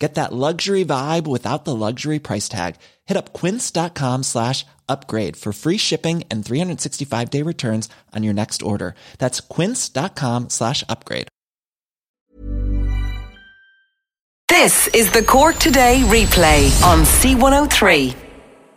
Get that luxury vibe without the luxury price tag. Hit up quince.com slash upgrade for free shipping and 365 day returns on your next order. That's quince.com slash upgrade. This is the Cork Today replay on C103.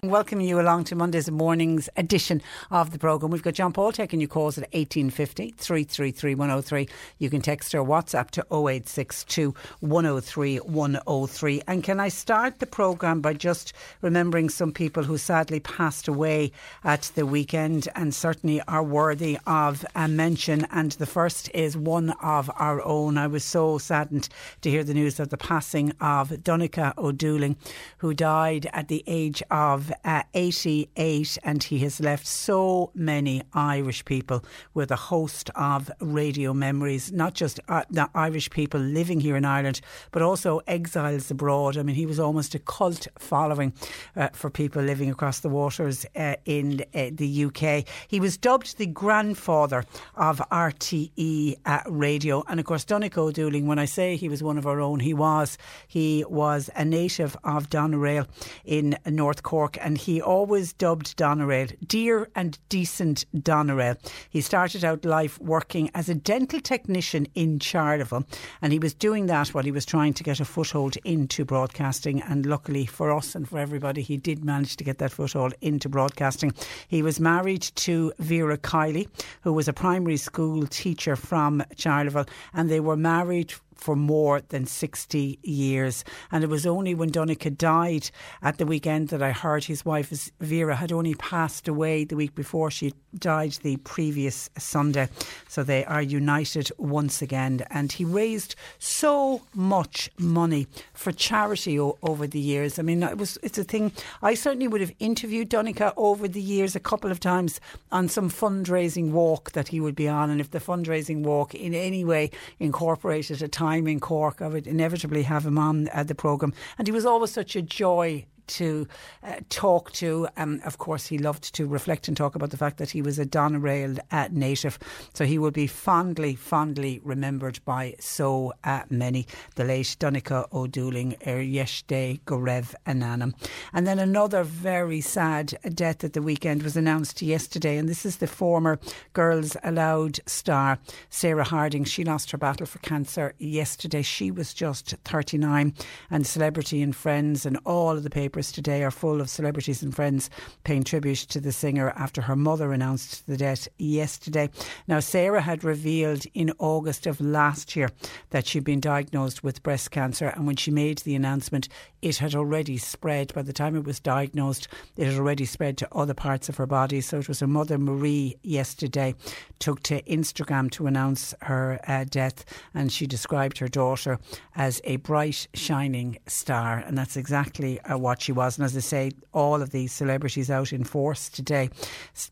Welcoming you along to Monday's morning's edition of the programme. We've got John Paul taking your calls at 1850 333 103. You can text or WhatsApp to 0862 103 103. And can I start the programme by just remembering some people who sadly passed away at the weekend and certainly are worthy of a mention. And the first is one of our own. I was so saddened to hear the news of the passing of Donncha Ó Dúlaing, who died at the age of uh, 88, and he has left so many Irish people with a host of radio memories, not just uh, the Irish people living here in Ireland, but also exiles abroad. I mean, he was almost a cult following uh, for people living across the waters uh, in uh, the UK. He was dubbed the grandfather of RTE uh, radio, and of course, Donncha Ó Dúlaing. When I say he was one of our own, he was. He was a native of Doneraile in North Cork and he always dubbed Doneraile dear and decent Doneraile. He started out life working as a dental technician in Charleville, and he was doing that while he was trying to get a foothold into broadcasting. And luckily for us and for everybody, he did manage to get that foothold into broadcasting. He was married to Vera Kiley, who was a primary school teacher from Charleville, and they were married for more than 60 years. And it was only when Donncha died at the weekend that I heard his wife, Vera, had only passed away the week before. She died the previous Sunday. So they are united once again. And he raised so much money for charity o- over the years. I mean, it was it's a thing. I certainly would have interviewed Donncha over the years a couple of times on some fundraising walk that he would be on. And if the fundraising walk in any way incorporated a time in Cork, I would inevitably have him on at the programme. And he was always such a joy to uh, talk to. Um, of course, he loved to reflect and talk about the fact that he was a Doneraile uh, native. So he will be fondly, fondly remembered by so uh, many. The late Donncha Ó Dúlaing, Er Yeshde Gorev Ananam. And then another very sad death at the weekend was announced yesterday. And this is the former Girls Aloud star, Sarah Harding. She lost her battle for cancer yesterday. She was just 39. And Celebrity and Friends and all of the papers today are full of celebrities and friends paying tribute to the singer after her mother announced the death yesterday. Now, Sarah had revealed in August of last year that she'd been diagnosed with breast cancer, and when she made the announcement, it had already spread. By the time it was diagnosed, it had already spread to other parts of her body. So it was her mother, Marie, yesterday took to Instagram to announce her uh, death, and she described her daughter as a bright, shining star, and that's exactly uh, what she was. And as I say, all of these celebrities out in force today,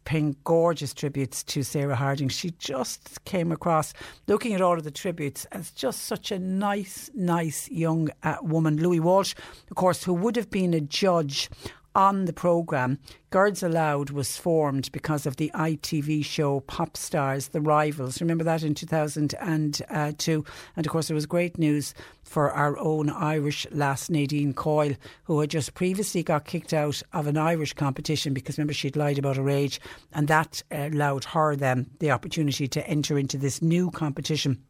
paying gorgeous tributes to Sarah Harding. She just came across, looking at all of the tributes, as just such a nice, nice young uh, woman. Louis Walsh, of course, who would have been a judge on the programme, Girls Aloud was formed because of the ITV show Pop Stars, The Rivals. Remember that in 2002? And of course, it was great news for our own Irish lass, Nadine Coyle, who had just previously got kicked out of an Irish competition because remember she'd lied about her age. And that uh, allowed her then the opportunity to enter into this new competition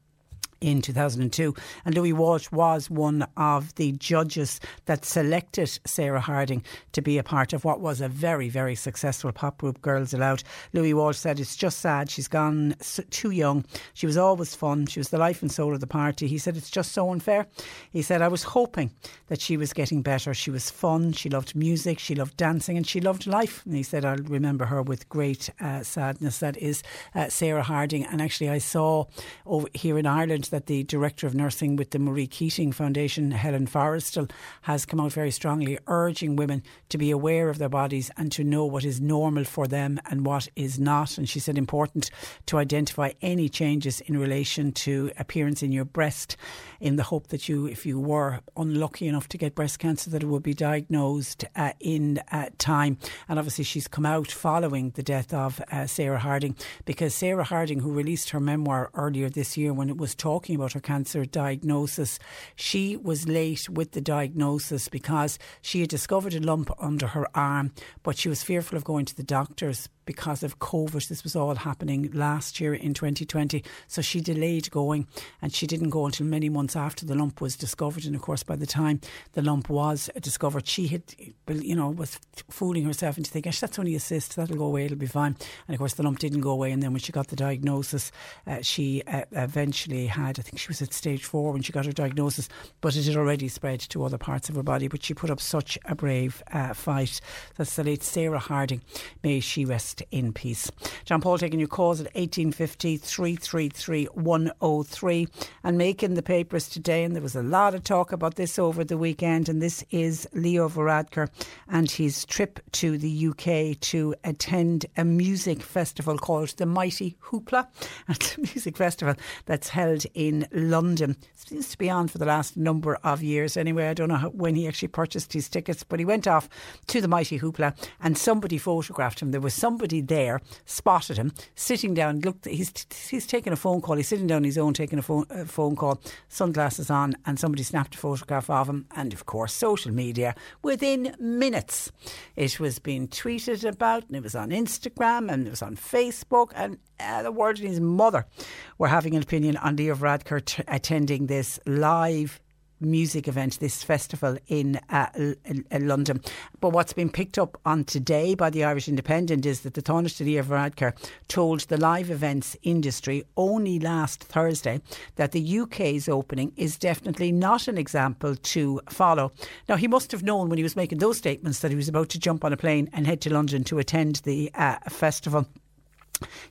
in 2002. And Louis Walsh was one of the judges that selected Sarah Harding to be a part of what was a very, very successful pop group, Girls Aloud. Louis Walsh said, It's just sad. She's gone too young. She was always fun. She was the life and soul of the party. He said, It's just so unfair. He said, I was hoping that she was getting better. She was fun. She loved music. She loved dancing and she loved life. And he said, I'll remember her with great uh, sadness. That is uh, Sarah Harding. And actually, I saw over here in Ireland that the Director of Nursing with the Marie Keating Foundation, Helen Forristal, has come out very strongly urging women to be aware of their bodies and to know what is normal for them and what is not. And she said important to identify any changes in relation to appearance in your breast in the hope that you, if you were unlucky enough to get breast cancer, that it would be diagnosed uh, in uh, time. And obviously, she's come out following the death of uh, Sarah Harding because Sarah Harding, who released her memoir earlier this year when it was talking about her cancer diagnosis, she was late with the diagnosis because she had discovered a lump under her arm, but she was fearful of going to the doctors because of COVID. This was all happening last year in 2020. So she delayed going and she didn't go until many months after the lump was discovered. And of course, by the time the lump was discovered, she had, you know, was fooling herself into thinking, that's only a cyst, that'll go away, it'll be fine. And of course, the lump didn't go away. And then when she got the diagnosis, uh, she uh, eventually had, I think she was at stage four when she got her diagnosis, but it had already spread to other parts of her body. But she put up such a brave uh, fight. That's the late Sarah Harding. May she rest in peace. John Paul taking your calls at 1850 333 103 and making the papers today. And there was a lot of talk about this over the weekend. And this is Leo Varadkar and his trip to the UK to attend a music festival called the Mighty Hoopla. It's a music festival that's held in London. It seems to be on for the last number of years anyway. I don't know how, when he actually purchased his tickets, but he went off to the Mighty Hoopla and somebody photographed him. There was somebody somebody there spotted him sitting down. Looked, he's he's taking a phone call. He's sitting down on his own taking a phone a phone call, sunglasses on, and somebody snapped a photograph of him. And of course, social media within minutes, it was being tweeted about, and it was on Instagram, and it was on Facebook, and uh, the world and his mother were having an opinion on Leo Varadkar t- attending this live music event, this festival in, uh, in, in, London. But what's been picked up on today by the Irish Independent is that the Taoiseach Leo Varadkar told the live events industry only last Thursday that the UK's opening is definitely not an example to follow. Now, he must have known when he was making those statements that he was about to jump on a plane and head to London to attend the uh, festival.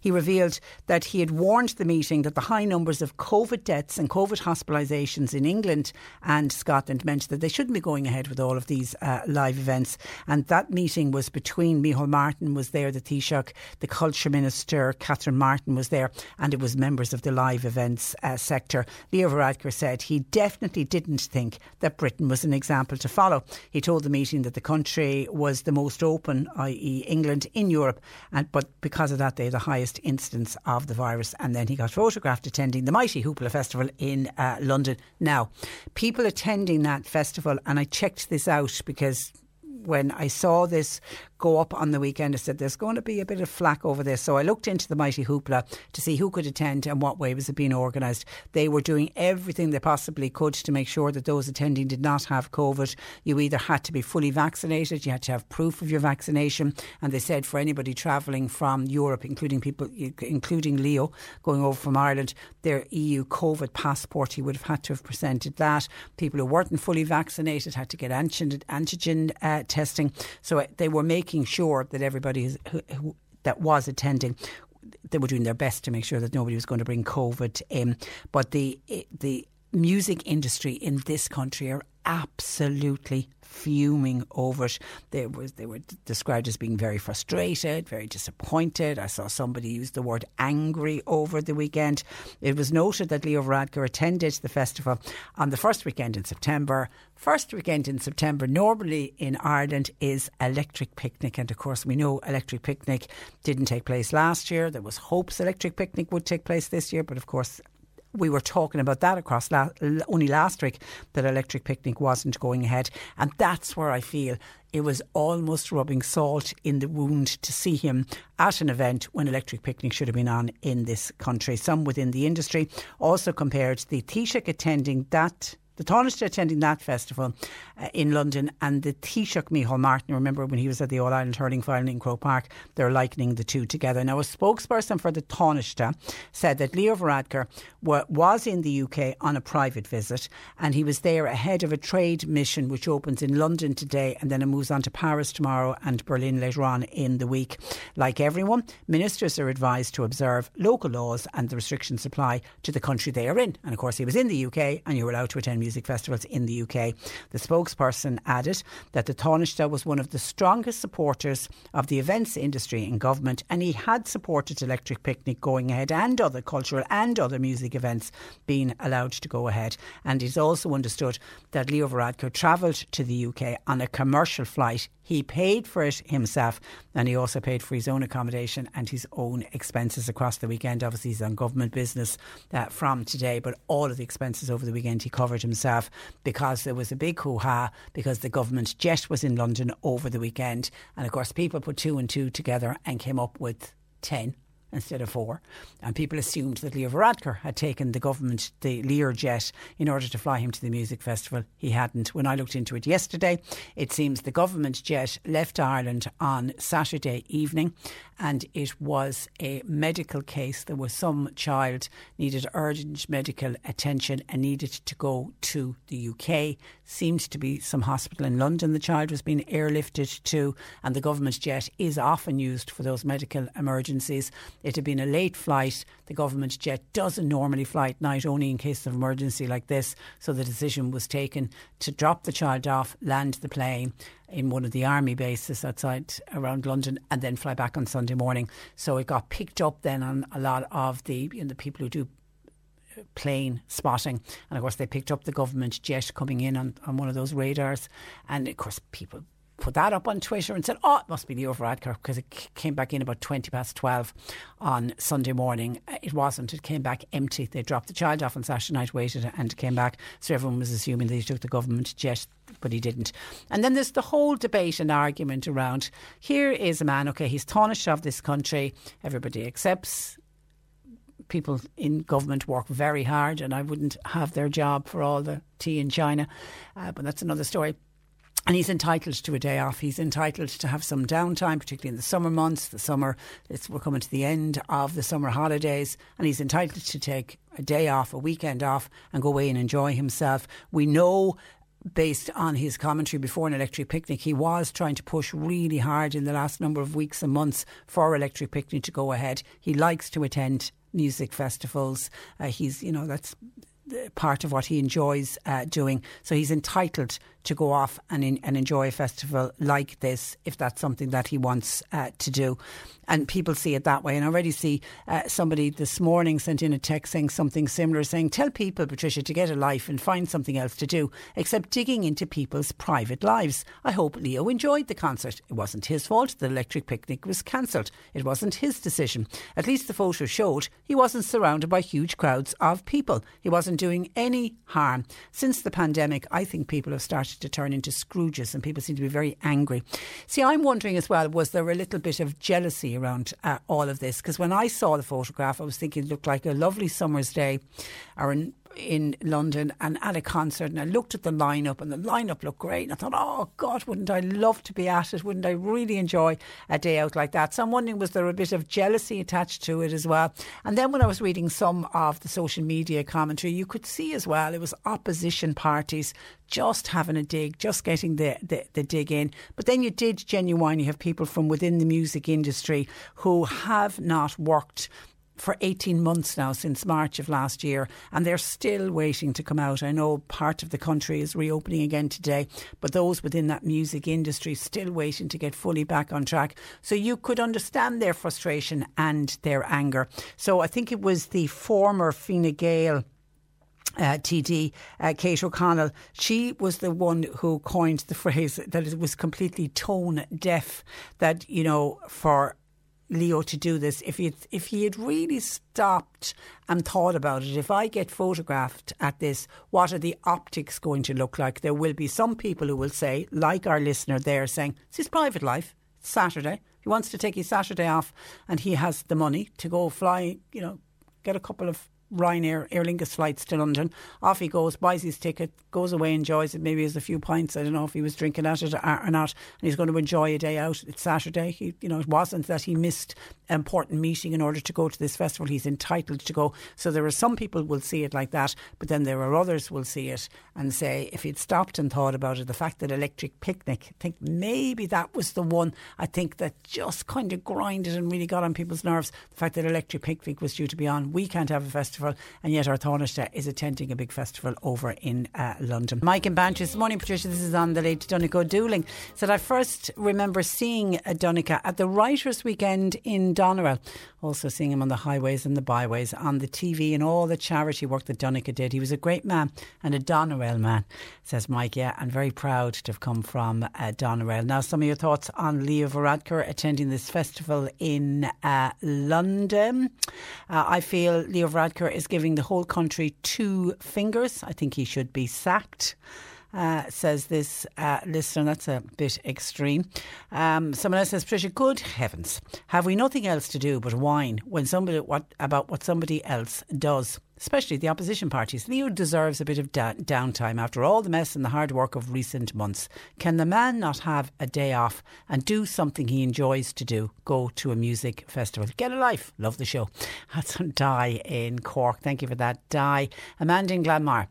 He revealed that he had warned the meeting that the high numbers of COVID deaths and COVID hospitalisations in England and Scotland meant that they shouldn't be going ahead with all of these uh, live events. And that meeting was between Micheál Martin was there, the Taoiseach, the Culture Minister, Catherine Martin was there, and it was members of the live events uh, sector. Leo Varadkar said he definitely didn't think that Britain was an example to follow. He told the meeting that the country was the most open, i.e., England, in Europe, and but because of that, they had highest instance of the virus. And then he got photographed attending the Mighty Hoopla Festival in uh, London. Now, people attending that festival, and I checked this out because when I saw this go up on the weekend. I said there's going to be a bit of flack over this. So I looked into the Mighty Hoopla to see who could attend and what way was it being organised. They were doing everything they possibly could to make sure that those attending did not have COVID. You either had to be fully vaccinated, you had to have proof of your vaccination, and they said for anybody travelling from Europe, including people, including Leo going over from Ireland, their EU COVID passport, he would have had to have presented that. People who weren't fully vaccinated had to get antigen, antigen uh, testing. So uh, they were making making sure that everybody who, who, that was attending they were doing their best to make sure that nobody was going to bring COVID in. But the the music industry in this country are absolutely fuming over it. They was they were described as being very frustrated, very disappointed. I saw somebody use the word angry over the weekend. It was noted that Leo Varadkar attended the festival on the first weekend in September. First weekend in September, normally in Ireland, is Electric Picnic, and of course we know Electric Picnic didn't take place last year. There was hopes Electric Picnic would take place this year, but of course we were talking about that across la- only last week that Electric Picnic wasn't going ahead. And that's where I feel it was almost rubbing salt in the wound to see him at an event when Electric Picnic should have been on in this country. Some within the industry also compared the Taoiseach attending that the Taoiseach attending that festival uh, in London and the Taoiseach Micheál Martin, remember when he was at the All Ireland Hurling Final in Croke Park, they're likening the two together. Now, a spokesperson for the Taoiseach said that Leo Varadkar was in the UK on a private visit and he was there ahead of a trade mission which opens in London today and then it moves on to Paris tomorrow and Berlin later on in the week. Like everyone, ministers are advised to observe local laws and the restrictions apply to the country they are in. And of course, he was in the UK and you were allowed to attend music festivals in the UK. The spokesperson added that the Taoiseach was one of the strongest supporters of the events industry in government and he had supported Electric Picnic going ahead and other cultural and other music events being allowed to go ahead. And he's also understood that Leo Varadkar travelled to the UK on a commercial flight he paid for it himself and he also paid for his own accommodation and his own expenses across the weekend. Obviously, he's on government business uh, from today, but all of the expenses over the weekend he covered himself because there was a big hoo ha because the government jet was in London over the weekend. And of course, people put two and two together and came up with 10 instead of four. And people assumed that Leo Varadkar had taken the government, the Lear jet, in order to fly him to the music festival. He hadn't. When I looked into it yesterday, it seems the government jet left Ireland on Saturday evening and it was a medical case. There was some child needed urgent medical attention and needed to go to the UK. Seemed to be some hospital in London the child was being airlifted to, and the government jet is often used for those medical emergencies. It had been a late flight. The government jet doesn't normally fly at night, only in case of emergency like this. So the decision was taken to drop the child off, land the plane in one of the army bases outside around London, and then fly back on Sunday morning. So it got picked up then on a lot of the you know, the people who do uh, plane spotting. And of course, they picked up the government jet coming in on, on one of those radars. And of course, people put that up on Twitter and said, oh, it must be Leo Varadkar because it came back in about 20 past 12 on Sunday morning. It wasn't. It came back empty. They dropped the child off on Saturday night, waited and came back. So everyone was assuming that he took the government jet, but he didn't. And then there's the whole debate and argument around here is a man, okay, he's tarnished of this country. Everybody accepts people in government work very hard, and I wouldn't have their job for all the tea in China. Uh, but that's another story. And he's entitled to a day off. He's entitled to have some downtime, particularly in the summer months. The summer, we're coming to the end of the summer holidays, and he's entitled to take a day off, a weekend off, and go away and enjoy himself. We know based on his commentary before an electric picnic, he was trying to push really hard in the last number of weeks and months for electric picnic to go ahead. He likes to attend music festivals. Uh, he's, you know, that's part of what he enjoys uh, doing. So he's entitled to go off and, in, and enjoy a festival like this if that's something that he wants uh, to do. And people see it that way. And I already see uh, somebody this morning sent in a text saying something similar, saying, Tell people, Patricia, to get a life and find something else to do except digging into people's private lives. I hope Leo enjoyed the concert. It wasn't his fault the electric picnic was cancelled. It wasn't his decision. At least the photo showed he wasn't surrounded by huge crowds of people. He wasn't doing any harm. Since the pandemic, I think people have started to turn into Scrooges and people seem to be very angry. See, I'm wondering as well, was there a little bit of jealousy around uh, all of this? Because when I saw the photograph, I was thinking it looked like a lovely summer's day or an in London and at a concert and I looked at the lineup and the lineup looked great and I thought, oh God, wouldn't I love to be at it? Wouldn't I really enjoy a day out like that? So I'm wondering, was there a bit of jealousy attached to it as well? And then when I was reading some of the social media commentary, you could see as well it was opposition parties just having a dig, just getting the, the, the dig in. But then you did genuinely have people from within the music industry who have not worked for 18 months now since March of last year, and they're still waiting to come out. I know part of the country is reopening again today, but those within that music industry still waiting to get fully back on track. So you could understand their frustration and their anger. So I think it was the former Fine Gael. Uh, TD uh, Kate O'Connell, she was the one who coined the phrase that it was completely tone deaf. That you know, for Leo to do this if he if he had really stopped and thought about it. If I get photographed at this, what are the optics going to look like? There will be some people who will say, like our listener there, saying it's his private life. Saturday. He wants to take his Saturday off, and he has the money to go fly. You know, get a couple of Ryanair Aer Lingus flights to London. Off he goes, buys his ticket, goes away, enjoys it. Maybe has a few pints. I don't know if he was drinking at it or not. And he's going to enjoy a day out. It's Saturday. He, you know, it wasn't that he missed important meeting in order to go to this festival. He's entitled to go. So there are some people will see it like that, but then there are others will see it and say, if he'd stopped and thought about it, the fact that Electric Picnic, I think maybe that was the one. I think that just kind of grinded and really got on people's nerves. The fact that Electric Picnic was due to be on. We can't have a festival and yet our Taoiseach is attending a big festival over in uh, London. Mike and Banches, this morning, Patricia, this is on the late Donncha Dúlaing. Said, I first remember seeing Donncha at the Writers' Weekend in Doneraile, also seeing him on the highways and the byways, on the TV, and all the charity work that Donncha did. He was a great man and a Doneraile man, says Mike. Yeah, and very proud to have come from uh, Doneraile. Now, some of your thoughts on Leo Varadkar attending this festival in uh, London. Uh, I feel Leo Varadkar is giving the whole country two fingers. I think he should be sacked. Uh, says this uh, listener. That's a bit extreme. Um, someone else says, Patricia, good heavens, have we nothing else to do but whine when somebody what about what somebody else does? Especially the opposition parties. Leo deserves a bit of da- downtime after all the mess and the hard work of recent months. Can the man not have a day off and do something he enjoys to do? Go to a music festival. Get a life. Love the show. That's on Di in Cork. Thank you for that, Di. Amanda in Glanmire.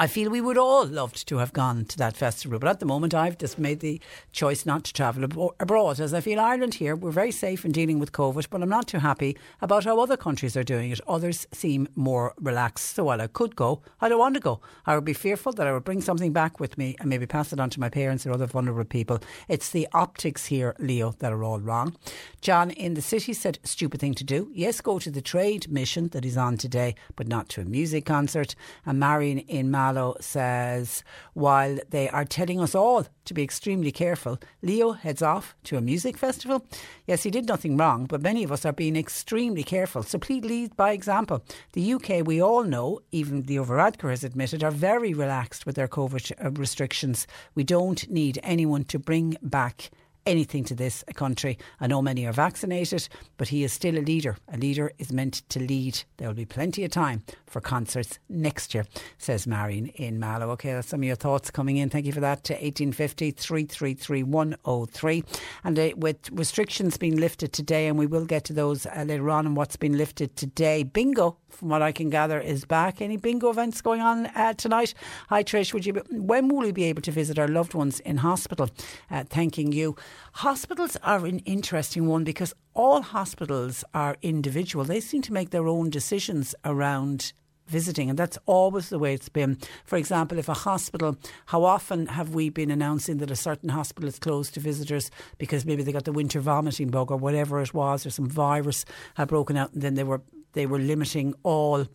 I feel we would all loved to have gone to that festival, but at the moment I've just made the choice not to travel ab- abroad as I feel Ireland here, we're very safe in dealing with COVID, but I'm not too happy about how other countries are doing it. Others seem more relaxed. So while I could go, I don't want to go. I would be fearful that I would bring something back with me and maybe pass it on to my parents or other vulnerable people. It's the optics here, Leo, that are all wrong. John in the city said, stupid thing to do. Yes, go to the trade mission that he's on today, but not to a music concert. And Marion in Mal Mallow says, while they are telling us all to be extremely careful, Leo heads off to a music festival. Yes, he did nothing wrong, but many of us are being extremely careful. So please lead by example. The UK, we all know, even the Varadkar has admitted, are very relaxed with their COVID restrictions. We don't need anyone to bring back anything to this country. I know many are vaccinated, but he is still a leader. A leader is meant to lead. There will be plenty of time for concerts next year, says Marion in Mallow. Okay, that's some of your thoughts coming in. Thank you for that. To 1850 333 103. And uh, with restrictions being lifted today, and we will get to those uh, later on and what's been lifted today. Bingo, from what I can gather, is back. Any bingo events going on uh, tonight? Hi, Trish. Would you? Be, when will we be able to visit our loved ones in hospital? Uh, thanking you. Hospitals are an interesting one because all hospitals are individual. They seem to make their own decisions around visiting, and that's always the way it's been. For example, if a hospital, how often have we been announcing that a certain hospital is closed to visitors because maybe they got the winter vomiting bug or whatever it was, or some virus had broken out, and then they were they were limiting all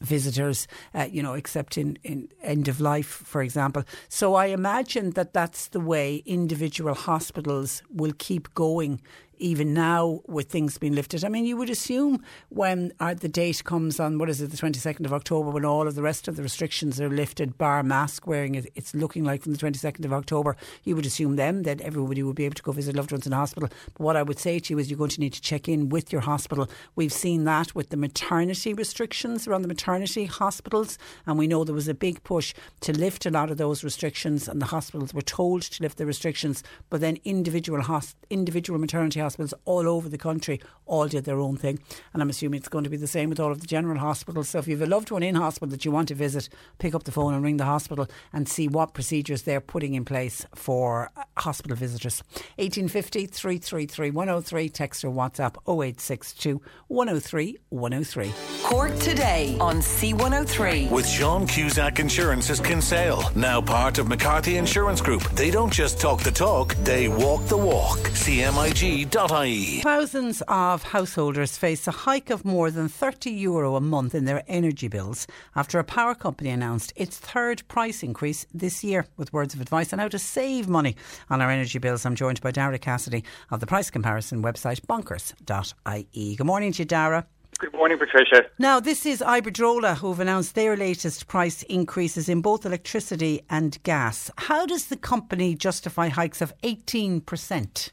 visitors, uh, you know, except in, in end of life, for example. So I imagine that that's the way individual hospitals will keep going even now with things being lifted. I mean, you would assume when uh, the date comes on, what is it, the 22nd of October, when all of the rest of the restrictions are lifted, bar mask wearing, it's looking like from the 22nd of October, you would assume then that everybody would be able to go visit loved ones in hospital. But what I would say to you is you're going to need to check in with your hospital. We've seen that with the maternity restrictions around the maternity hospitals, and we know there was a big push to lift a lot of those restrictions, and the hospitals were told to lift the restrictions, but then individual, hosp- individual maternity hospitals hospitals all over the country all did their own thing. And I'm assuming it's going to be the same with all of the general hospitals. So if you have a loved one in hospital that you want to visit, pick up the phone and ring the hospital and see what procedures they're putting in place for uh, hospital visitors. 1850 333 103, text or WhatsApp 0862 103 103. Cork today on C103. With Sean Cusack Insurance's Kinsale, now part of McCarthy Insurance Group. They don't just talk the talk, they walk the walk. CMIG.com Co.ie. Thousands of householders face a hike of more than 30 euro a month in their energy bills after a power company announced its third price increase this year. With words of advice on how to save money on our energy bills, I'm joined by Daragh Cassidy of the price comparison website bonkers.ie. Good morning to you, Daragh. Good morning, Patricia. Now, this is Iberdrola who've announced their latest price increases in both electricity and gas. How does the company justify hikes of 18%?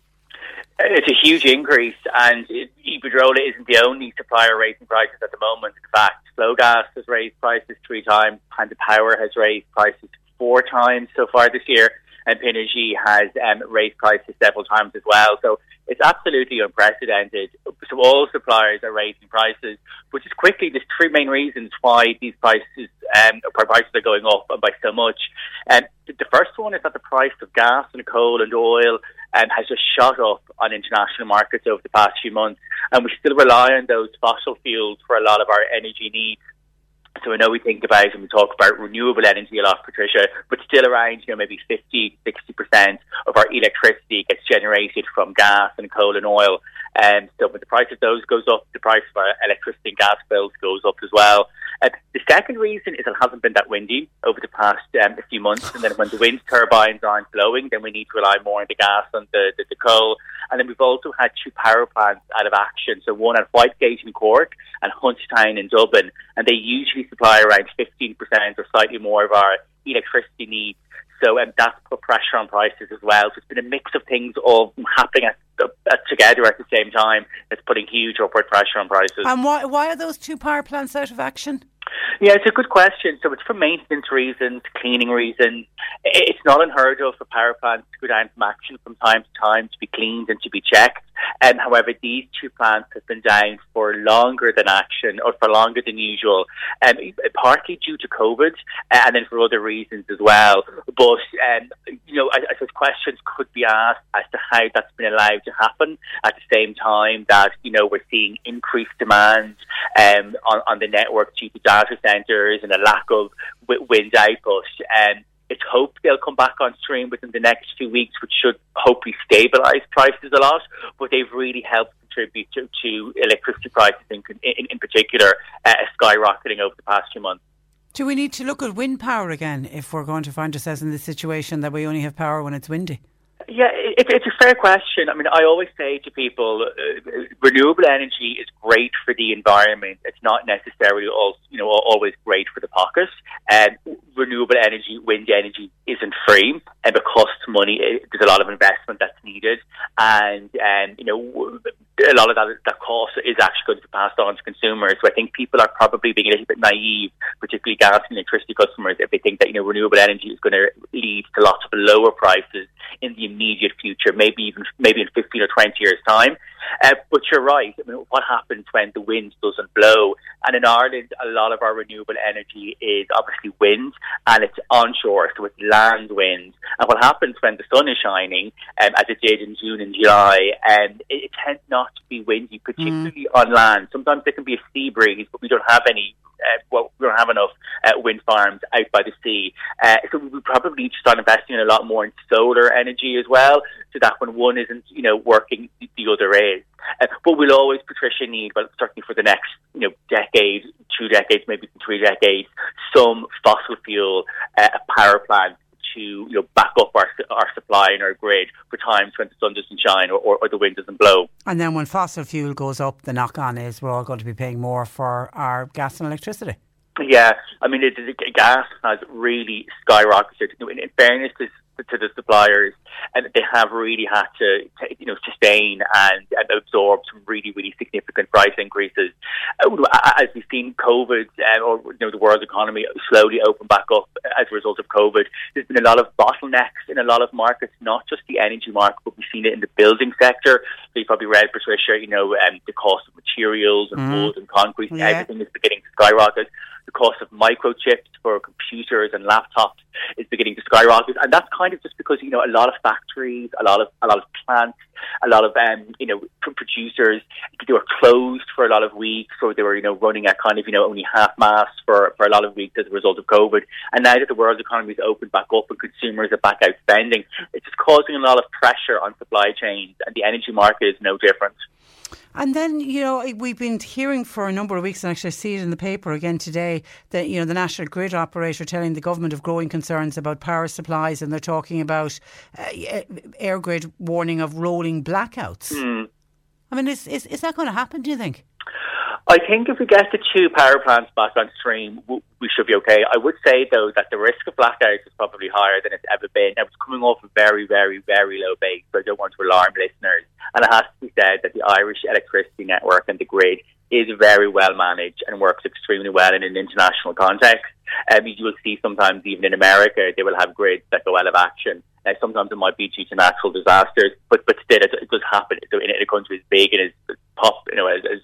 It's a huge increase, and it, Iberdrola isn't the only supplier raising prices at the moment. In fact, Flogas has raised prices three times, Panda Power has raised prices four times so far this year, and Pinergy has um, raised prices several times as well. So it's absolutely unprecedented. So all suppliers are raising prices, which is quickly there's three main reasons why these prices um, prices are going up by so much. And um, the first one is that the price of gas and coal and oil um, has just shot up on international markets over the past few months, and we still rely on those fossil fuels for a lot of our energy needs. So I know we think about and we talk about renewable energy a lot, Patricia, but still around, you know, maybe 50, 60% of our electricity gets generated from gas and coal and oil. And so when the price of those goes up, the price of our electricity and gas bills goes up as well. Uh, the second reason is it hasn't been that windy over the past um, few months. And then when the wind turbines aren't blowing, then we need to rely more on the gas and the, the, the coal. And then we've also had two power plants out of action. So one at Whitegate in Cork and Huntstown in Dublin. And they usually supply around 15% or slightly more of our electricity needs. So um, that's put pressure on prices as well. So it's been a mix of things all happening at, together at the same time. It's putting huge upward pressure on prices. And why, why are those two power plants out of action? Yeah, it's a good question. So it's for maintenance reasons, cleaning reasons. It's not unheard of for power plants to go down from action from time to time to be cleaned and to be checked. Um, however, these two plants have been down for longer than action or for longer than usual, um, partly due to COVID uh, and then for other reasons as well. But um, you know, I, I suppose questions could be asked as to how that's been allowed to happen at the same time that you know we're seeing increased demand um, on, on the network due to centres and a lack of wind output. Um, it's hoped they'll come back on stream within the next few weeks, which should hopefully stabilise prices a lot. But they've really helped contribute to, to electricity prices in, in, in particular uh, skyrocketing over the past few months. Do we need to look at wind power again if we're going to find ourselves in the situation that we only have power when it's windy? Yeah, it, it's a fair question. I mean, I always say to people, uh, renewable energy is great for the environment. It's not necessarily all, you know, always great for the pockets. And renewable energy, wind energy, isn't free, and it costs money. It, there's a lot of investment that's needed, and and you know, a lot of that that cost is actually going to be passed on to consumers. So I think people are probably being a little bit naive, particularly gas and electricity customers, if they think that you know renewable energy is going to lead to lots of lower prices in the immediate future, maybe even maybe in 15 or 20 years' time. Uh, but you're right. I mean, what happens when the wind doesn't blow? And in Ireland, a lot of our renewable energy is obviously wind, and it's onshore, so it's land wind. And what happens when the sun is shining, um, as it did in June and July, um, it, it tends not to be windy, particularly mm. on land. Sometimes there can be a sea breeze, but we don't have any uh, well, we don't have enough uh, wind farms out by the sea. Uh, so we probably need to start investing in a lot more in solar energy as well, so that when one isn't, you know, working, the other is. Uh, but we'll always, Patricia, need, well, certainly for the next, you know, decade, two decades, maybe three decades, some fossil fuel uh, power plant to you know back up our our supply and our grid for times when the sun doesn't shine or, or, or, the wind doesn't blow. And then when fossil fuel goes up, the knock on is we're all going to be paying more for our gas and electricity. Yeah, I mean, it, it, gas has really skyrocketed. In, in fairness to, to the suppliers, and they have really had to, to you know, sustain and, and, absorb some really, really significant price increases. Uh, as we've seen COVID uh, or you know the world economy slowly open back up as a result of COVID, there's been a lot of bottlenecks in a lot of markets, not just the energy market, but we've seen it in the building sector. So you probably read, Patricia, you know, um, the cost of materials and mm. wood and concrete, yeah. everything is beginning to skyrocket the cost of microchips for computers and laptops is beginning to skyrocket, and that's kind of just because you know a lot of factories, a lot of a lot of plants, a lot of um, you know producers they were closed for a lot of weeks, or they were you know running at kind of you know only half mast for for a lot of weeks as a result of COVID. And now that the world's economy is opened back up and consumers are back out spending, it's just causing a lot of pressure on supply chains, and the energy market is no different. And then, you know, we've been hearing for a number of weeks, and actually I see it in the paper again today, that, you know, the National Grid operator telling the government of growing concerns about power supplies, and they're talking about uh, EirGrid warning of rolling blackouts. Mm. I mean, is, is, is that going to happen, do you think? I think if we get the two power plants back on stream, we should be okay. I would say, though, that the risk of blackouts is probably higher than it's ever been. Now, it's coming off a very, very, very low base, so I don't want to alarm listeners. And it has to be said that the Irish electricity network and the grid is very well managed and works extremely well in an international context. Um, you will see sometimes, even in America, they will have grids that go out of action uh, sometimes it might be due to natural disasters, but but still it, it does happen. So in, in a country as big and as pop, you know, as, as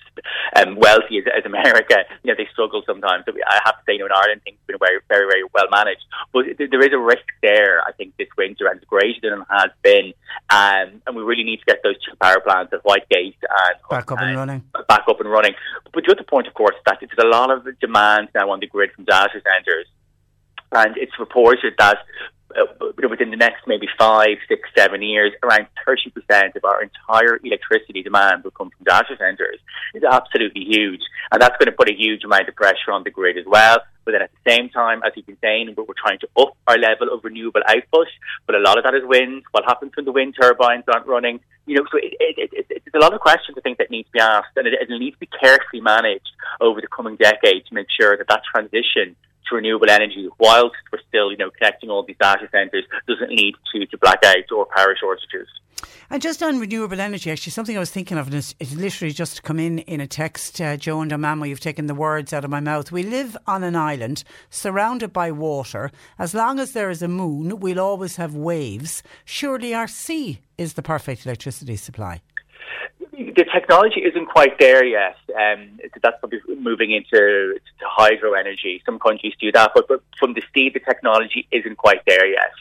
um, wealthy as, as America, you know, they struggle sometimes. So I have to say, you know, in Ireland things have been very very very well managed, but th- there is a risk there. I think this winter and it's greater than it has been, um, and we really need to get those two power plants at Whitegate and back up and, and running. Back up and running. But the other point, of course, that there's a lot of demand now on the grid from data centres and it's reported that uh, within the next maybe five, six, seven years, around 30% of our entire electricity demand will come from data centres. It's absolutely huge. And that's going to put a huge amount of pressure on the grid as well. But then at the same time, as you've been saying, we're, trying to up our level of renewable output. But a lot of that is wind. What happens when the wind turbines aren't running? You know, so it, it, it, it's a lot of questions I think that need to be asked, and it, it needs to be carefully managed over the coming decade to make sure that that transition to renewable energy whilst we're still, you know, connecting all these data centres doesn't lead to, to blackouts or power shortages. And just on renewable energy, actually, something I was thinking of, and it's, it's literally just come in in a text, uh, Joe and Amamo, you've taken the words out of my mouth. We live on an island surrounded by water. As long as there is a moon, we'll always have waves. Surely our sea is the perfect electricity supply the technology isn't quite there yet. Um, that's probably moving into hydro energy. Some countries do that, but, but from the seed, the technology isn't quite there yet.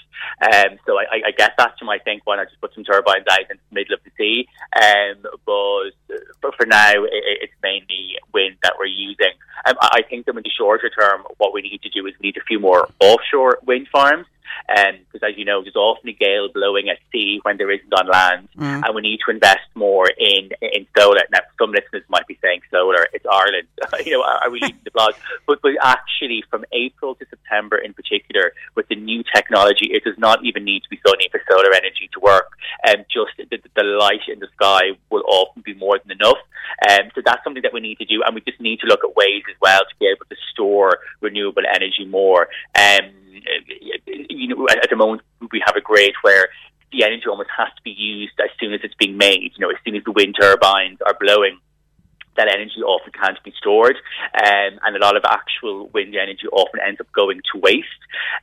Um, so I, I get that. You might think, why not just put some turbines out in the middle of the sea? Um, but, but for now, it, it's mainly wind that we're using. Um, I think that in the shorter term, what we need to do is we need a few more offshore wind farms because, um, as you know, there's often a gale blowing at sea when there isn't on land, mm. and we need to invest more in in solar. Now, some listeners might be saying solar, it's Ireland. you know, are we leading the blog? But, but actually, from April to September in particular, with the new technology, it does not even need to be sunny for solar energy to work. And um, just the, the light in the sky will often be more than enough. Um, so that's something that we need to do, and we just need to look at ways as well to be able to store renewable energy more. Um, you know, at the moment we have a grid where the energy almost has to be used as soon as it's being made. You know, as soon as the wind turbines are blowing, that energy often can't be stored, um, and a lot of actual wind energy often ends up going to waste.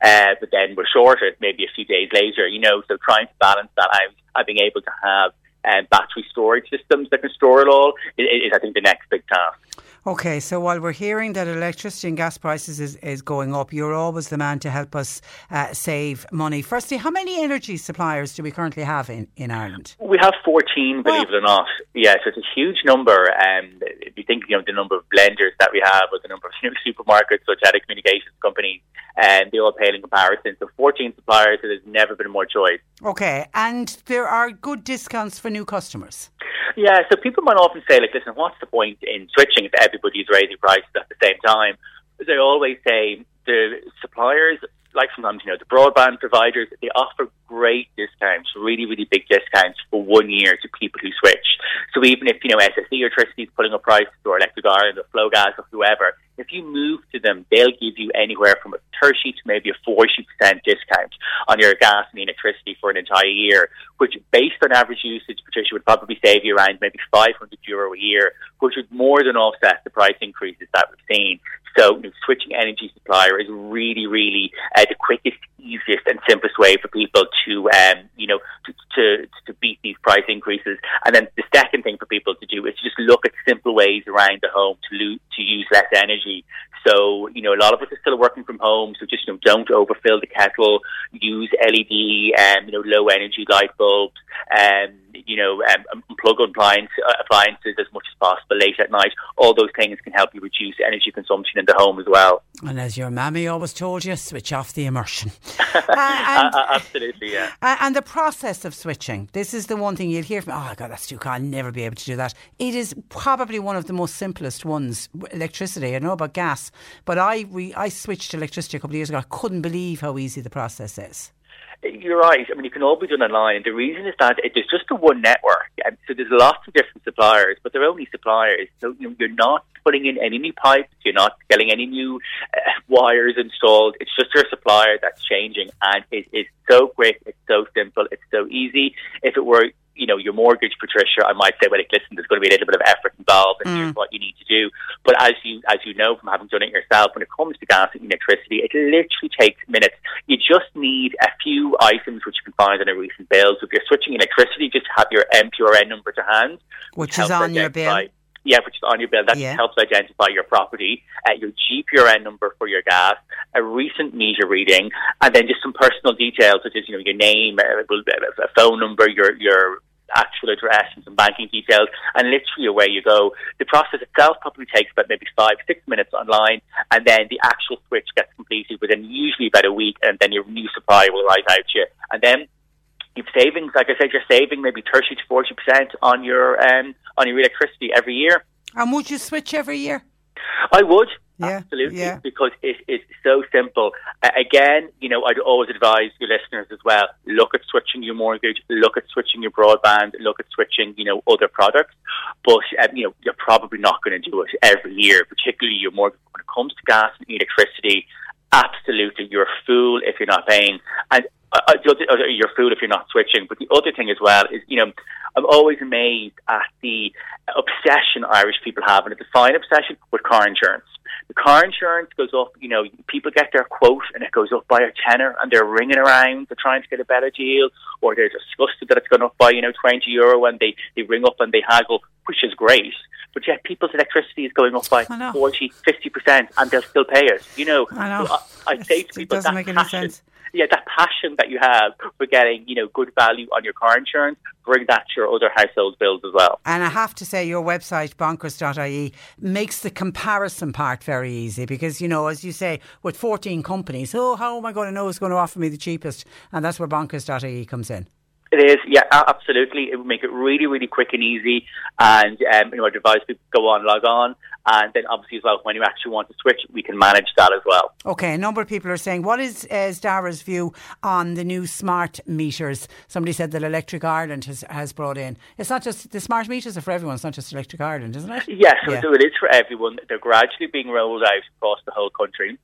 Uh, but then we're shorted maybe a few days later. You know, so trying to balance that out and being able to have um, battery storage systems that can store it all is, is, I think, the next big task. Okay, so while we're hearing that electricity and gas prices is, is going up, you're always the man to help us uh, save money. Firstly, how many energy suppliers do we currently have in, in Ireland? We have 14, believe it or not. Yes, it's a huge number. Um, if you think you know, the number of blenders that we have or the number of you know, supermarkets or telecommunications companies, and um, they all pale in comparison. So 14 suppliers, so there's never been more choice. Okay, and there are good discounts for new customers. Yeah, so people might often say, like, listen, what's the point in switching if everybody's raising prices at the same time? As I always say, the suppliers, like sometimes, you know, the broadband providers, they offer great discounts, really, really big discounts for one year to people who switch. So even if, you know, SSE Electricity is putting up prices or Electric Ireland or Flogas or whoever, if you move to them, they'll give you anywhere from a 30 to maybe a 40% discount on your gas and electricity for an entire year, which based on average usage, Patricia, would probably save you around maybe 500 euro a year, which would more than offset the price increases that we've seen. So you know, switching energy supplier is really, really uh, the quickest, easiest and simplest way for people to, um, you know, to, to, to beat these price increases. And then the second thing for people to do is just look at simple ways around the home to, lo- to use less energy. So, you know, a lot of us are still working from home, so just, you know, don't overfill the kettle, use LED um, you know, low energy light bulbs, and, you know, um, plug appliance, uh, appliances as much as possible late at night. All those things can help you reduce energy consumption in the home as well. And as your mammy always told you, switch off the immersion. uh, and, uh, absolutely, yeah. and the process of switching, this is the one thing you'll hear from, oh, God, that's too cold, I'll never be able to do that. It is probably one of the most simplest ones, electricity. I know about gas, but I, we, I switched to electricity a couple of years ago. I couldn't believe how easy the process is. You're right. I mean, you can all be done online. The reason is that it, there's just a one network, and so there's lots of different suppliers, but they're only suppliers. So you know, you're not putting in any new pipes. You're not getting any new uh, wires installed. It's just your supplier that's changing, and it is so quick. It's so simple. It's so easy. If it were you know, your mortgage, Patricia, I might say, well, listen, there's going to be a little bit of effort involved, and mm. here's what you need to do. But as you as you know from having done it yourself, when it comes to gas and electricity, it literally takes minutes. You just need a few items which you can find on a recent bill. So if you're switching electricity, just have your MPRN number to hand, which, which is on your bill. Yeah, which is on your bill. That yeah. helps identify your property, uh, your GPRN number for your gas, a recent meter reading, and then just some personal details such as you know your name, a, a phone number, your your actual address and some banking details, and literally away you go. The process itself probably takes about maybe five, six minutes online, and then the actual switch gets completed within usually about a week, and then your new supplier will write out to you. And then you've savings, like I said, you're saving maybe 30 to 40% on your, um, on your electricity every year. And would you switch every year? I would. Yeah, Absolutely, yeah. because it is so simple. Again, you know, I'd always advise your listeners as well: look at switching your mortgage, look at switching your broadband, look at switching, you know, other products. But um, you know, you're probably not going to do it every year, particularly your mortgage. When it comes to gas and electricity, absolutely, you're a fool if you're not paying. And uh, you're a fool if you're not switching. But the other thing as well is, you know, I'm always amazed at the obsession Irish people have, and it's a fine obsession with car insurance. The car insurance goes up, you know, people get their quote and it goes up by a tenner and they're ringing around, they're trying to get a better deal, or they're disgusted that it's gone up by, you know, 20 euro and they, they ring up and they haggle, which is great. But yet people's electricity is going up by 40, 50% and they'll still pay it. You know, I, know. So I, I say to people, it doesn't make any passion, sense yeah, that passion that you have for getting, you know, good value on your car insurance, bring that to your other household bills as well. And I have to say, your website, bonkers.ie, makes the comparison part very easy because, you know, as you say, with 14 companies, oh, how am I going to know who's going to offer me the cheapest? And that's where bonkers.ie comes in. It is, yeah, absolutely. It would make it really, really quick and easy. And um, you know, I'd advise people go on, log on, and then obviously as well, when you actually want to switch, we can manage that as well. Okay, a number of people are saying, what is uh, Daragh's view on the new smart meters? Somebody said that Electric Ireland has, has brought in. It's not just the smart meters are for everyone. It's not just Electric Ireland, isn't it? Yes, yeah. so it is for everyone. They're gradually being rolled out across the whole country.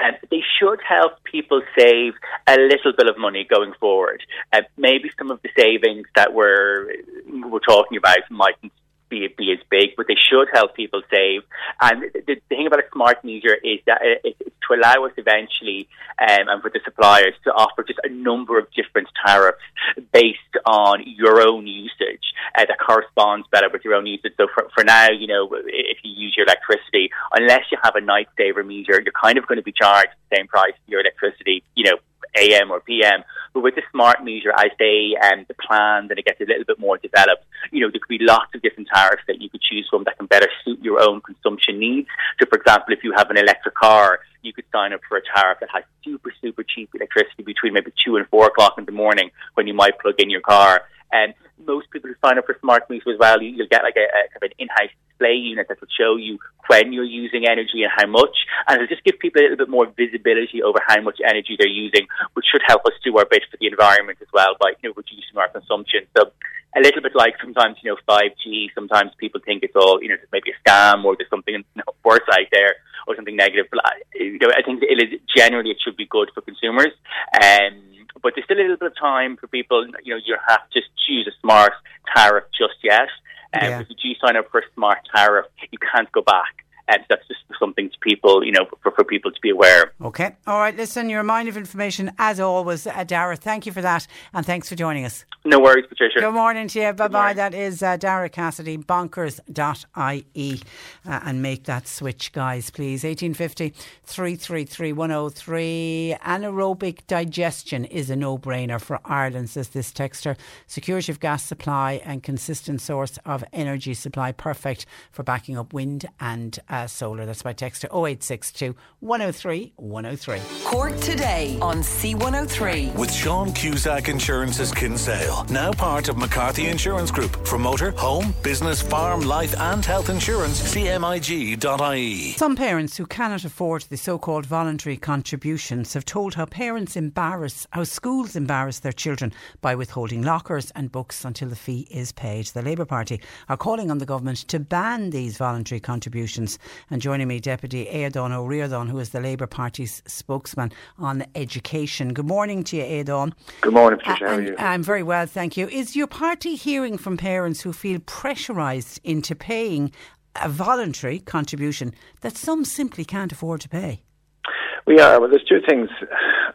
And they should help people save a little bit of money going forward. Uh, maybe some of the savings that we're we're talking about mightn't be, be as big, but they should help people save. And the, the thing about a smart meter is that it, it's to allow us eventually, um, and for the suppliers to offer just a number of different tariffs based on your own usage uh, that corresponds better with your own usage. So for, for now, you know, if you use your electricity, unless you have a night saver meter, you're kind of going to be charged the same price for your electricity, you know, AM or PM. But with the smart meter, as they um, the plan and it gets a little bit more developed, you know, there could be lots of different tariffs that you could choose from that can better suit your own consumption needs. So, for example, if you have an electric car, you could sign up for a tariff that has super, super cheap electricity between maybe two and four o'clock in the morning when you might plug in your car. And most people who sign up for smart meters as well, you'll get like a, a kind of an in-house display unit that will show you when you're using energy and how much, and it'll just give people a little bit more visibility over how much energy they're using, which should help us do our bit for the environment as well by you know reducing our consumption. So a little bit like sometimes you know 5G. Sometimes people think it's all you know maybe a scam or there's something worse out there or something negative. But you know I think it is generally it should be good for consumers. Um, but there's still a little bit of time for people. You know, you have to choose a smart tariff just yet. Um, yeah. If you do sign up for a smart tariff, you can't go back. And that's just something to people, you know, for, for people to be aware. Okay. All right. Listen, your mind of information, as always, uh, Daragh. Thank you for that. And thanks for joining us. No worries, Patricia. Good morning to you. Bye bye. That is uh, Daragh Cassidy, bonkers.ie. Uh, and make that switch, guys, please. 1850 333 103. Anaerobic digestion is a no brainer for Ireland, says this texter. Security of gas supply and consistent source of energy supply. Perfect for backing up wind and uh, Uh, solar. That's by texter 0862 103 103. Cork today on C103. With Sean Cusack Insurance's Kinsale, now part of McCarthy Insurance Group. For motor, home, business, farm, life, and health insurance, cmig.ie. Some parents who cannot afford the so called voluntary contributions have told how parents embarrass, how schools embarrass their children by withholding lockers and books until the fee is paid. The Labour Party are calling on the government to ban these voluntary contributions. And joining me, Deputy Aodhán Ó Ríordáin, who is the Labour Party's spokesman on education. Good morning to you, Aodhán. Good morning, Patricia. Uh, How are you? I'm very well, thank you. Is your party hearing from parents who feel pressurised into paying a voluntary contribution that some simply can't afford to pay? We are. Well, there's two things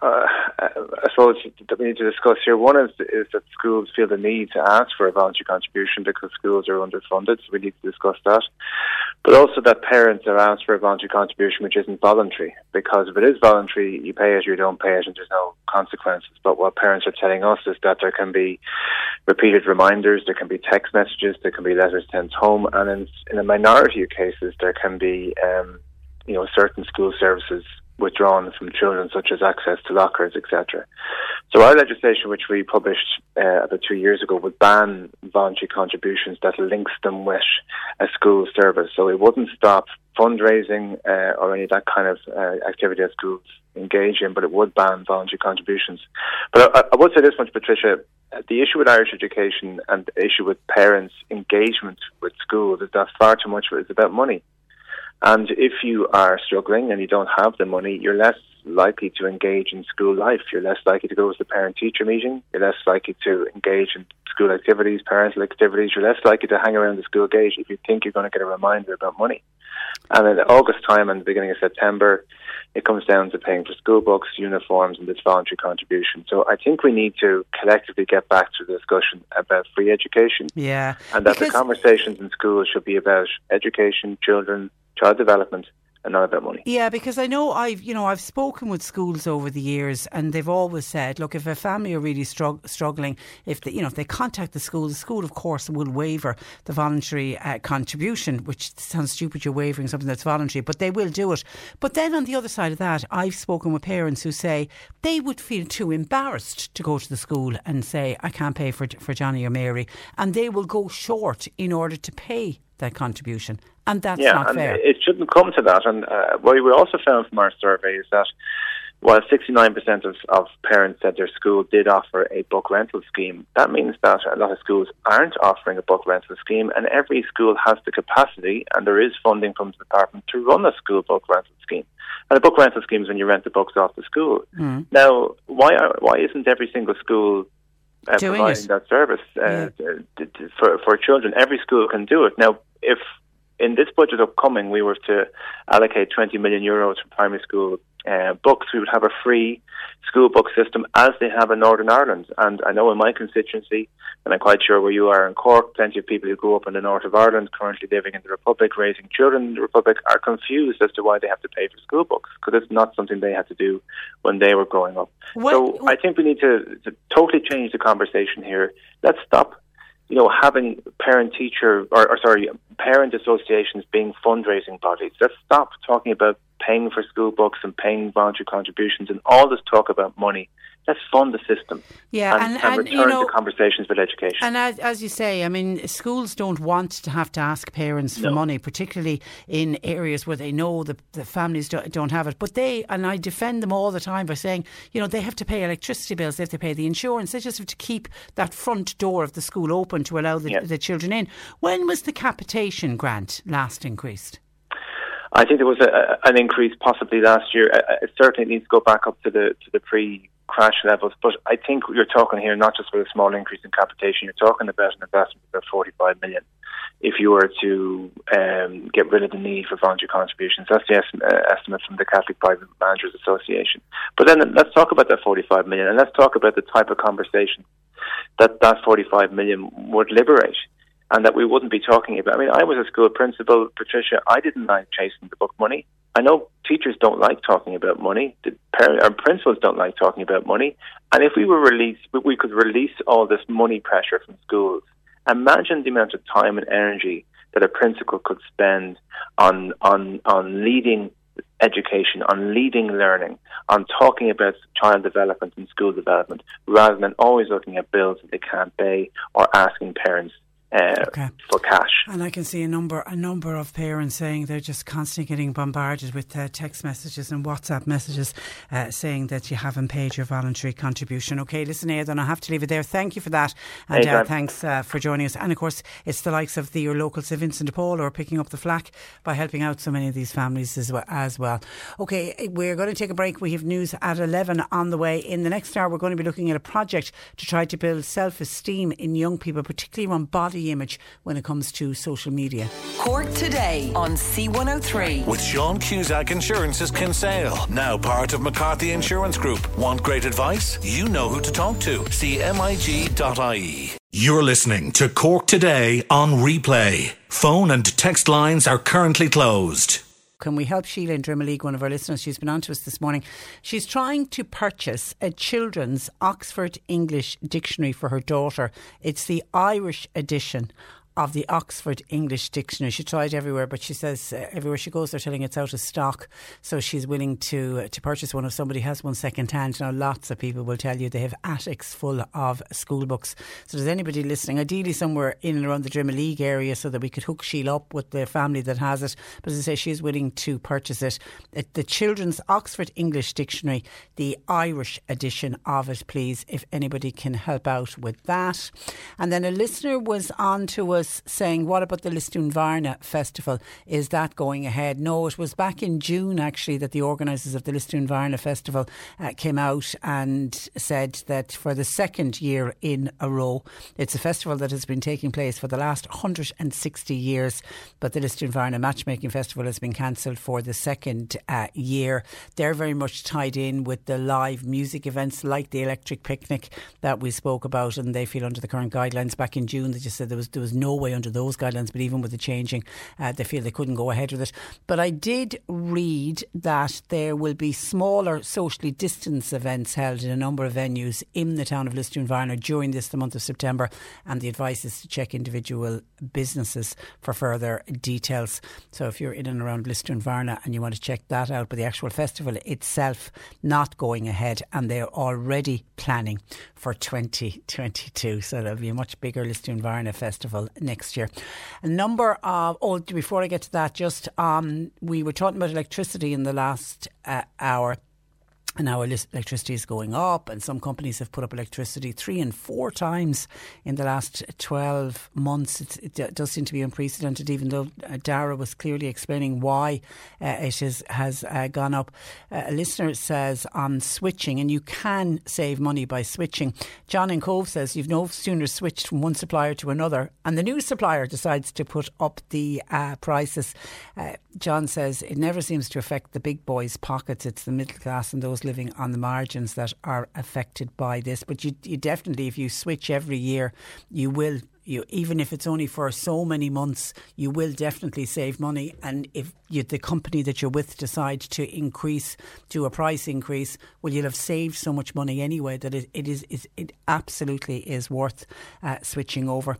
uh, I suppose that we need to discuss here. One is is that schools feel the need to ask for a voluntary contribution because schools are underfunded, so we need to discuss that. But also that parents are asked for a voluntary contribution which isn't voluntary, because if it is voluntary, you pay it, or you don't pay it, and there's no consequences. But what parents are telling us is that there can be repeated reminders, there can be text messages, there can be letters sent home, and in, in a minority of cases, there can be, um, you know, certain school services withdrawn from children, such as access to lockers, etc. So our legislation, which we published uh, about two years ago, would ban voluntary contributions that links them with a school service. So it wouldn't stop fundraising uh, or any of that kind of uh, activity that schools engage in, but it would ban voluntary contributions. But I, I would say this much, Patricia. The issue with Irish education and the issue with parents' engagement with schools is that far too much is about money. And if you are struggling and you don't have the money, you're less likely to engage in school life. You're less likely to go to the parent teacher meeting. You're less likely to engage in school activities, parental activities. You're less likely to hang around the school gate if you think you're going to get a reminder about money. And in August time and the beginning of September, it comes down to paying for school books, uniforms, and this voluntary contribution. So I think we need to collectively get back to the discussion about free education. Yeah. And that the conversations in schools should be about education, children, child development, and not about money. Yeah, because I know I've you know I've spoken with schools over the years, and they've always said, look, if a family are really strugg- struggling, if they, you know if they contact the school, the school of course will waiver the voluntary uh, contribution, which sounds stupid. You're waivering something that's voluntary, but they will do it. But then on the other side of that, I've spoken with parents who say they would feel too embarrassed to go to the school and say I can't pay for for Johnny or Mary, and they will go short in order to pay that contribution, and that's yeah, not and fair. it shouldn't come to that. And uh, what we also found from our survey is that while 69% of, of parents said their school did offer a book rental scheme, that means that a lot of schools aren't offering a book rental scheme, and every school has the capacity, and there is funding from the department to run a school book rental scheme. And a book rental scheme is when you rent the books off the school. Mm. Now, why are, why isn't every single school uh, providing it. that service uh, t- for for children? Every school can do it. Now, if in this budget upcoming we were to allocate 20 million euros for primary school uh, books, we would have a free school book system as they have in Northern Ireland. And I know in my constituency, and I'm quite sure where you are in Cork, plenty of people who grew up in the north of Ireland, currently living in the Republic, raising children in the Republic, are confused as to why they have to pay for school books because it's not something they had to do when they were growing up. Well- so I think we need to, to totally change the conversation here. Let's stop you know, having parent teacher or, or sorry, parent associations being fundraising bodies. Let's stop talking about paying for school books and paying voluntary contributions and all this talk about money. Let's fund the system Yeah, and, and- and, and, return you know- to conversations about education. And as, as you say, I mean, schools don't want to have to ask parents for No. money, particularly in areas where they know the, the families don't, don't have it. But they, and I defend them all the time by saying, you know, they have to pay electricity bills, they have to pay the insurance, they just have to keep that front door of the school open to allow the, Yeah. the children in. When was the capitation grant last increased? I think there was a, an increase possibly last year. Uh, uh, It certainly needs to go back up to the to the pre crash levels. But I think you're talking here not just about a small increase in capitation. You're talking about an investment of about 45 million. If you were to um, get rid of the need for voluntary contributions, that's the estimate, uh, estimate from the Catholic Primary Managers Association. But then let's talk about that 45 million, and let's talk about the type of conversation that that 45 million would liberate and that we wouldn't be talking about. I mean, I was a school principal, Patricia. I didn't like chasing the book money. I know teachers don't like talking about money. The parent, our principals don't like talking about money. And if we were released, we could release all this money pressure from schools. Imagine the amount of time and energy that a principal could spend on on on leading education, on leading learning, on talking about child development and school development, rather than always looking at bills that they can't pay or asking parents uh, okay. for cash. And I can see a number a number of parents saying they're just constantly getting bombarded with uh, text messages and WhatsApp messages uh, saying that you haven't paid your voluntary contribution. Okay, listen, Aodhán, I have to leave it there. Thank you for that, and uh, thanks uh, for joining us. And of course, it's the likes of the your local St Vincent de Paul who are picking up the flack by helping out so many of these families as well. As well. Okay, we're going to take a break. We have news at eleven on the way. In the next hour, we're going to be looking at a project to try to build self esteem in young people, particularly around body image when it comes to social media. Cork today on C103. With Sean Cusack Insurance's Kinsale, now part of McCarthy Insurance Group. Want great advice? You know who to talk to. CMIG.ie. You're listening to Cork Today on replay. Phone and text lines are currently closed. Can we help Sheila in Drimoleague, one of our listeners? She's been on to us this morning. She's trying to purchase a children's Oxford English dictionary for her daughter. It's the Irish edition of the Oxford English Dictionary. She tried everywhere, but she says uh, everywhere she goes, they're telling it's out of stock. So she's willing to uh, to purchase one if somebody has one second hand. Now, lots of people will tell you they have attics full of school books. So, does anybody listening, ideally somewhere in and around the Drimoleague area, so that we could hook Sheila up with the family that has it? But as I say, she's willing to purchase it. The Children's Oxford English Dictionary, the Irish edition of it, please, if anybody can help out with that. And then a listener was on to us was saying, what about the Lisdoonvarna Festival? Is that going ahead? No, it was back in June actually that the organisers of the Lisdoonvarna Festival uh, came out and said that for the second year in a row, it's a festival that has been taking place for the last 160 years, but the Lisdoonvarna Matchmaking Festival has been cancelled for the second uh, year. They're very much tied in with the live music events like the Electric Picnic that we spoke about, and they feel under the current guidelines back in June, they just said there was there was no way under those guidelines, but even with the changing, uh, they feel they couldn't go ahead with it. But I did read that there will be smaller socially distanced events held in a number of venues in the town of Lisdoonvarna during this, the month of September, and the advice is to check individual businesses for further details. So if you're in and around Lisdoonvarna and you want to check that out, but the actual festival itself not going ahead, and they're already planning for 2022. So there'll be a much bigger Lisdoonvarna festival next year. A number of, oh, before I get to that, just um, we were talking about electricity in the last uh, hour and now electricity is going up, and some companies have put up electricity three and four times in the last 12 months. It's, it does seem to be unprecedented, even though uh, Daragh was clearly explaining why uh, it is, has uh, gone up. Uh, a listener says on switching, and you can save money by switching. John in Cobh says you've no sooner switched from one supplier to another, and the new supplier decides to put up the uh, prices. Uh, John says it never seems to affect the big boys' pockets, it's the middle class and those living on the margins that are affected by this. But you, you definitely, if you switch every year, you will you even if it's only for so many months, you will definitely save money. And if you, the company that you're with decide to increase, do a price increase, well, you'll have saved so much money anyway that it, it is it absolutely is worth uh, switching over.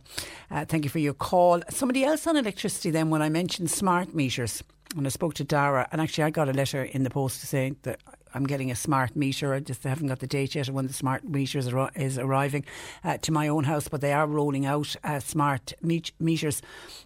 Uh, thank you for your call. Somebody else on electricity. Then, when I mentioned smart meters, and I spoke to Daragh, and actually I got a letter in the post saying that I'm getting a smart meter. I just haven't got the date yet when the smart meter is, arriving uh, to my own house, but they are rolling out uh, smart me- meters.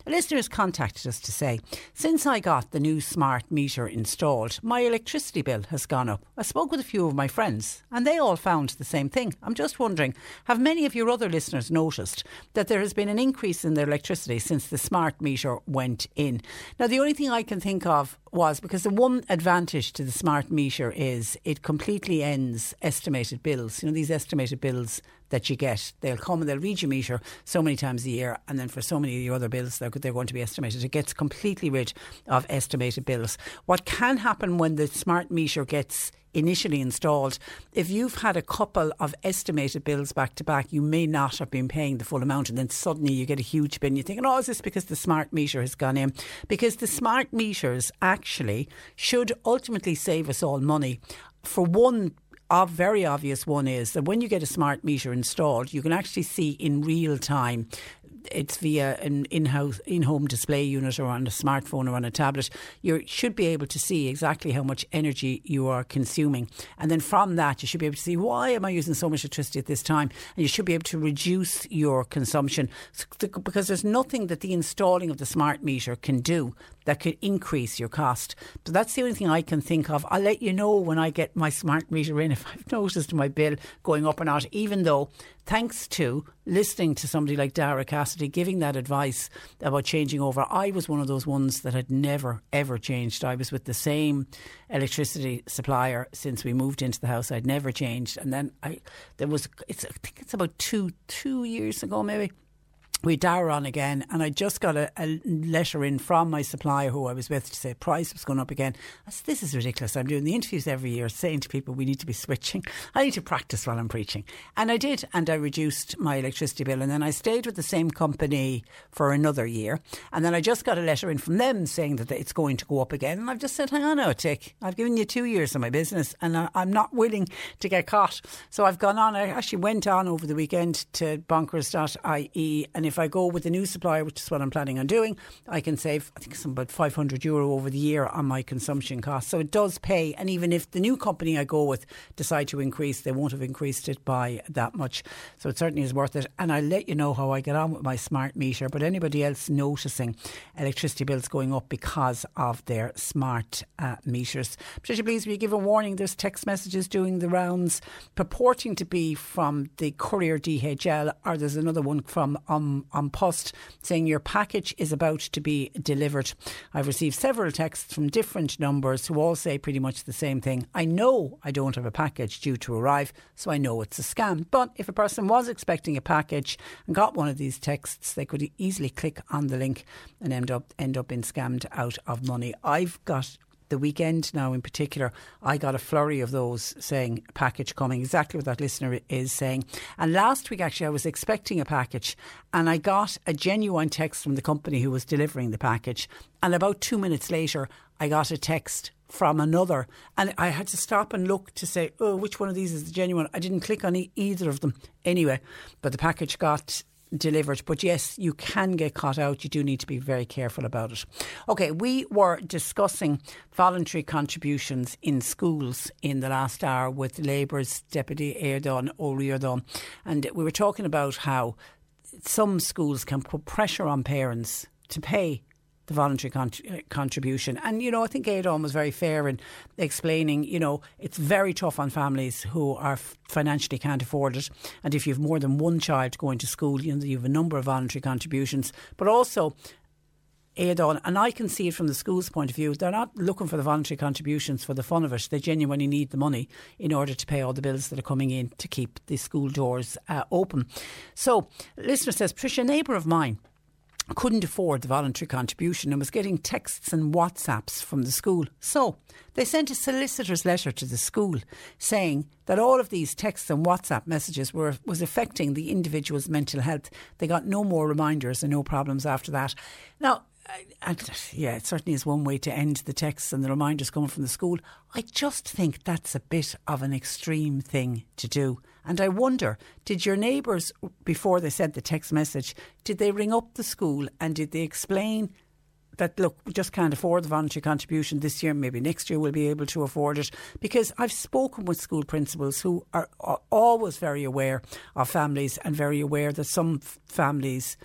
A listener has contacted us to say, since I got the new smart meter installed, my electricity bill has gone up. I spoke with a few of my friends, and they all found the same thing. I'm just wondering, have many of your other listeners noticed that there has been an increase in their electricity since the smart meter went in? Now, the only thing I can think of was because the one advantage to the smart meter is it completely ends estimated bills. You know, these estimated bills that you get, they'll come and they'll read your meter so many times a year, and then for so many of your other bills, they're, they're going to be estimated. It gets completely rid of estimated bills. What can happen when the smart meter gets initially installed, if you've had a couple of estimated bills back to back, you may not have been paying the full amount, and then suddenly you get a huge bin. You're thinking, oh, is this because the smart meter has gone in? Because the smart meters actually should ultimately save us all money. For one a very obvious one is that when you get a smart meter installed, you can actually see in real time it's via an in-house in-home display unit or on a smartphone or on a tablet, you should be able to see exactly how much energy you are consuming, and then from that you should be able to see why am I using so much electricity at this time, and you should be able to reduce your consumption because there's nothing that the installing of the smart meter can do that could increase your cost. So that's the only thing I can think of. I'll let you know when I get my smart meter in if I've noticed my bill going up or not, even though thanks to listening to somebody like Daragh Cassidy giving that advice about changing over, I was one of those ones that had never ever changed. I was with the same electricity supplier since we moved into the house. I'd never changed, and then I there was it's I think it's about two two years ago maybe we Daragh on again, and I just got a, a, letter in from my supplier who I was with to say price was going up again. I said, This is ridiculous. I'm doing the interviews every year saying to people we need to be switching. I need to practice while I'm preaching. And I did, and I reduced my electricity bill. And then I stayed with the same company for another year. And then I just got a letter in from them saying that it's going to go up again. And I've just said, Hang on now, Tick. I've given you two years of my business, and I, I'm not willing to get caught. So I've gone on. I actually went on over the weekend to bonkers.ie and if I go with the new supplier, which is what I'm planning on doing, I can save, I think, some about 500 euro over the year on my consumption costs. So it does pay. And even if the new company I go with decide to increase, they won't have increased it by that much. So it certainly is worth it. And I'll let you know how I get on with my smart meter. But anybody else noticing electricity bills going up because of their smart uh, meters, Patricia, please, will you give a warning? There's text messages doing the rounds purporting to be from the Courier DHL, or there's another one from um, An Post saying your package is about to be delivered. I've received several texts from different numbers who all say pretty much the same thing. I know I don't have a package due to arrive, so I know it's a scam. But if a person was expecting a package and got one of these texts, they could easily click on the link and end up end up being scammed out of money. I've got the weekend now in particular, I got a flurry of those saying package coming, exactly what that listener is saying. And last week, actually, I was expecting a package and I got a genuine text from the company who was delivering the package. And about two minutes later, I got a text from another. And I had to stop and look to say, oh, which one of these is the genuine? I didn't click on e- either of them anyway, but the package got delivered. But yes, you can get caught out. You do need to be very careful about it. Okay, we were discussing voluntary contributions in schools in the last hour with Labour's Deputy Ó Ríordáin. And we were talking about how some schools can put pressure on parents to pay the voluntary con- contribution. And, you know, I think Aodhán was very fair in explaining, you know, it's very tough on families who are financially can't afford it. And if you have more than one child going to school, you know, you have a number of voluntary contributions. But also, Aodhán, and I can see it from the school's point of view, they're not looking for the voluntary contributions for the fun of it. They genuinely need the money in order to pay all the bills that are coming in to keep the school doors uh, open. So, listener says, Patricia, a neighbour of mine couldn't afford the voluntary contribution and was getting texts and WhatsApps from the school. So they sent a solicitor's letter to the school saying that all of these texts and WhatsApp messages were was affecting the individual's mental health. They got no more reminders and no problems after that. Now, yeah, it certainly is one way to end the texts and the reminders coming from the school. I just think that's a bit of an extreme thing to do. And I wonder, did your neighbours, before they sent the text message, did they ring up the school and did they explain that look, we just can't afford the voluntary contribution this year. Maybe next year we'll be able to afford it. Because I've spoken with school principals who are, are always very aware of families and very aware that some f- families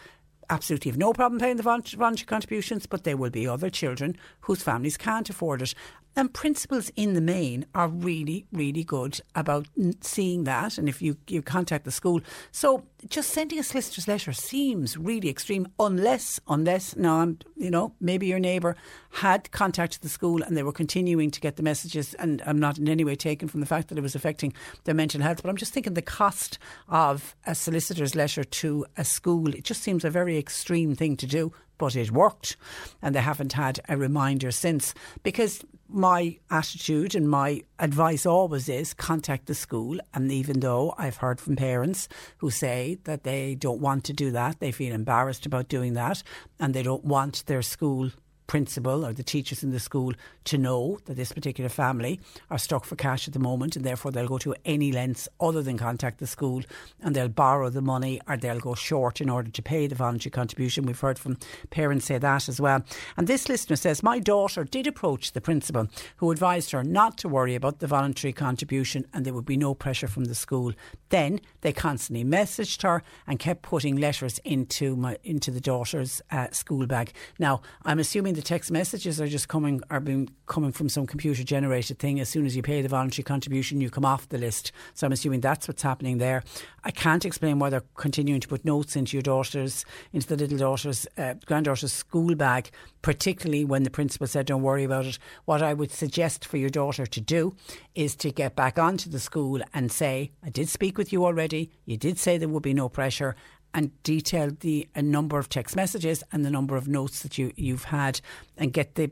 absolutely have no problem paying the voluntary contributions, but there will be other children whose families can't afford it. And principals in the main are really, really good about seeing that. And if you, you contact the school, so just sending a solicitor's letter seems really extreme, unless, unless, now I'm, you know, maybe your neighbour had contacted the school and they were continuing to get the messages. And I'm not in any way taken from the fact that it was affecting their mental health, but I'm just thinking the cost of a solicitor's letter to a school, it just seems a very extreme thing to do but it worked. And they haven't had a reminder since. Because my attitude and my advice always is contact the school. And even though I've heard from parents who say that they don't want to do that, they feel embarrassed about doing that, and they don't want their school principal or the teachers in the school to know that this particular family are stuck for cash at the moment and therefore they'll go to any lengths other than contact the school and they'll borrow the money or they'll go short in order to pay the voluntary contribution. We've heard from parents say that as well. And this listener says, My daughter did approach the principal who advised her not to worry about the voluntary contribution and there would be no pressure from the school. Then they constantly messaged her and kept putting letters into my into the daughter's uh, school bag. Now, I'm assuming the text messages are just coming are being coming from some computer generated thing. As soon as you pay the voluntary contribution, you come off the list. So I'm assuming that's what's happening there. I can't explain why they're continuing to put notes into your daughter's, into the little daughter's, uh, granddaughter's school bag, particularly when the principal said, "Don't worry about it." What I would suggest for your daughter to do is to get back onto the school and say, "I did speak with you already. You did say there would be no pressure." And detail the number of text messages and the number of notes that you, you've had and get the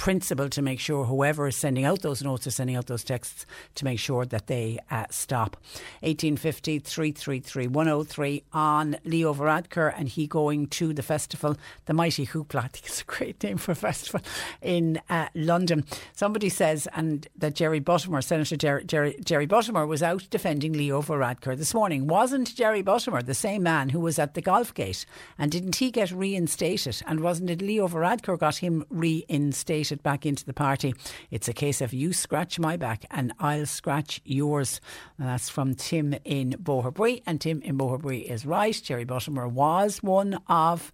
principal to make sure whoever is sending out those notes or sending out those texts to make sure that they uh, stop. 1850 333 103 on Leo Varadkar and he going to the festival, the Mighty Hoopla. I think it's a great name for a festival in uh, London. Somebody says and that Jerry Buttimer, Senator Jerry, Jerry, Jerry Buttimer, was out defending Leo Varadkar this morning. Wasn't Jerry Buttimer the same man who was at the golf gate? And didn't he get reinstated? And wasn't it Leo Varadkar got him reinstated? It back into the party. It's a case of you scratch my back and I'll scratch yours. And that's from Tim in Boherbue. And Tim in Boherbue is right. Jerry Buttimer was one of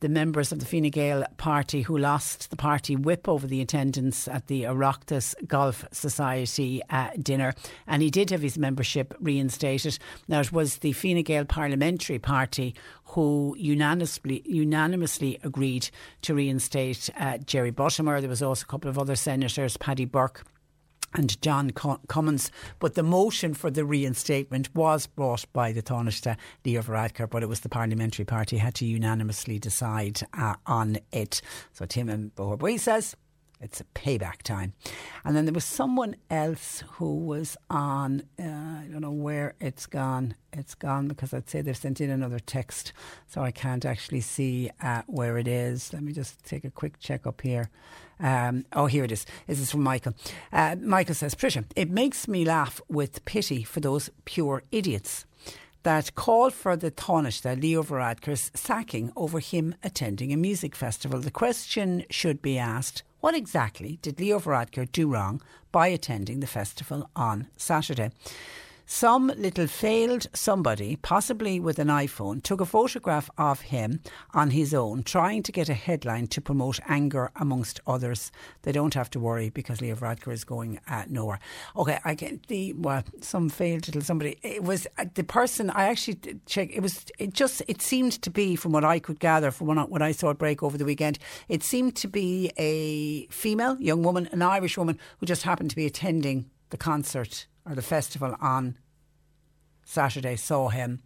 the members of the Fine Gael party who lost the party whip over the attendance at the Oireachtas Golf Society uh, dinner. And he did have his membership reinstated. Now, it was the Fine Gael parliamentary party who unanimously, unanimously agreed to reinstate uh, Jerry Buttimer. There was also a couple of other senators, Paddy Burke and John Cummins. But the motion for the reinstatement was brought by the Taoiseach Leo Varadkar, but it was the parliamentary party had to unanimously decide uh, on it. So Tim and Boherbue says it's a payback time. And then there was someone else who was on, uh, I don't know where it's gone. It's gone because I'd say they've sent in another text, so I can't actually see uh, where it is. Let me just take a quick check up here. Um, oh, here it is. This is from Michael. Uh, Michael says, Prisha, it makes me laugh with pity for those pure idiots that call for the Taoiseach, Leo Varadkar's sacking over him attending a music festival. The question should be asked, what exactly did Leo Varadkar do wrong by attending the festival on Saturday? Some little failed somebody, possibly with an iPhone, took a photograph of him on his own, trying to get a headline to promote anger amongst others. They don't have to worry because Leo Varadkar is going uh, nowhere. Okay, I get the well, some failed little somebody. It was uh, the person I actually checked. It was it just it seemed to be from what I could gather from when I saw it break over the weekend. It seemed to be a female young woman, an Irish woman who just happened to be attending the concert or the festival on Saturday saw him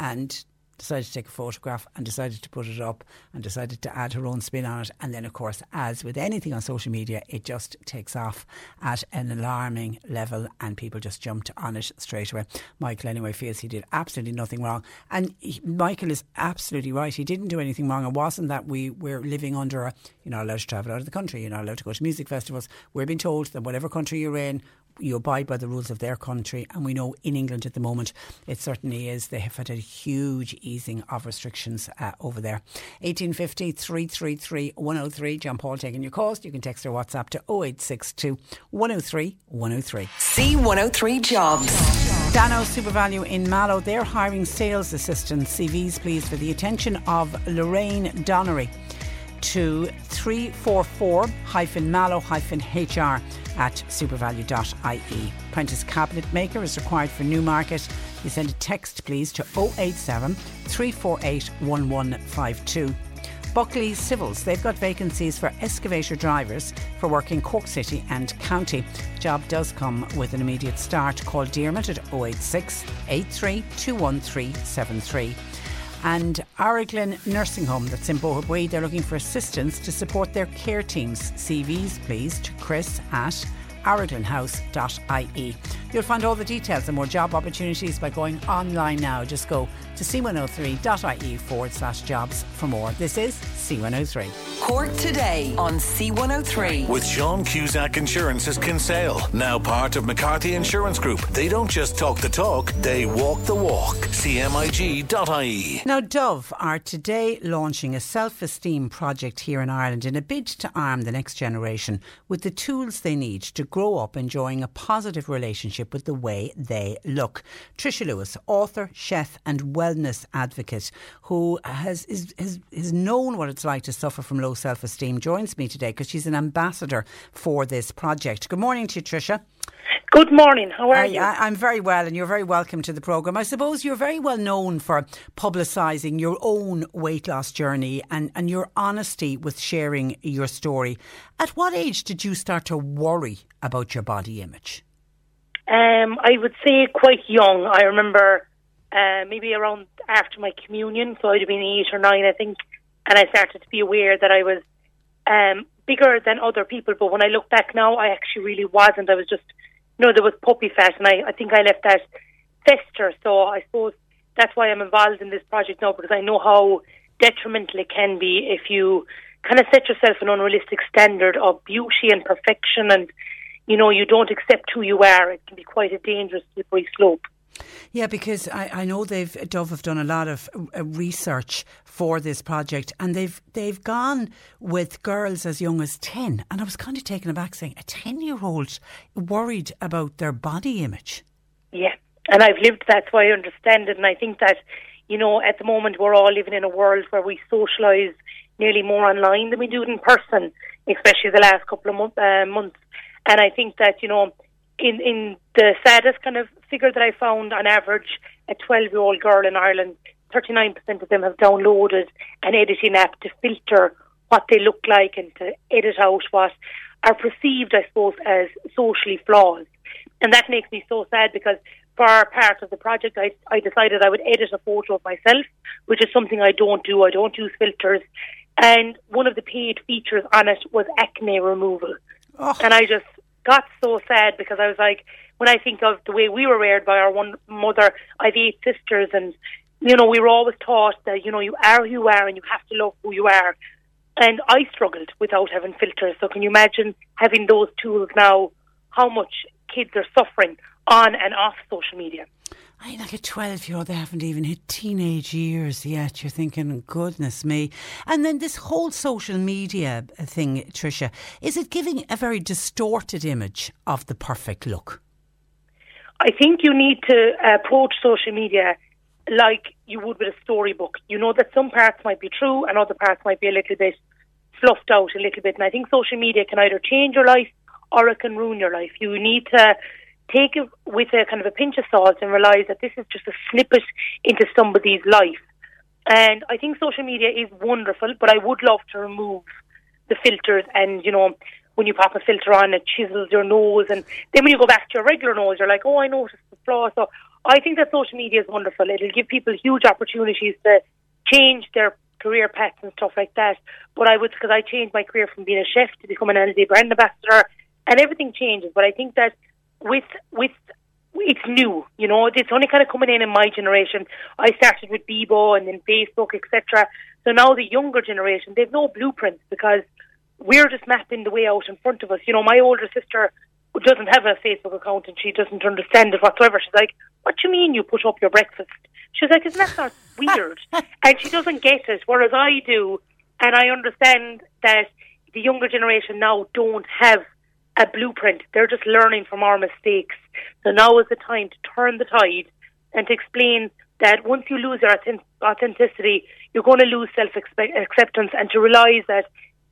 and decided to take a photograph and decided to put it up and decided to add her own spin on it. And then, of course, as with anything on social media, it just takes off at an alarming level and people just jumped on it straight away. Michael, anyway, feels he did absolutely nothing wrong. And he, Michael is absolutely right. He didn't do anything wrong. It wasn't that we were living under a, you're not allowed to travel out of the country, you're not allowed to go to music festivals. We're being told that whatever country you're in, you abide by the rules of their country. And we know in England at the moment, it certainly is. They have had a huge easing of restrictions uh, over there. 1850 333 103. John Paul taking your calls. You can text or WhatsApp to 0862 103 103. C103 Jobs. Dano SuperValu in Mallow, they're hiring sales assistants. CVs, please, for the attention of Lorraine Donnery. To 344-mallow-hr at supervalu.ie. Apprentice cabinet maker is required for Newmarket. You send a text, please, to 087 348 1152. Buckley Civils, they've got vacancies for excavator drivers for work in Cork City and County. Job does come with an immediate start. Call Dermot at 086 83 21373. And Araglin Nursing Home, that's in Boherbue, they're looking for assistance to support their care teams. CVs, please, to chris at araglinhouse.ie. You'll find all the details and more job opportunities by going online now. Just go to c103.ie forward slash jobs for more. This is C103. Cork today on C103. With Sean Cusack Insurance's Kinsale, now part of McCarthy Insurance Group. They don't just talk the talk, they walk the walk. CMIG.ie. Now, Dove are today launching a self esteem project here in Ireland in a bid to arm the next generation with the tools they need to grow up enjoying a positive relationship with the way they look. Trisha Lewis, author, chef, and wellness advocate, who has is, is, is known what it's like to suffer from low self esteem, joins me today because she's an ambassador for this project. Good morning to you, Trisha. Good morning. How are I, you? I, am very well, and you're very welcome to the programme. I suppose you're very well known for publicising your own weight loss journey and, and your honesty with sharing your story. At what age did you start to worry about your body image? Um, I would say quite young. I remember uh, maybe around after my communion, so I'd have been eight or nine, I think, and I started to be aware that I was um, bigger than other people. But when I look back now, I actually really wasn't. I was just you know, there was puppy fat, and I, I think I left that fester. So I suppose that's why I'm involved in this project now because I know how detrimental it can be if you kind of set yourself an unrealistic standard of beauty and perfection, and you know you don't accept who you are. It can be quite a dangerous slippery slope. Yeah, because I, I know they've Dove have done a lot of uh, research for this project, and they've they've gone with girls as young as ten, and I was kind of taken aback, saying a ten year old worried about their body image. Yeah, and I've lived that, so I understand it, and I think that you know at the moment we're all living in a world where we socialise nearly more online than we do in person, especially the last couple of month, uh, months, and I think that you know in in the saddest kind of figure that I found on average, a 12 year old girl in Ireland, 39% of them have downloaded an editing app to filter what they look like and to edit out what are perceived, I suppose, as socially flawed. And that makes me so sad because for part of the project, I, I decided I would edit a photo of myself, which is something I don't do. I don't use filters. And one of the paid features on it was acne removal. Oh. And I just got so sad because I was like, when I think of the way we were reared by our one mother, I've eight sisters, and you know we were always taught that you know you are who you are and you have to love who you are. And I struggled without having filters. So can you imagine having those tools now? How much kids are suffering on and off social media? I mean, like a 12 year old, they haven't even hit teenage years yet. You're thinking, goodness me. And then this whole social media thing, Trisha, is it giving a very distorted image of the perfect look? I think you need to uh, approach social media like you would with a storybook. You know that some parts might be true and other parts might be a little bit fluffed out a little bit. And I think social media can either change your life or it can ruin your life. You need to take it with a kind of a pinch of salt and realize that this is just a snippet into somebody's life. And I think social media is wonderful, but I would love to remove the filters and, you know, when you pop a filter on, it chisels your nose, and then when you go back to your regular nose, you're like, oh, I noticed the flaw. So I think that social media is wonderful. It'll give people huge opportunities to change their career paths and stuff like that. But I would, because I changed my career from being a chef to become an Lidl brand ambassador, and everything changes. But I think that with with it's new, you know, it's only kind of coming in in my generation. I started with Bebo and then Facebook, etc. So now the younger generation, they've no blueprints because we're just mapping the way out in front of us. You know, my older sister doesn't have a Facebook account and she doesn't understand it whatsoever. She's like, "What do you mean you put up your breakfast?" She's like, "Isn't that not weird?" and she doesn't get it, whereas I do, and I understand that the younger generation now don't have a blueprint. They're just learning from our mistakes. So now is the time to turn the tide and to explain that once you lose your authenticity, you're going to lose self acceptance and to realize that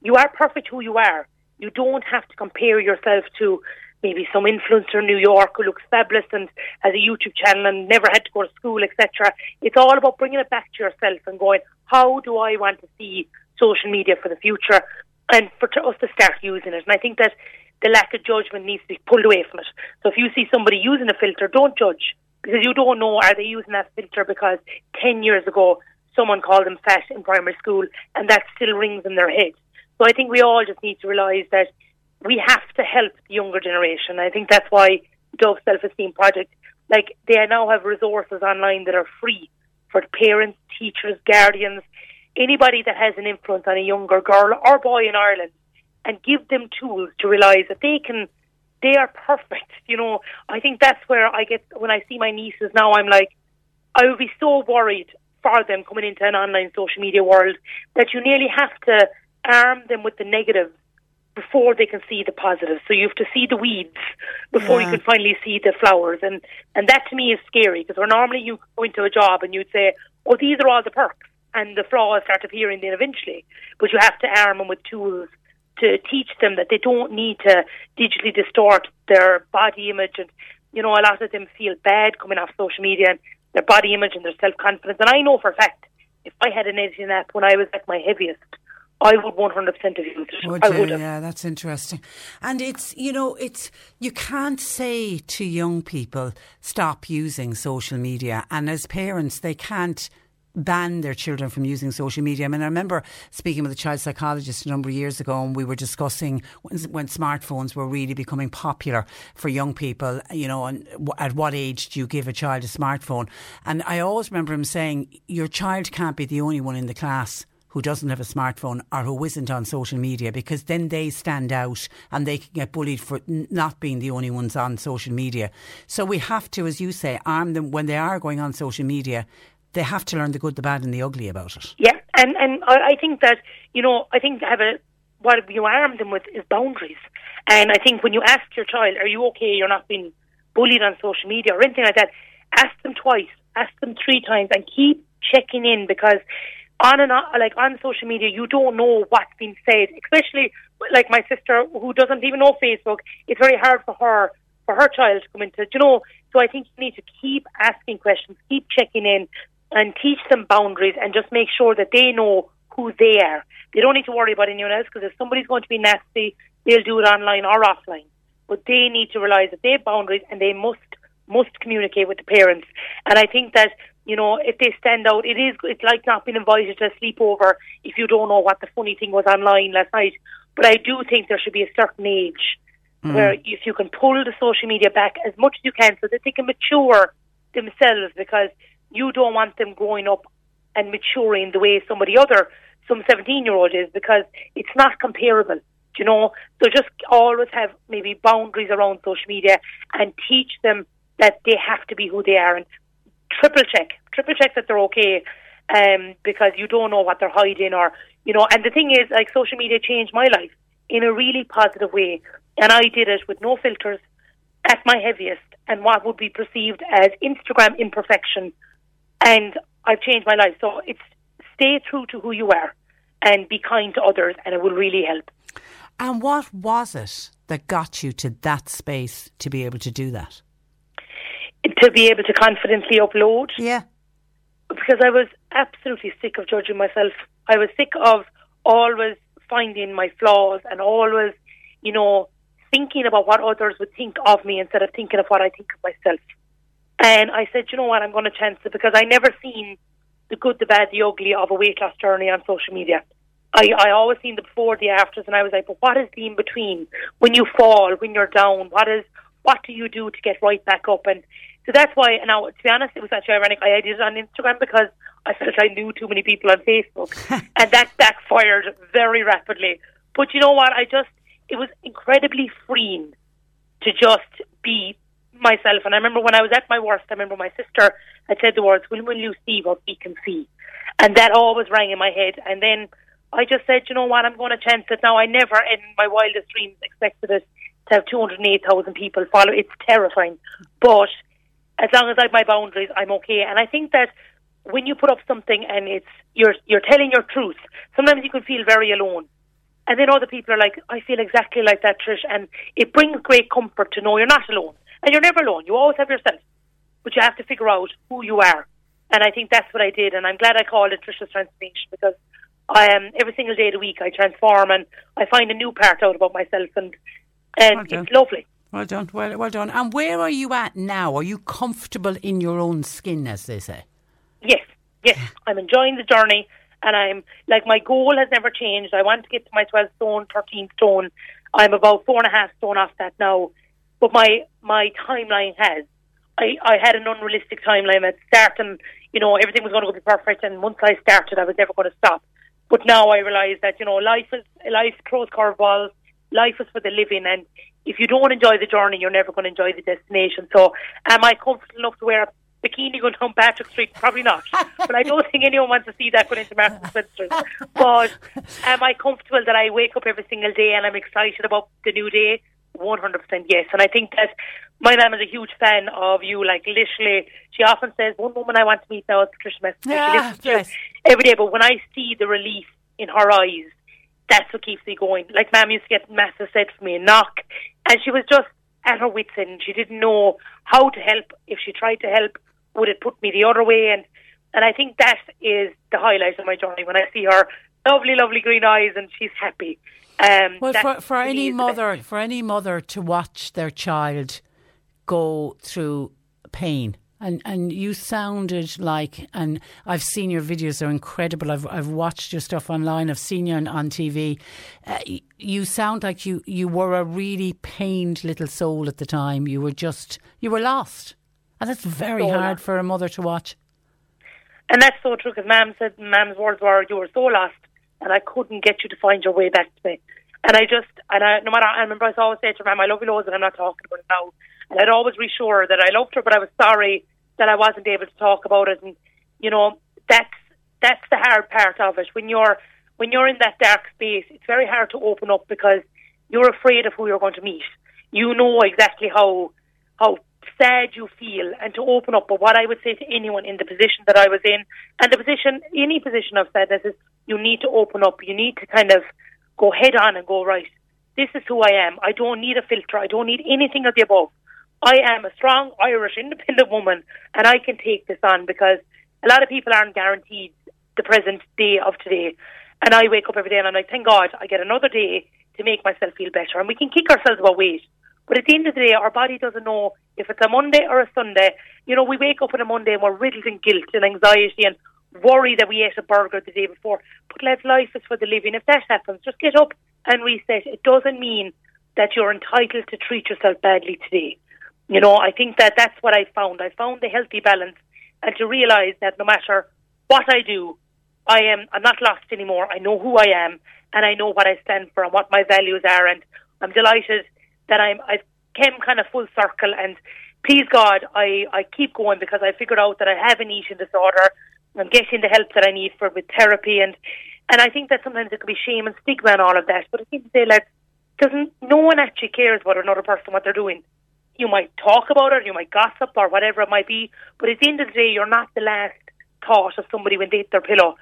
you are perfect who you are. You don't have to compare yourself to maybe some influencer in New York who looks fabulous and has a YouTube channel and never had to go to school, etc. It's all about bringing it back to yourself and going, how do I want to see social media for the future? And for us to start using it. And I think that the lack of judgment needs to be pulled away from it. So if you see somebody using a filter, don't judge because you don't know are they using that filter because 10 years ago someone called them fat in primary school and that still rings in their head. So I think we all just need to realise that we have to help the younger generation. I think that's why Dove Self Esteem Project, like they now have resources online that are free for parents, teachers, guardians, anybody that has an influence on a younger girl or boy in Ireland, and give them tools to realise that they can, they are perfect. You know, I think that's where I get when I see my nieces now. I'm like, I would be so worried for them coming into an online social media world that you nearly have to arm them with the negative before they can see the positives. So you have to see the weeds before yeah. you can finally see the flowers. And, and that to me is scary because where normally you go into a job and you'd say, oh, these are all the perks and the flaws start appearing then eventually. But you have to arm them with tools to teach them that they don't need to digitally distort their body image. And, you know, a lot of them feel bad coming off social media and their body image and their self-confidence. And I know for a fact, if I had an editing app when I was at my heaviest, I would 100% have used it. Would I would have. Yeah, that's interesting. And it's, you know, it's, you can't say to young people, stop using social media. And as parents, they can't ban their children from using social media. I mean, I remember speaking with a child psychologist a number of years ago, and we were discussing when, when smartphones were really becoming popular for young people, you know, and at what age do you give a child a smartphone? And I always remember him saying, Your child can't be the only one in the class who doesn't have a smartphone or who isn't on social media because then they stand out and they can get bullied for not being the only ones on social media. So we have to, as you say, arm them when they are going on social media. They have to learn the good, the bad, and the ugly about it. Yeah, and and I think that you know I think have a what you arm them with is boundaries. And I think when you ask your child, "Are you okay? You're not being bullied on social media or anything like that," ask them twice, ask them three times, and keep checking in because on and on, like on social media, you don't know what's been said, especially like my sister who doesn't even know Facebook. It's very hard for her, for her child to come into, you know. So I think you need to keep asking questions, keep checking in, and teach them boundaries, and just make sure that they know who they are. They don't need to worry about anyone else because if somebody's going to be nasty, they'll do it online or offline. But they need to realise that they have boundaries and they must must communicate with the parents. And I think that you know, if they stand out, it is it's like not being invited to a sleepover if you don't know what the funny thing was online last night. But I do think there should be a certain age mm. where if you can pull the social media back as much as you can so that they can mature themselves because you don't want them growing up and maturing the way somebody other some 17 year old is because it's not comparable you know so just always have maybe boundaries around social media and teach them that they have to be who they are and triple check, triple check that they're okay, um, because you don't know what they're hiding or you know. And the thing is, like social media changed my life in a really positive way, and I did it with no filters, at my heaviest, and what would be perceived as Instagram imperfection, and I've changed my life. So it's stay true to who you are, and be kind to others, and it will really help. And what was it that got you to that space to be able to do that? To be able to confidently upload. Yeah. Because I was absolutely sick of judging myself. I was sick of always finding my flaws and always, you know, thinking about what others would think of me instead of thinking of what I think of myself. And I said, you know what, I'm going to chance it because I never seen the good, the bad, the ugly of a weight loss journey on social media. I, I always seen the before, the afters, and I was like, but what is the in between? When you fall, when you're down, what is what do you do to get right back up? And so that's why, and now to be honest, it was actually ironic. I did it on Instagram because I felt I knew too many people on Facebook. and that backfired very rapidly. But you know what? I just, it was incredibly freeing to just be myself. And I remember when I was at my worst, I remember my sister had said the words, when will you see what we can see? And that always rang in my head. And then I just said, you know what, I'm going to chance it. Now, I never in my wildest dreams expected it to have 208,000 people follow. It's terrifying. But as long as I have my boundaries, I'm okay. And I think that when you put up something and it's you're you're telling your truth, sometimes you can feel very alone. And then other people are like, I feel exactly like that, Trish, and it brings great comfort to know you're not alone. And you're never alone. You always have yourself. But you have to figure out who you are. And I think that's what I did. And I'm glad I called it Trish's Transformation because I am um, every single day of the week I transform and I find a new part out about myself and and it's lovely. Well done, well well done. And where are you at now? Are you comfortable in your own skin, as they say? Yes, yes. I'm enjoying the journey, and I'm like my goal has never changed. I want to get to my 12 stone, 13 stone. I'm about four and a half stone off that now, but my my timeline has. I, I had an unrealistic timeline at starting, you know, everything was going to be perfect, and once I started, I was never going to stop. But now I realise that you know life is life throws curveballs. Life is for the living, and if you don't enjoy the journey, you're never going to enjoy the destination. So, am I comfortable enough to wear a bikini going down Patrick Street? Probably not. but I don't think anyone wants to see that going into Marks and Spencer's. But am I comfortable that I wake up every single day and I'm excited about the new day? 100% yes. And I think that my mum is a huge fan of you. Like, literally, she often says, One woman I want to meet now is Patricia Messinger. Yeah, yes. every day. But when I see the relief in her eyes, that's what keeps me going. Like, mum used to get massive set for me knock. And she was just at her wits' end. She didn't know how to help. If she tried to help, would it put me the other way? And and I think that is the highlight of my journey when I see her lovely, lovely green eyes and she's happy. Um, well, for, for any mother, for any mother to watch their child go through pain. And and you sounded like, and I've seen your videos; they're incredible. I've I've watched your stuff online. I've seen you on, on TV. Uh, you sound like you you were a really pained little soul at the time. You were just you were lost, and that's very so hard lost. for a mother to watch. And that's so true because Mam said, Mam's words were, "You were so lost, and I couldn't get you to find your way back to me." And I just, and I, no matter, I remember I always say to Mam, I love you loads, and I'm not talking about it now and I'd always reassure her that I loved her, but I was sorry that I wasn't able to talk about it. And you know, that's that's the hard part of it. When you're when you're in that dark space, it's very hard to open up because you're afraid of who you're going to meet. You know exactly how how sad you feel and to open up. But what I would say to anyone in the position that I was in, and the position, any position of sadness, is you need to open up. You need to kind of go head on and go right. This is who I am. I don't need a filter. I don't need anything of the above. I am a strong Irish independent woman and I can take this on because a lot of people aren't guaranteed the present day of today. And I wake up every day and I'm like, thank God I get another day to make myself feel better. And we can kick ourselves about weight. But at the end of the day, our body doesn't know if it's a Monday or a Sunday. You know, we wake up on a Monday and we're riddled in guilt and anxiety and worry that we ate a burger the day before. But let life is for the living. If that happens, just get up and reset. It doesn't mean that you're entitled to treat yourself badly today. You know, I think that that's what I found. I found the healthy balance and to realize that no matter what I do, I am I'm not lost anymore. I know who I am and I know what I stand for and what my values are and I'm delighted that I'm I've came kind of full circle and please God I, I keep going because I figured out that I have an eating disorder. I'm getting the help that I need for with therapy and and I think that sometimes it could be shame and stigma and all of that. But I think say like doesn't no one actually cares about another person what they're doing you might talk about it, you might gossip or whatever it might be, but at the end of the day, you're not the last thought of somebody when they hit their pillow.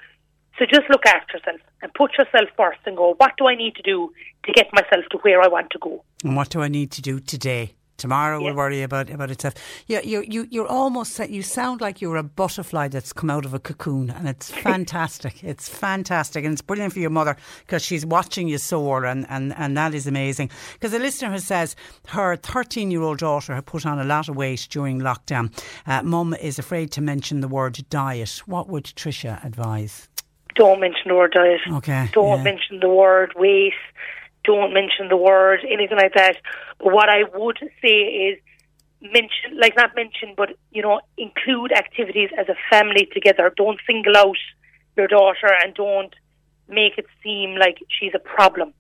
So just look after yourself and put yourself first and go, what do I need to do to get myself to where I want to go? And what do I need to do today? Tomorrow yeah. will worry about about itself. Yeah, you you you're almost you sound like you're a butterfly that's come out of a cocoon, and it's fantastic. it's fantastic, and it's brilliant for your mother because she's watching you soar, and and and that is amazing. Because a listener who says her 13 year old daughter had put on a lot of weight during lockdown. Uh, Mum is afraid to mention the word diet. What would Trisha advise? Don't mention the word diet. Okay. Don't yeah. mention the word weight don't mention the word, anything like that. But what I would say is mention, like not mention, but you know, include activities as a family together. Don't single out your daughter and don't make it seem like she's a problem.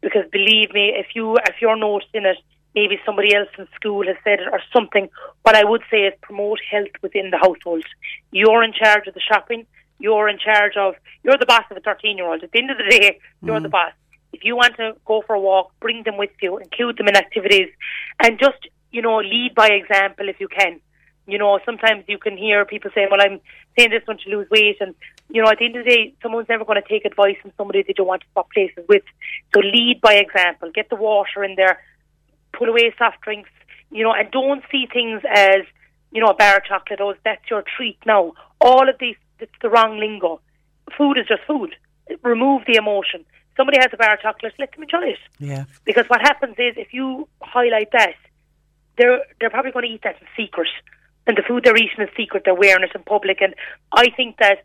Because believe me, if you if you're noticing it, maybe somebody else in school has said it or something. What I would say is promote health within the household. You're in charge of the shopping. You're in charge of. You're the boss of a 13 year old. At the end of the day, you're mm. the boss. If you want to go for a walk, bring them with you, include them in activities, and just you know lead by example if you can. You know, sometimes you can hear people saying, "Well, I'm saying this one to lose weight," and you know, at the end of the day, someone's never going to take advice from somebody they don't want to swap places with. So lead by example. Get the water in there. Pull away soft drinks. You know, and don't see things as you know a bar of chocolate. Oh, that's your treat now. All of these, it's the wrong lingo. Food is just food. Remove the emotion. Somebody has a bar of chocolate, let them enjoy it. Yeah. Because what happens is if you highlight that, they're they're probably going to eat that in secret, and the food they're eating in secret, they're wearing it in public. And I think that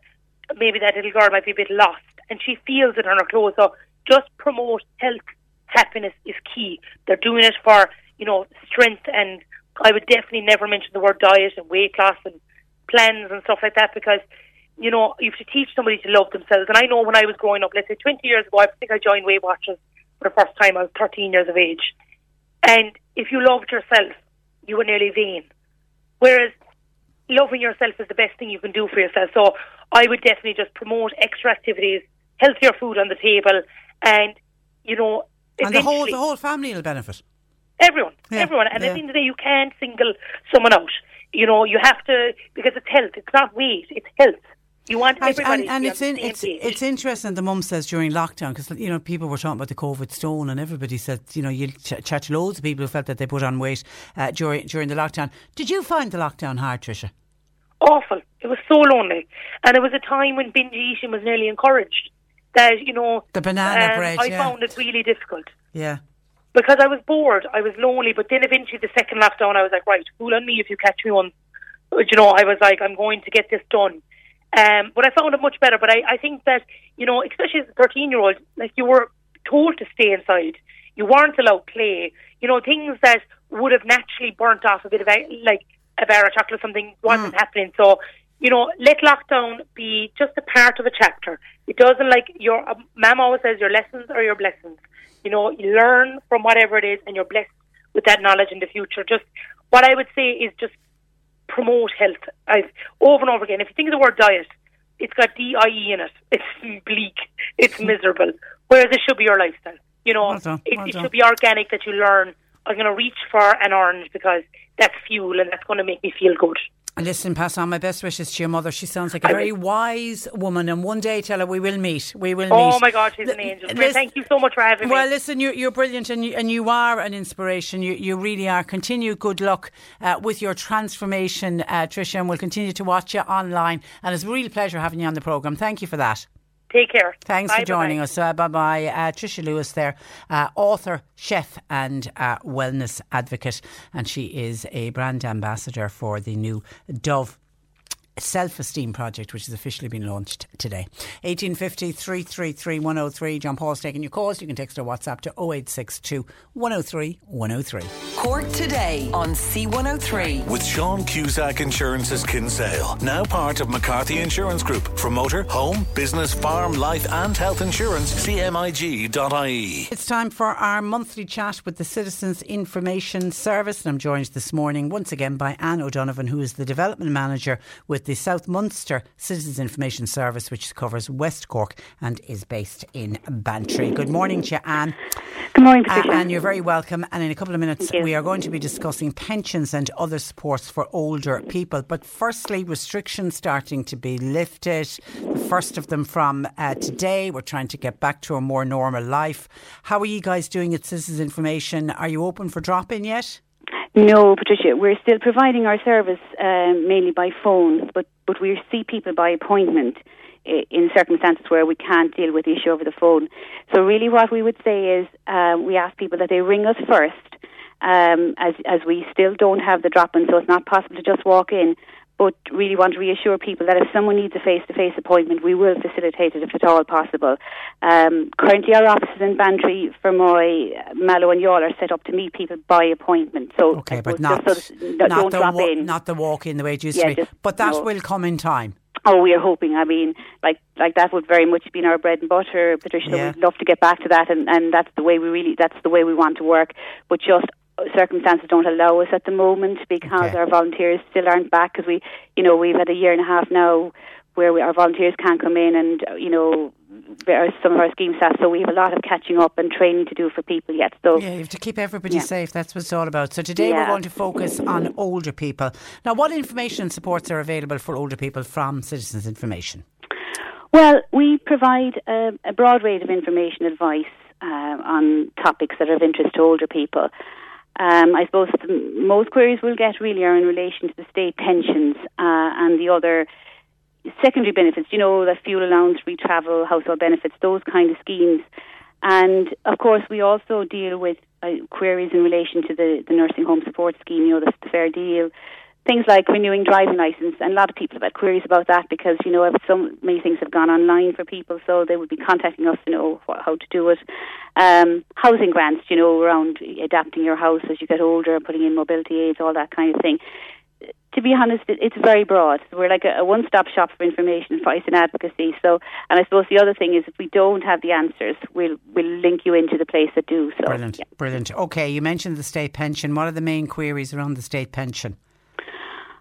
maybe that little girl might be a bit lost, and she feels it on her clothes. So just promote health, happiness is key. They're doing it for you know strength, and I would definitely never mention the word diet and weight loss and plans and stuff like that because you know, you have to teach somebody to love themselves. And I know when I was growing up, let's say 20 years ago, I think I joined Weight Watchers for the first time. I was 13 years of age. And if you loved yourself, you were nearly vain. Whereas loving yourself is the best thing you can do for yourself. So I would definitely just promote extra activities, healthier food on the table, and, you know, and the whole, the whole family will benefit. Everyone, yeah, everyone. And yeah. at the end of the day, you can't single someone out. You know, you have to, because it's health, it's not weight, it's health. You want everybody and, and it's in, it's page. it's interesting. The mum says during lockdown because you know people were talking about the COVID stone, and everybody said you know you ch- chat to loads of people who felt that they put on weight uh, during during the lockdown. Did you find the lockdown hard, Trisha? Awful. It was so lonely, and it was a time when binge eating was nearly encouraged. That you know the banana um, bread. I yeah. found it really difficult. Yeah. Because I was bored, I was lonely. But then eventually, the second lockdown, I was like, right, fool on me if you catch me. But, you know, I was like, I'm going to get this done. Um, but I found it much better. But I, I think that, you know, especially as a 13 year old, like you were told to stay inside. You weren't allowed play. You know, things that would have naturally burnt off a bit of a, like a bar of chocolate or something wasn't mm. happening. So, you know, let lockdown be just a part of a chapter. It doesn't like your um, mom always says your lessons are your blessings. You know, you learn from whatever it is and you're blessed with that knowledge in the future. Just what I would say is just promote health. I've over and over again. If you think of the word diet, it's got DIE in it. It's bleak. It's hmm. miserable. Whereas it should be your lifestyle. You know, well well it, it should be organic that you learn. I'm going to reach for an orange because that's fuel and that's going to make me feel good. Listen, pass on my best wishes to your mother. She sounds like a very wise woman, and one day tell her we will meet. We will oh meet. Oh my God, she's an angel. Listen, Thank you so much for having me. Well, listen, you're, you're brilliant, and you, and you are an inspiration. You, you really are. Continue good luck uh, with your transformation, uh, Trisha, and we'll continue to watch you online. And it's a real pleasure having you on the programme. Thank you for that. Take care. Thanks bye, for joining bye. us. Uh, bye bye. Uh, Trisha Lewis there, uh, author, chef, and uh, wellness advocate. And she is a brand ambassador for the new Dove Self Esteem Project, which has officially been launched today. 1850 333 103. John Paul's taking your calls. You can text or WhatsApp to 0862 103 103. Cork today on C103. With Sean Cusack Insurance's Kinsale, now part of McCarthy Insurance Group. For motor, home, business, farm, life, and health insurance, cmig.ie. It's time for our monthly chat with the Citizens Information Service. And I'm joined this morning once again by Anne O'Donovan, who is the Development Manager with the South Munster Citizens Information Service, which covers West Cork and is based in Bantry. Good morning to you, Anne. Good morning, Patricia. Uh, and you're very welcome. And in a couple of minutes, we are going to be discussing pensions and other supports for older people. But firstly, restrictions starting to be lifted. The first of them from uh, today. We're trying to get back to a more normal life. How are you guys doing at Citizens Information? Are you open for drop in yet? No, Patricia, we're still providing our service um, mainly by phone, but, but we see people by appointment in circumstances where we can't deal with the issue over the phone. So really what we would say is um, we ask people that they ring us first um, as, as we still don't have the drop-in, so it's not possible to just walk in but really want to reassure people that if someone needs a face-to-face appointment, we will facilitate it if at all possible. Um, currently, our offices in Bantry, Fermoy, Mallow, and Youghal are set up to meet people by appointment. So, okay, but not, so not, the wa- not the walk-in the way it used yeah, to be. But that no. will come in time. Oh, we are hoping. I mean, like like that would very much be our bread and butter, Patricia. Yeah. We'd love to get back to that, and, and that's the way we really that's the way we want to work. But just circumstances don't allow us at the moment because okay. our volunteers still aren't back because we, you know, we've had a year and a half now where we, our volunteers can't come in and, you know, some of our scheme staff. So we have a lot of catching up and training to do for people yet. So yeah, you have to keep everybody Yeah. safe. That's what it's all about. So today we're going to focus on older people. Now, what information and supports are available for older people from Citizens Information? Well, we provide a, a broad range of information advice uh, on topics that are of interest to older people. Um, I suppose the most queries we'll get really are in relation to the state pensions uh, and the other secondary benefits, you know, the fuel allowance, free travel, household benefits, those kind of schemes. And of course, we also deal with uh, queries in relation to the, the nursing home support scheme, you know, the, the fair deal, things like renewing driving license. And a lot of people have had queries about that because, you know, so many things have gone online for people, so they would be contacting us to know what, how to do it. Um, housing grants, you know, around adapting your house as you get older, putting in mobility aids, all that kind of thing to be honest, it, it's very broad. We're like a, a one-stop shop for information, advice, and advocacy. So, and I suppose the other thing is, if we don't have the answers, we'll we'll link you into the place that do. So, Brilliant, yeah. brilliant. Okay, you mentioned the state pension. What are the main queries around the state pension?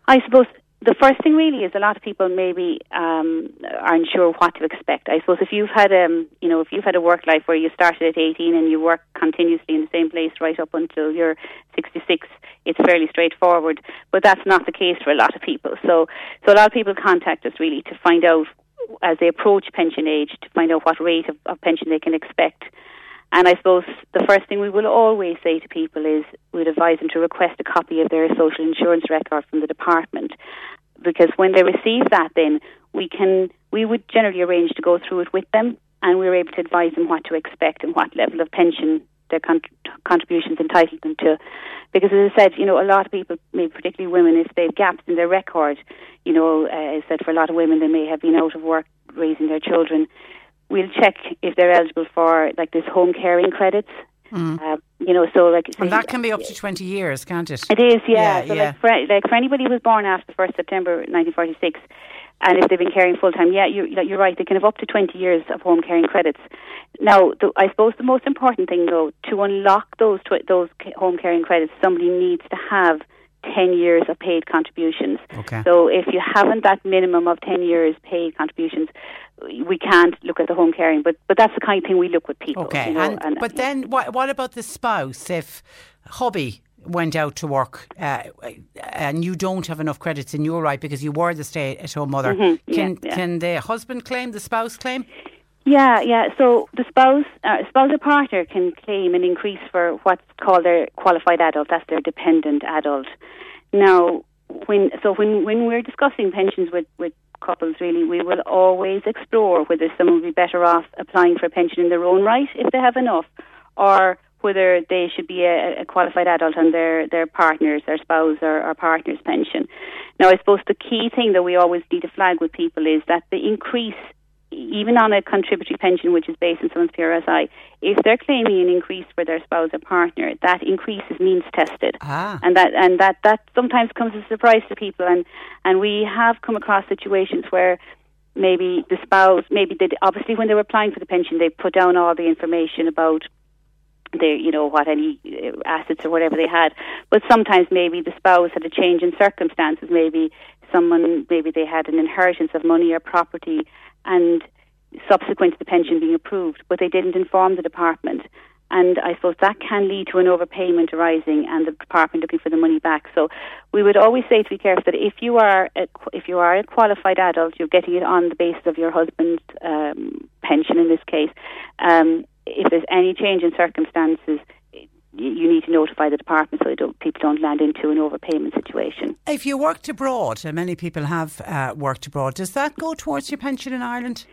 I suppose the first thing really is a lot of people maybe um, aren't sure what to expect. I suppose if you've had um, you know, if you've had a work life where you started at 18 and you work continuously in the same place right up until you're 66, it's fairly straightforward. But that's not the case for a lot of people. So, so a lot of people contact us really to find out as they approach pension age to find out what rate of, of pension they can expect. And I suppose the first thing we will always say to people is we'd advise them to request a copy of their social insurance record from the department. Because when they receive that then we can we would generally arrange to go through it with them and we we're able to advise them what to expect and what level of pension their con- contributions entitle them to. Because as I said you know a lot of people maybe particularly women if they've gaps in their record you know uh, I said for a lot of women they may have been out of work raising their children we'll check if they're eligible for like this home caring credits uh, you know so like And that can be up to 20 years, can't it? it is, yeah. Yeah, so yeah. like for like for anybody who was born after first September 1946, and if they've been caring full time, yeah, you're you're right. They can have up to 20 years of home caring credits. Now, the, I suppose the most important thing though to unlock those tw- those home caring credits, somebody needs to have 10 years of paid contributions. Okay. So if you haven't that minimum of 10 years paid contributions, we can't look at the home caring. But but that's the kind of thing we look with people. Okay, you know, and, but then what, what about the spouse? If hobby went out to work uh, and you don't have enough credits in your right because you were the stay-at-home mother, Mhm, yeah, can yeah. can the husband claim, the spouse claim? Yeah, yeah. So the spouse, uh, spouse or partner can claim an increase for what's called their qualified adult. That's their dependent adult. Now, when so when when we're discussing pensions with with couples, really, we will always explore whether someone would be better off applying for a pension in their own right if they have enough, or whether they should be a, a qualified adult on their, their partner's, their spouse or, or partner's pension. Now, I suppose the key thing that we always need to flag with people is that the increase, even on a contributory pension which is based on someone's PRSI, if they're claiming an increase for their spouse or partner, that increase is means tested. Ah. And that and that, that sometimes comes as a surprise to people and, and we have come across situations where maybe the spouse maybe they obviously when they were applying for the pension they put down all the information about their, you know, what any uh, assets or whatever they had. But sometimes maybe the spouse had a change in circumstances. Maybe someone, maybe they had an inheritance of money or property, and subsequent to the pension being approved, but they didn't inform the department. And I suppose that can lead to an overpayment arising, and the department looking for the money back. So we would always say to be careful that if you are a, if you are a qualified adult, you're getting it on the basis of your husband's um, pension in this case. Um, if there's any change in circumstances, you need to notify the department so don't, people don't land into an overpayment situation. If you worked abroad, and many people have uh, worked abroad, does that go towards your pension in Ireland?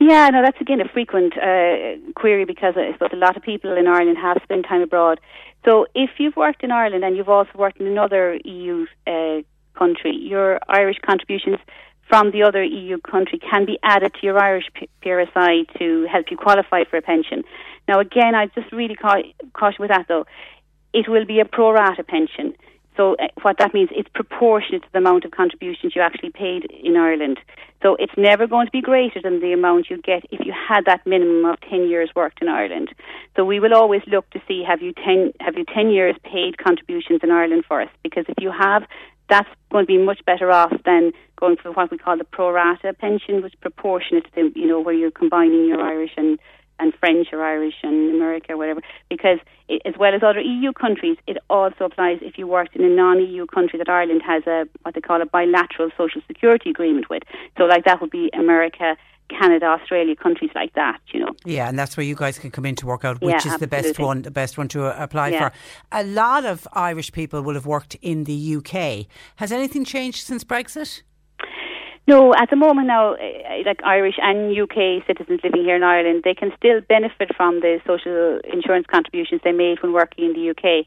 Yeah, no, that's again a frequent uh, query because I suppose a lot of people in Ireland have spent time abroad. So if you've worked in Ireland and you've also worked in another EU uh, country, your Irish contributions from the other EU country can be added to your Irish PRSI to help you qualify for a pension. Now, again, I just really caution with that though. It will be a pro rata pension. So uh, what that means, it's proportionate to the amount of contributions you actually paid in Ireland. So it's never going to be greater than the amount you get if you had that minimum of 10 years worked in Ireland. So we will always look to see have you 10, have you 10 years paid contributions in Ireland for us? Because if you have that's going to be much better off than going for what we call the pro rata pension, which is proportionate to the, you know where you're combining your Irish and and French or Irish and America or whatever. Because it, as well as other EU countries, it also applies if you worked in a non-EU country that Ireland has a what they call a bilateral social security agreement with. So like that would be America. Canada, Australia, countries like that, you know. Yeah, and that's where you guys can come in to work out which Yeah, is the best one, the best one to uh, apply Yeah. for. A lot of Irish people will have worked in the UK. Has anything changed since Brexit? No, at the moment now, eh, like Irish and UK citizens living here in Ireland, they can still benefit from the social insurance contributions they made when working in the UK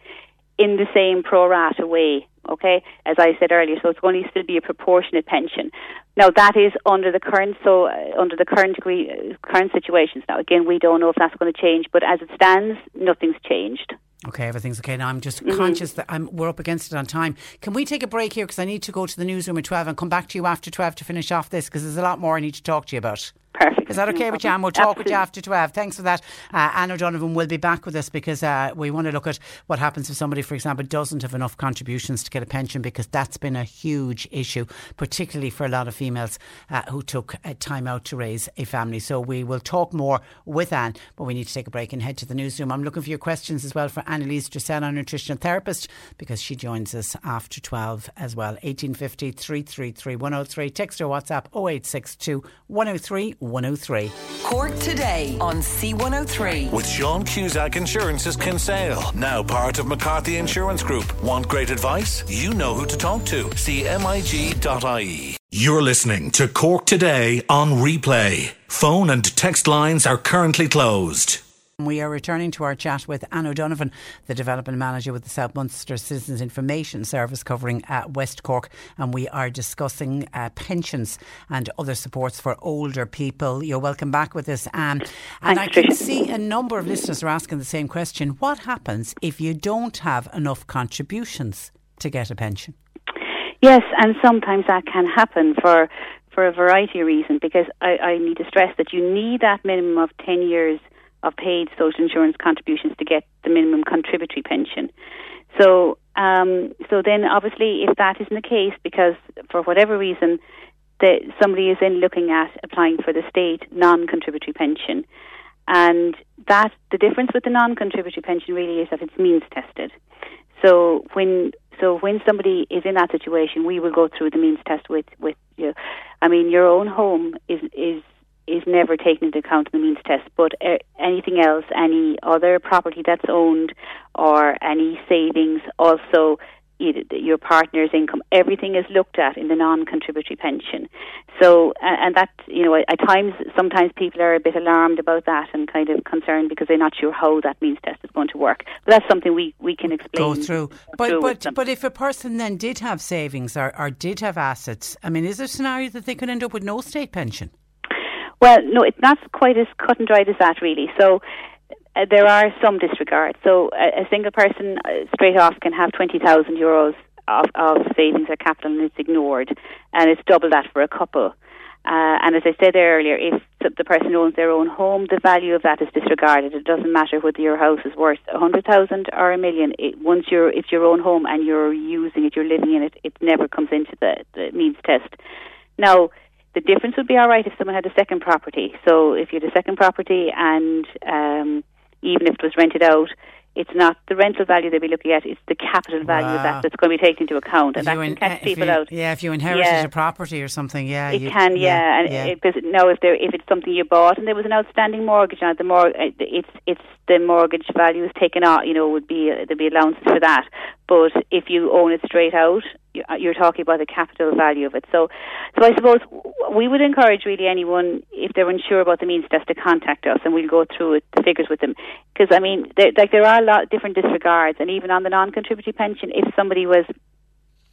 in the same pro rata way. Okay, as I said earlier, so it's going to still be a proportionate pension. Now that is under the current so uh, under the current uh, current situations. Now again, we don't know if that's going to change, but as it stands, nothing's changed. Okay, everything's okay now. I'm just Mm-hmm. conscious that I'm, we're up against it on time. Can we take a break here because I need to go to the newsroom at 12 and come back to you after 12 to finish off this because there's a lot more I need to talk to you about. Perfect. Is that okay with you? And we'll talk with you after 12. Thanks for that. Uh, Anne O'Donovan will be back with us because uh, we want to look at what happens if somebody, for example, doesn't have enough contributions to get a pension because that's been a huge issue, particularly for a lot of females uh, who took uh, time out to raise a family. So we will talk more with Anne, but we need to take a break and head to the newsroom. I'm looking for your questions as well for Annalise Dressel, our nutritional therapist, because she joins us after 12 as well. 1850 333 103. Text or WhatsApp 0862 103 103. Cork today on C103. With Sean Cusack Insurance's Kinsale, now part of McCarthy Insurance Group. Want great advice? You know who to talk to. CMIG.ie. You're listening to Cork Today on replay. Phone and text lines are currently closed. We are returning to our chat with Anne O'Donovan, the development manager with the South Munster Citizens Information Service covering uh, West Cork, and we are discussing uh, pensions and other supports for older people. You're welcome back with us, Anne. And Thanks, I can Tricia. see a number of listeners are asking the same question: What happens if you don't have enough contributions to get a pension? Yes, and sometimes that can happen for for a variety of reasons. Because I, I need to stress that you need that minimum of ten years of paid social insurance contributions to get the minimum contributory pension. So, um, so then obviously, if that isn't the case, because for whatever reason, that somebody is then looking at applying for the state non-contributory pension, and that the difference with the non-contributory pension really is that it's means tested. So when so when somebody is in that situation, we will go through the means test with with you. I mean, your own home is is is never taken into account in the means test, but uh, anything else, any other property that's owned, or any savings, also your partner's income, everything is looked at in the non-contributory pension. So, and that you know, at times, sometimes people are a bit alarmed about that and kind of concerned because they're not sure how that means test is going to work. But that's something we we can explain. Go through. But through but but if a person then did have savings or, or did have assets, I mean, is there a scenario that they could end up with no state pension? Well, no, it's not quite as cut and dried as that, really. So uh, there are some disregards. So a, a single person uh, straight off can have 20,000 euros of, of savings or capital and it's ignored, and it's double that for a couple. Uh, and as I said earlier, if the person owns their own home, the value of that is disregarded. It doesn't matter whether your house is worth a hundred thousand or a million. It, once you're, it's your own home and you're using it, you're living in it. It never comes into the, the means test. Now, the difference would be all right if someone had a second property. So if you had a second property and um, even if it was rented out, it's not the rental value they'd be looking at; it's the capital value of that that's going to be taken into account, and If that you can in- catch people you- out. Yeah, if you inherited Yeah. a property or something, yeah. It you- can, yeah, and yeah. It, now if there if it's something you bought and there was an outstanding mortgage on it, the more uh, it's it's the mortgage value is taken out. You know, would be uh, there'd be allowances for that. But if you own it straight out, uh, you're talking about the capital value of it. So, so I suppose we would encourage really anyone if they're unsure about the means test to contact us, and we'll go through it, the figures with them. Because I mean, like there are a lot of different disregards, and even on the non-contributory pension, if somebody was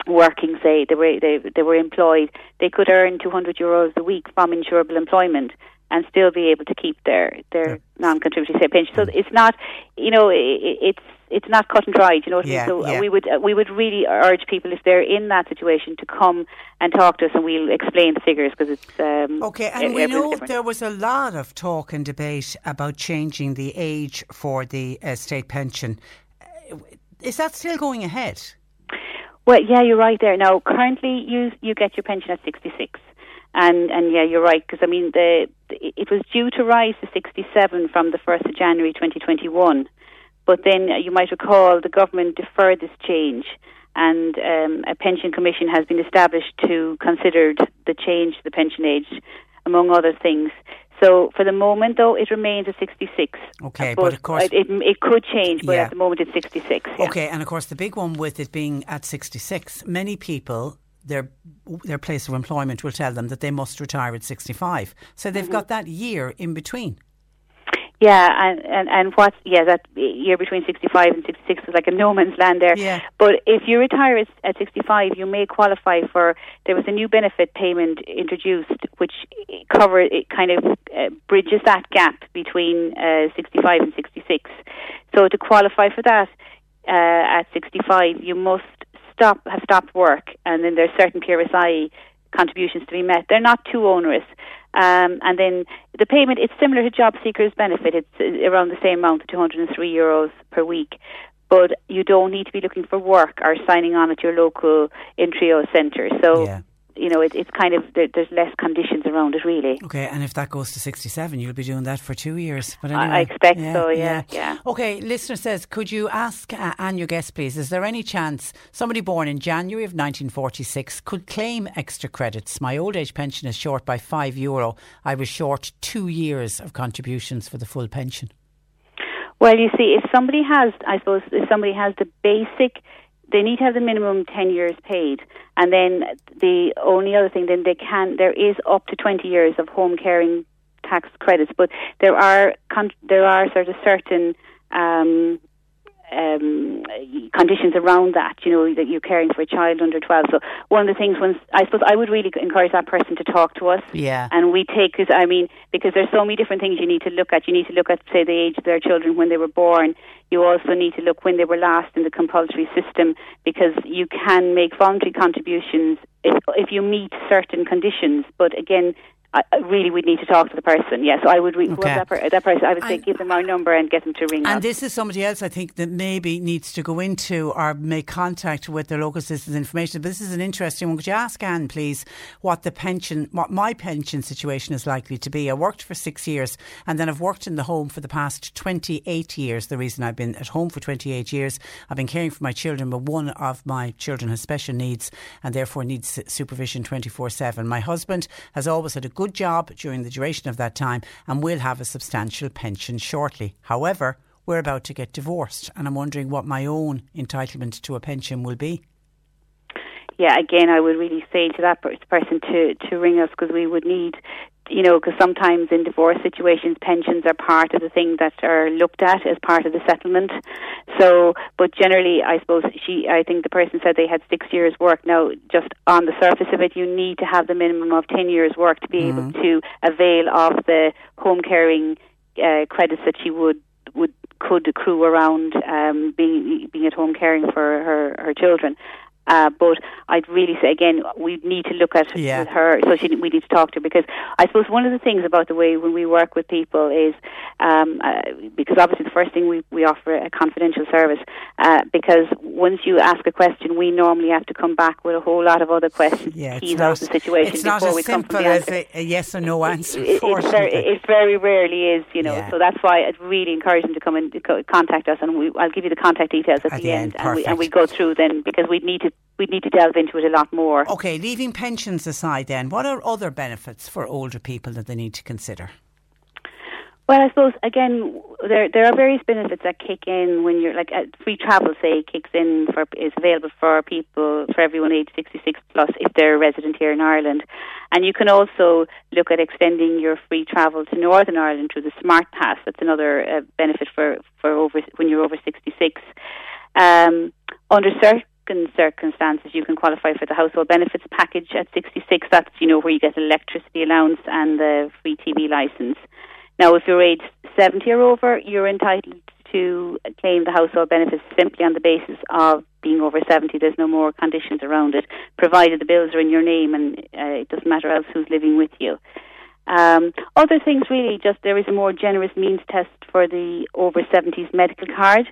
working, say they were they they were employed, they could earn 200 euros a week from insurable employment and still be able to keep their their non-contributory say, pension. So it's not, you know, i i- it's it's not cut and dried. You know what I mean? So uh, yeah. we would uh, we would really urge people if they're in that situation to come and talk to us, and we'll explain the figures because it's um, Okay, and we know different. there was a lot of talk and debate about changing the age for the uh, state pension. Is that still going ahead? Well, yeah, you're right there. Now, currently, you you get your pension at 66. And and yeah, you're right because I mean the, it was due to rise to 67 from the 1st of January 2021, but then you might recall the government deferred this change, and um, a pension commission has been established to consider the change to the pension age, among other things. So for the moment, though, it remains at 66. Okay, but, but of course- it, it, it could change, but Yeah. at the moment it's 66. yeah. Okay, and of course, the big one with it being at 66, many people, their their place of employment will tell them that they must retire at 65. So Mm-hmm. they've got that year in between. Yeah, and, and, and what, yeah, that year between 65 and 66 is like a no man's land there. Yeah. But if you retire at, at 65, you may qualify for, there was a new benefit payment introduced which cover it kind of uh, bridges that gap between uh, 65 and 66. So to qualify for that uh, at 65, you must stop, have stopped work, and then there's certain PRSI contributions to be met. They're not too onerous. Um, and then the payment, it's similar to job seekers benefit. It's uh, around the same amount, 203 euros per week. But you don't need to be looking for work or signing on at your local Intreo centre. So, Yeah. You know, it, it's kind of, there, there's less conditions around it, really. Okay, and if that goes to 67, you'll be doing that for two years. But I- anyway, I expect so, yeah, yeah. Okay, listener says, could you ask uh, Anne, your guest, please, is there any chance somebody born in January of 1946 could claim extra credits? My old age pension is short by five euro. I was short two years of contributions for the full pension. Well, you see, if somebody has, I suppose, if somebody has the basic, they need to have the minimum 10 years paid. And then the only other thing, then they can, there is up to 20 years of home caring tax credits, but there are, there are sort of certain, um, um, conditions around that, you know, that you're caring for a child under 12. So one of the things, when I suppose I would really encourage that person to talk to us. Yeah. And we take, cause, I mean, because there's so many different things you need to look at. You need to look at, say, the age of their children when they were born. You also need to look when they were last in the compulsory system because you can make voluntary contributions if, if you meet certain conditions. But again, I, I really would need to talk to the person. Yeah, so I would, re- Okay. that, per- that person, I would say And- give them our number and get them to ring And us. this is somebody else I think that maybe needs to go into or make contact with their local citizens information. But this is an interesting one. Could you ask Anne, please, what the pension, what my pension situation is likely to be? I worked for six years and then I've worked in the home for the past 28 years. The reason I've been at home for 28 years, I've been caring for my children, but one of my children has special needs and therefore needs supervision 24 7. My husband has always had a good job during the duration of that time and will have a substantial pension shortly. However, we're about to get divorced, and I'm wondering what my own entitlement to a pension will be. yeah, again, I would really say to that person to to ring us because we would need, you know, because sometimes in divorce situations, pensions are part of the thing that are looked at as part of the settlement. So, but generally, I suppose she, I think the person said they had six years' work. Now, just on the surface of it, you need to have the minimum of ten years' work to be able to avail of the home caring uh, credits that she would would could accrue around um, being being at home caring for her her children. Uh, but I'd really say again, we need to look at Yeah. with her. So she, we need to talk to her because I suppose one of the things about the way when we work with people is um, uh, because obviously the first thing we we offer a confidential service uh, because once you ask a question, we normally have to come back with a whole lot of other questions Yeah, it's not, the situation it's not before as we come to simple as a, a yes or no answer. It, it's very, it very rarely is, you know. Yeah. So that's why I'd really encourage them to come and contact us, and we, I'll give you the contact details at, At the, the end, end, and we and we go through then because we need to we need to delve into it a lot more. Okay, leaving pensions aside, then, what are other benefits for older people that they need to consider? Well, I suppose again, there there are various benefits that kick in when you're like uh, free travel. Say kicks in for is available for people for everyone aged 66 plus if they're a resident here in Ireland, and you can also look at extending your free travel to Northern Ireland through the Smart Pass. That's another uh, benefit for for over when you're over 66. Um, under certain circumstances, you can qualify for the household benefits package at 66. That's you know where you get electricity allowance and the free TV license. Now, if you're age 70 or over, you're entitled to claim the household benefits simply on the basis of being over 70. There's no more conditions around it, provided the bills are in your name and uh, it doesn't matter else who's living with you. Um, other things really, just there is a more generous means test for the over 70s medical card.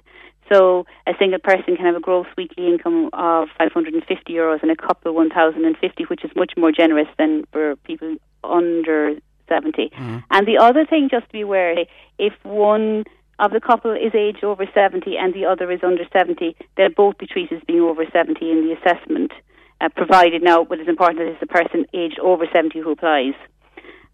So a single person can have a gross weekly income of 550 euros and a couple 1,050, which is much more generous than for people under 70. Mm-hmm. And the other thing, just to be aware, if one of the couple is aged over 70 and the other is under 70, they'll both be treated as being over 70 in the assessment, uh, provided now what is important is the person aged over 70 who applies.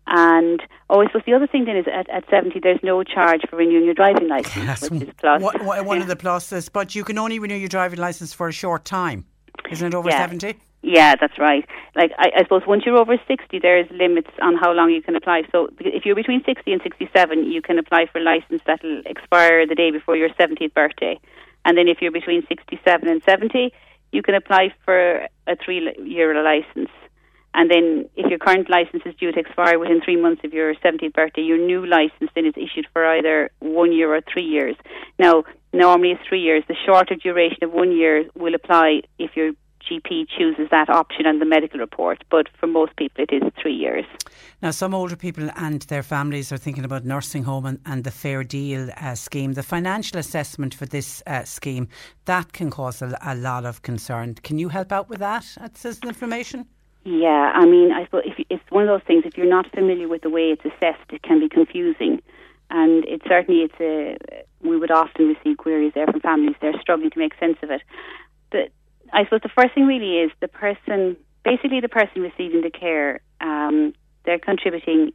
And oh, I suppose the other thing then is at, at 70 there's no charge for renewing your driving license, That's which is plus. One, one Yeah. of the pluses, but you can only renew your driving license for a short time. Isn't it over Yeah. 70? Yeah, that's right. Like I, I suppose once you're over 60, there's limits on how long you can apply. So if you're between 60 and 67, you can apply for a license that'll expire the day before your 70th birthday. And then if you're between 67 and 70, you can apply for a three-year license. And then if your current license is due to expire within three months of your 70th birthday, your new license then is issued for either one year or three years. Now, normally it's three years. The shorter duration of one year will apply if your GP chooses that option on the medical report, but for most people it is three years. Now, some older people and their families are thinking about nursing home and, and the Fair Deal uh, scheme. The financial assessment for this uh, scheme that can cause a, a lot of concern. Can you help out with that at Citizen Information? Yeah, I mean, I suppose if, it's one of those things. If you're not familiar with the way it's assessed, it can be confusing, and it certainly it's a. We would often receive queries there from families. They're struggling to make sense of it. But I suppose the first thing really is the person, basically the person receiving the care. Um, they're contributing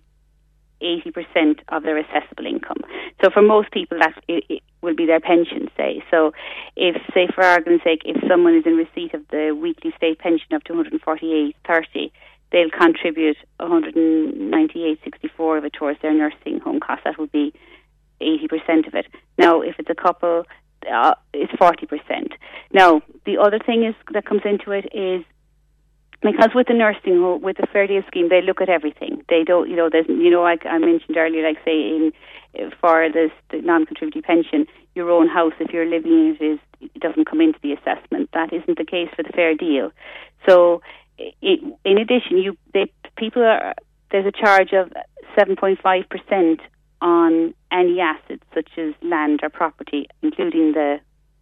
80% of their assessable income. So for most people, that it, it will be their pension, say. So if, say, for argument's sake, if someone is in receipt of the weekly state pension of 248.30, they'll contribute 198.64 of it towards their nursing home cost. That would be 80% of it. Now, if it's a couple, uh, it's 40%. Now, the other thing is that comes into it is because with the nursing home, with the fair deal scheme, they look at everything. They don't, you know, there's, you know, like I mentioned earlier, like say in for this the non-contributory pension, your own house, if you're living in it, is it doesn't come into the assessment. That isn't the case for the fair deal. So, it, in addition, you they people are there's a charge of seven point five percent on any assets such as land or property, including the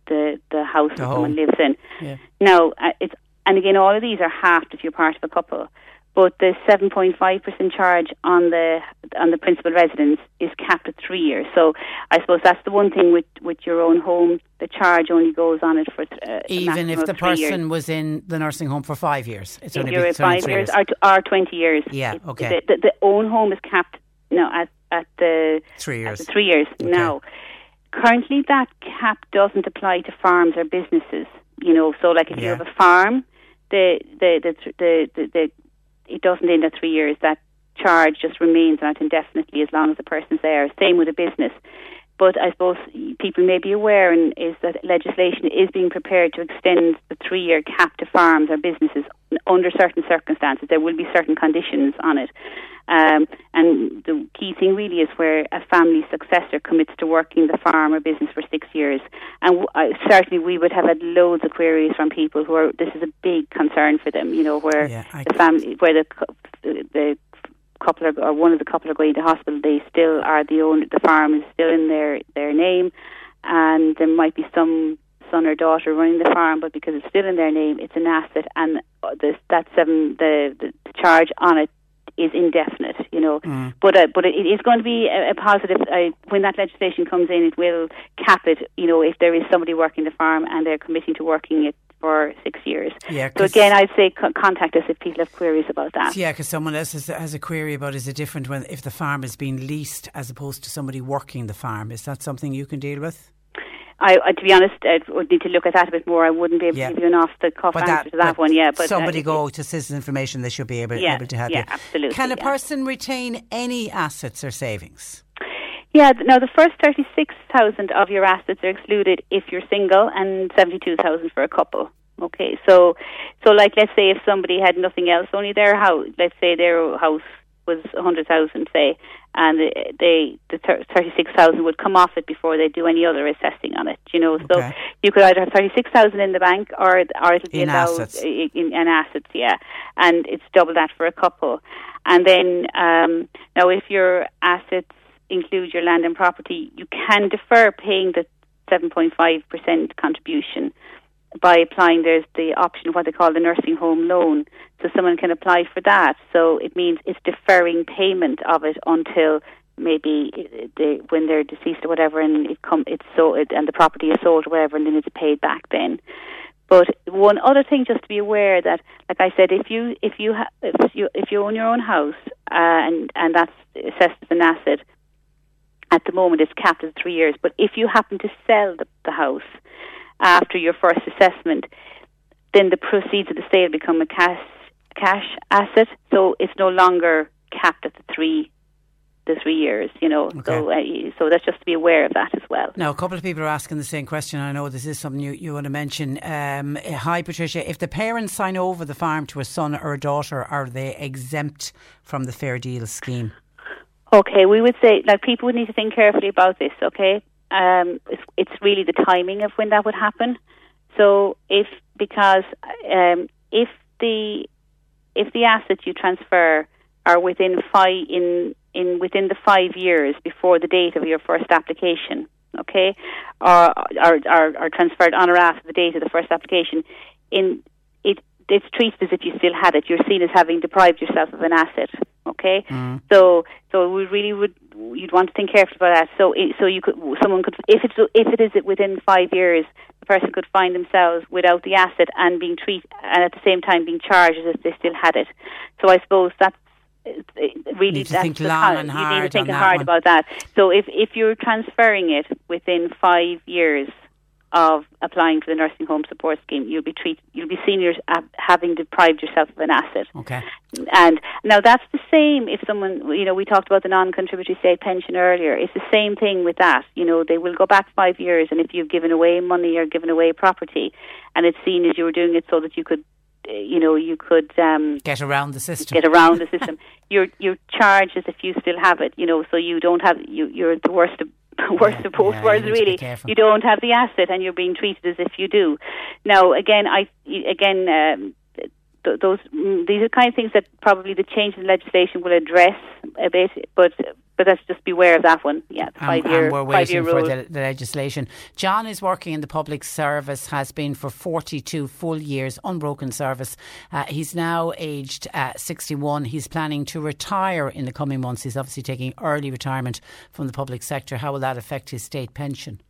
the the house The that someone lives in. Yeah. Now, uh, it's and again, all of these are halved if you're part of a couple. But the 7.5% charge on the on the principal residence is capped at three years. So I suppose that's the one thing with, with your own home. The charge only goes on it for uh, Even if the three years. person was in the nursing home for five years, it's if only you're be- at it's only five three years, or, or 20 years. Yeah, It- okay. The, the, the own home is capped no, at, at the Three years. the three years Okay. now. Currently, that cap doesn't apply to farms or businesses. You know, so like if you have a farm, the the the, th- the, the, the it doesn't end at three years. That charge just remains on it indefinitely as long as the person's there. Same with a business. But I suppose people may be aware and is that legislation is being prepared to extend the three-year cap to farms or businesses under certain circumstances. There will be certain conditions on it. Um, and the key thing really is where a family successor commits to working the farm or business for six years. And w- I, certainly we would have had loads of queries from people who are, this is a big concern for them, you know, where Yeah, the family, where the, the, the couple are, or one of the couple are going to hospital, they still are the owner, the farm is still in their, their name, and there might be some son or daughter running the farm, but because it's still in their name, it's an asset, and this, that seven, the, the charge on it is indefinite, you know. But uh, but it, it is going to be a, a positive. Uh, when that legislation comes in, it will cap it. You know, if there is somebody working the farm and they're committing to working it for six years. Yeah, So again, I'd say co- contact us if people have queries about that. Yeah, because someone else has, has a query about is it different when if the farm is being leased as opposed to somebody working the farm? Is that something you can deal with? I, I, to be honest, I would need to look at that a bit more. I wouldn't be able Yeah. to give you an off the cuff answer to that one. Yeah, but uh, somebody go to Citizen Information, they should be able, Yeah, able to help yeah, you. absolutely, Can a person retain any assets or savings? Yeah, now the first 36,000 of your assets are excluded if you're single and 72,000 for a couple. Okay, so so like let's say if somebody had nothing else, only their house, let's say their house was 100,000 say and they, they the 36,000 would come off it before they do any other assessing on it, you know. So Okay. you could either have 36,000 in the bank or or it'll be In allowed assets. in, in assets, yeah. And it's double that for a couple. And then um, now if your assets include your land and property, you can defer paying the 7.5% contribution. By applying, there's the option of what they call the nursing home loan. So someone can apply for that. So it means it's deferring payment of it until maybe they, when they're deceased or whatever, and it come it's sold and the property is sold or whatever, and then it's paid back then. But one other thing, just to be aware that, like I said, if you if you ha- if you if you own your own house uh, and and that's assessed as an asset, at the moment it's capped at three years. But if you happen to sell the, the house after your first assessment, then the proceeds of the sale become a cash cash asset, so it's no longer capped at the three the three years, you know. Okay. So, uh, so that's just to be aware of that as well. Now, a couple of people are asking the same question. I know this is something you, you want to mention. Um, hi, Patricia. If the parents sign over the farm to a son or a daughter, are they exempt from the Fair Deal scheme? Okay, we would say like people would need to think carefully about this. Okay, um, it's, it's really the timing of when that would happen. So if because um, if the if the assets you transfer are within five in in within the five years before the date of your first application, okay, or are, are, are transferred on or after the date of the first application, in it's treated as if you still had it. You're seen as having deprived yourself of an asset. Okay, mm. so so we really would you'd want to think carefully about that. So so you could someone could if it's if it is within five years, the person could find themselves without the asset and being treated and at the same time being charged as if they still had it. So I suppose that's really need to think long and hard. You need to think hard one. about that. So if if you're transferring it within five years of applying for the nursing home support scheme, you'll be treated. You'll be seen as having deprived yourself of an asset. Okay. And now that's the same. If someone, you know, we talked about the non-contributory state pension earlier. It's the same thing with that. You know, they will go back five years, and if you've given away money or given away property, and it's seen as you were doing it so that you could you know you could um, get around the system. Get around the system. You're you're charged as if you still have it. You know, so you don't have you. You're the worst of worst yeah, of both yeah, worlds. Really, you don't have the asset, and you're being treated as if you do. Now, again, I again. Um, those mm, these are kind of things that probably the change in legislation will address a bit, but but let's just beware of that one. Yeah, five and, year. And we're waiting for the, the, legislation. John is working in the public service, has been for 42 full years, unbroken service. Uh, he's now aged uh, 61. He's planning to retire in the coming months. He's obviously taking early retirement from the public sector. How will that affect his state pension?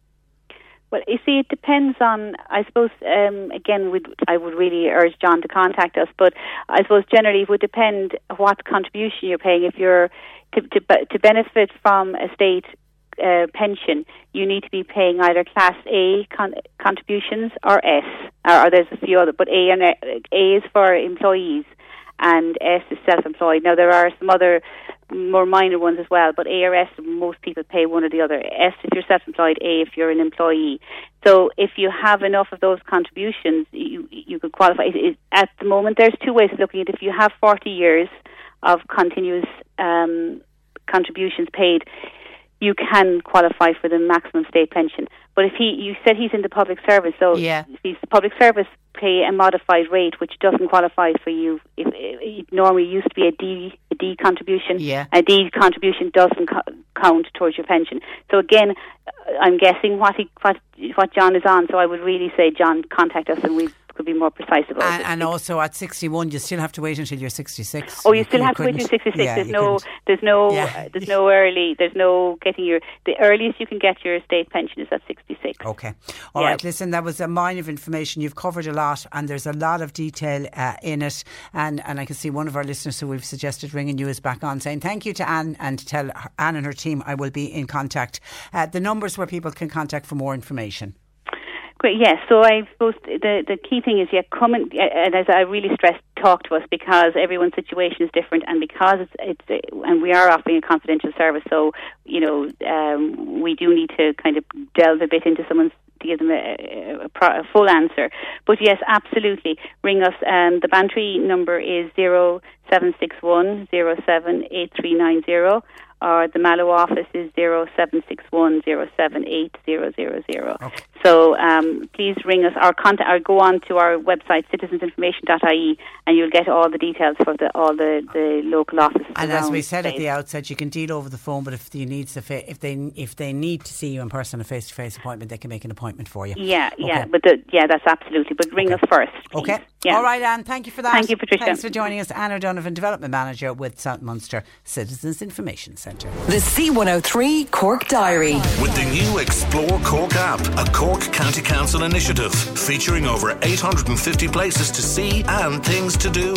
Well, you see, it depends on. I suppose um, again, I would really urge John to contact us, but I suppose generally it would depend what contribution you're paying. If you're to to, to benefit from a state uh, pension, you need to be paying either Class A con- contributions or S, or, or, there's a few other, but A and A is for employees and S is self-employed. Now there are some other more minor ones as well, but A or S, most people pay one or the other. S if you're self-employed, A if you're an employee. So if you have enough of those contributions, you you could qualify. At the moment, there's two ways of looking at it. If you have 40 years of continuous um, contributions paid, you can qualify for the maximum state pension. But if he, you said he's in the public service, so yeah. he's public service pay a modified rate, which doesn't qualify for you. If, it normally used to be a D, a D contribution. Yeah. A D contribution doesn't co- count towards your pension. So again, I'm guessing what he, what, what John is on. So I would really say, John, contact us and we could be more precise about and, it. And also at 61, you still have to wait until you're 66. Oh, you, you still have to wait until 66. Yeah, there's no, there's no, yeah. there's no early, there's no getting your, the earliest you can get your state pension is at 66. Okay. all yeah. right. Listen, that was a mine of information. You've covered a lot and there's a lot of detail uh, in it. And, and I can see one of our listeners who we've suggested ringing you is back on saying thank you to Anne and tell Anne and her team I will be in contact. Uh, the numbers where people can contact for more information. Great. Yes. So I suppose the the key thing is yeah, come and, and as I really stress, talk to us because everyone's situation is different, and because it's it's and we are offering a confidential service, so you know um, we do need to kind of delve a bit into someone's to give them a, a, a, full answer. But yes, absolutely, ring us. Um, the Bantry number is zero seven six one zero seven eight three nine zero or the Mallow office is 0761 okay. So um, please ring us or contact or go on to our website citizensinformation.ie and you'll get all the details for the all the, the local offices. And as we said at the outset, you can deal over the phone, but if you need to, if they if they need to see you in person, a face to face appointment, they can make an appointment for you. Yeah, okay. yeah, but the, yeah, that's absolutely. But ring okay. us first. Please. Okay. Yeah. All right, Anne. Thank you for that. Thank you, Patricia. Thanks for joining us, Anne O'Donovan, Development Manager with South Munster Citizens Information Centre. The C103 Cork Diary. With the new Explore Cork app, a Cork County Council initiative featuring over 850 places to see and things to do.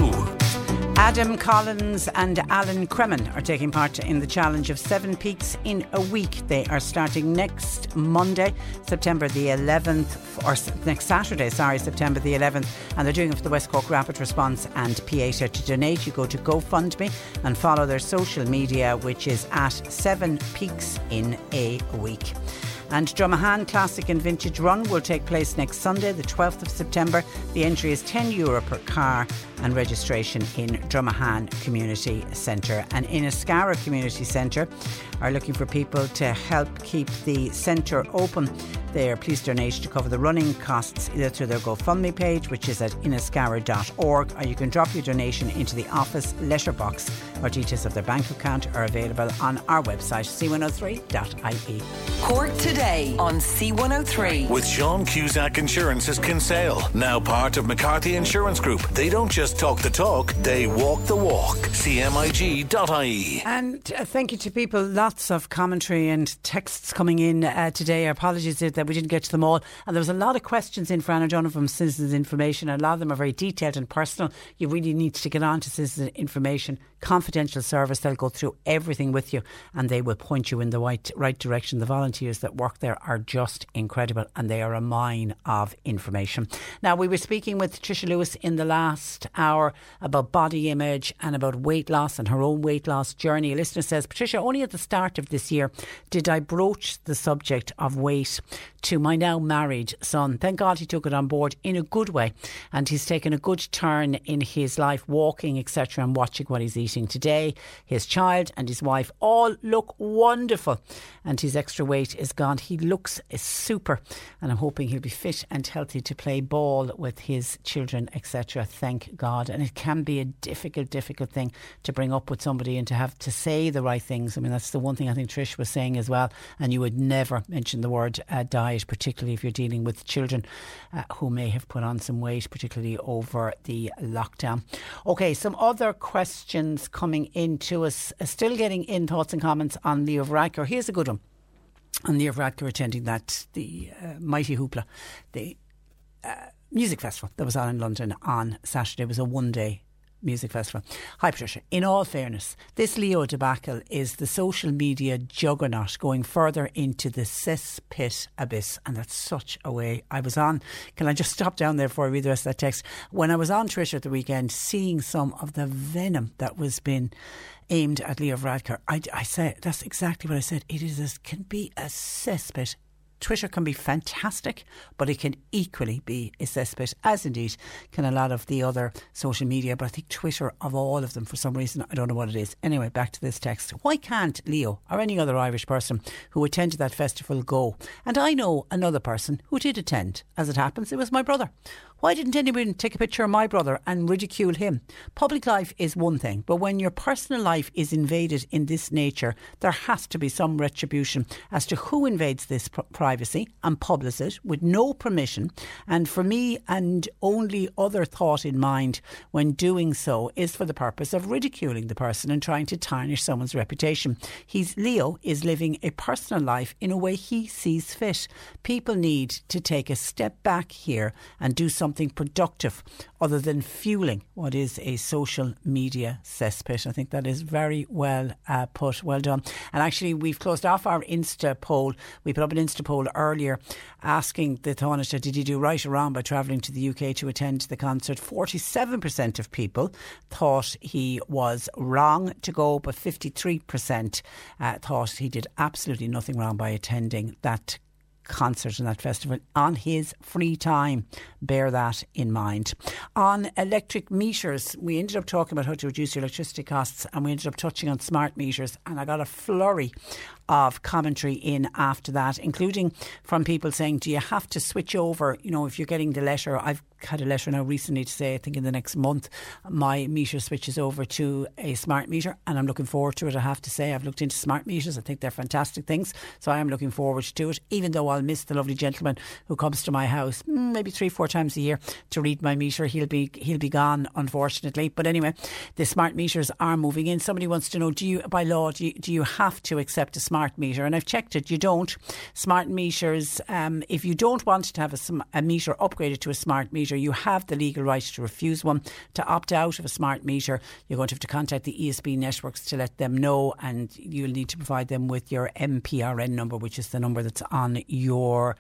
Adam Collins and Alan Cremen are taking part in the challenge of seven peaks in a week. They are starting next Monday, September the 11th, or next Saturday, sorry, September the 11th, and they're doing it for the West Cork Rapid Response and Pieta. To donate, you go to GoFundMe and follow their social media, which is at seven peaks in a week. And Dromahane Classic and Vintage Run will take place next Sunday, the 12th of September. The entry is €10 Euro per car and registration in Dromahane Community Centre. And Inniscarra Community Centre are looking for people to help keep the centre open. They are please donate to cover the running costs either through their GoFundMe page, which is at inniscarra.org, or you can drop your donation into the office letterbox, or details of their bank account are available on our website, c103.ie. Cork today on C103. With Sean Cusack Insurance's Kinsale, now part of McCarthy Insurance Group. They don't just talk the talk, they walk the walk. CMIG.ie. And uh, thank you to people. Lots of commentary and texts coming in uh, today. Apologies that we didn't get to them all. And there was a lot of questions in for Anna John from Citizens Information. A lot of them are very detailed and personal. You really need to get on to Citizens Information confidential service. They'll go through everything with you and they will point you in the right, right direction. The volunteers that work there are just incredible and they are a mine of information. Now, we were speaking with Trisha Lewis in the last hour about body image and about weight loss and her own weight loss journey. A listener says, Patricia, only at the start of this year did I broach the subject of weight to my now married son. Thank God he took it on board in a good way and he's taken a good turn in his life, walking, etc., and watching what he's eating today. His child and his wife all look wonderful and his extra weight is gone. He looks super and I'm hoping he'll be fit and healthy to play ball with his children, etc. Thank God. And it can be a difficult, difficult thing to bring up with somebody and to have to say the right things. I mean, that's the thing I think Trish was saying as well. And you would never mention the word uh, diet, particularly if you're dealing with children uh, who may have put on some weight, particularly over the lockdown. Okay, some other questions coming into us. Uh, still getting in thoughts and comments on Leo Varadkar. Here's a good one. On Leo Varadkar attending that, the uh, Mighty Hoopla, the uh, music festival that was on in London on Saturday. It was a one day Music Festival. Hi, Patricia. In all fairness, this Leo debacle is the social media juggernaut going further into the cesspit abyss. And that's such a way. I was on, can I just stop down there before I read the rest of that text? When I was on Twitter at the weekend, seeing some of the venom that was being aimed at Leo Varadkar, I, I said, that's exactly what I said. It is a, can be a cesspit Twitter can be fantastic, but it can equally be a cesspit, as indeed can a lot of the other social media. But I think Twitter, of all of them, for some reason, I don't know what it is. Anyway, back to this text. Why can't Leo or any other Irish person who attended that festival go? And I know another person who did attend. As it happens, it was my brother. Why didn't anyone take a picture of my brother and ridicule him? Public life is one thing, but when your personal life is invaded in this nature, there has to be some retribution as to who invades this pr- privacy and publish it with no permission. And for me, and only other thought in mind when doing so is for the purpose of ridiculing the person and trying to tarnish someone's reputation. He's Leo is living a personal life in a way he sees fit. People need to take a step back here and do something something productive other than fueling what is a social media cesspit. I think that is very well uh, put. Well done. And actually, we've closed off our Insta poll. We put up an Insta poll earlier asking the Taoiseach, did he do right or wrong by travelling to the UK to attend the concert? 47% of people thought he was wrong to go, but 53% uh, thought he did absolutely nothing wrong by attending that concert and that festival on his free time. Bear that in mind. On electric meters, we ended up talking about how to reduce your electricity costs and we ended up touching on smart meters. And I got a flurry of commentary in after that, including from people saying, Do you have to switch over? You know, if you're getting the letter, I've had a letter now recently to say, I think in the next month, my meter switches over to a smart meter, and I'm looking forward to it. I have to say, I've looked into smart meters. I think they're fantastic things, so I am looking forward to it. Even though I'll miss the lovely gentleman who comes to my house mm, maybe three, four times a year to read my meter. He'll be he'll be gone, unfortunately. But anyway, the smart meters are moving in. Somebody wants to know: Do you, by law, do you, do you have to accept a smart meter? And I've checked it. You don't. Smart meters. Um, if you don't want to have a, a meter upgraded to a smart meter, you have the legal right to refuse one. To opt out of a smart meter, you're going to have to contact the ESB networks to let them know, and you'll need to provide them with your MPRN number, which is the number that's on your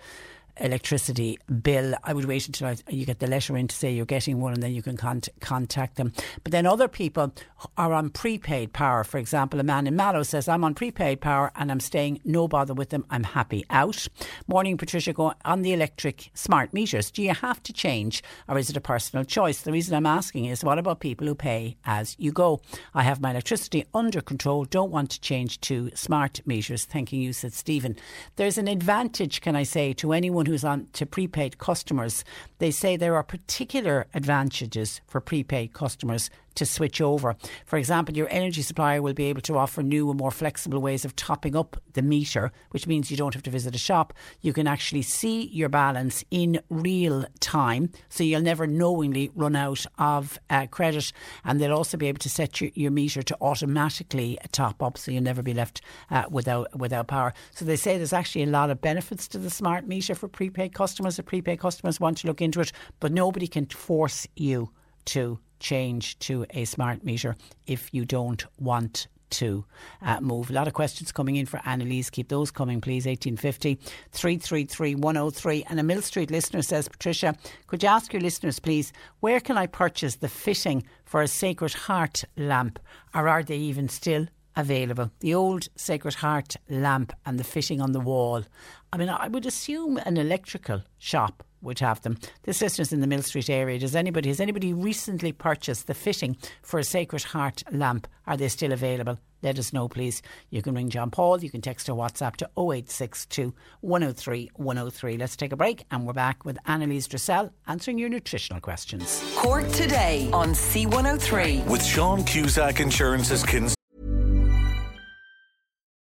electricity bill. I would wait until you get the letter in to say you're getting one and then you can con- contact them. But then other people are on prepaid power. For example, a man in Mallow says, I'm on prepaid power and I'm staying, no bother with them, I'm happy out. Morning, Patricia, go on the electric smart meters. Do you have to change or is it a personal choice? The reason I'm asking is what about people who pay as you go? I have my electricity under control, don't want to change to smart meters. Thanking you, said Stephen. There's an advantage, can I say, to anyone who's on to prepaid customers, they say there are particular advantages for prepaid customers to switch over. For example, your energy supplier will be able to offer new and more flexible ways of topping up the meter, which means you don't have to visit a shop. You can actually see your balance in real time, so you'll never knowingly run out of uh, credit. And they'll also be able to set your, your, meter to automatically top up, so you'll never be left uh, without without power. So they say there's actually a lot of benefits to the smart meter for prepaid customers. If prepaid customers want to look into it, but nobody can force you to change to a smart meter if you don't want to uh, move. A lot of questions coming in for Annalise. Keep those coming, please. 1850 333 103. And a Mill Street listener says, Patricia, could you ask your listeners, please, where can I purchase the fitting for a Sacred Heart lamp? Or are they even still available? The old Sacred Heart lamp and the fitting on the wall. I mean, I would assume an electrical shop would have them. This listener's in the Mill Street area. Does anybody has anybody recently purchased the fitting for a Sacred Heart lamp? Are they still available? Let us know, please. You can ring John Paul. You can text or WhatsApp to 0862 103 103. Let's take a break and we're back with Annalise Dressel answering your nutritional questions. Cork today on C103 with Sean Cusack Insurance's Kins.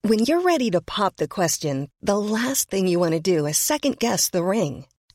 When you're ready to pop the question, the last thing you want to do is second guess the ring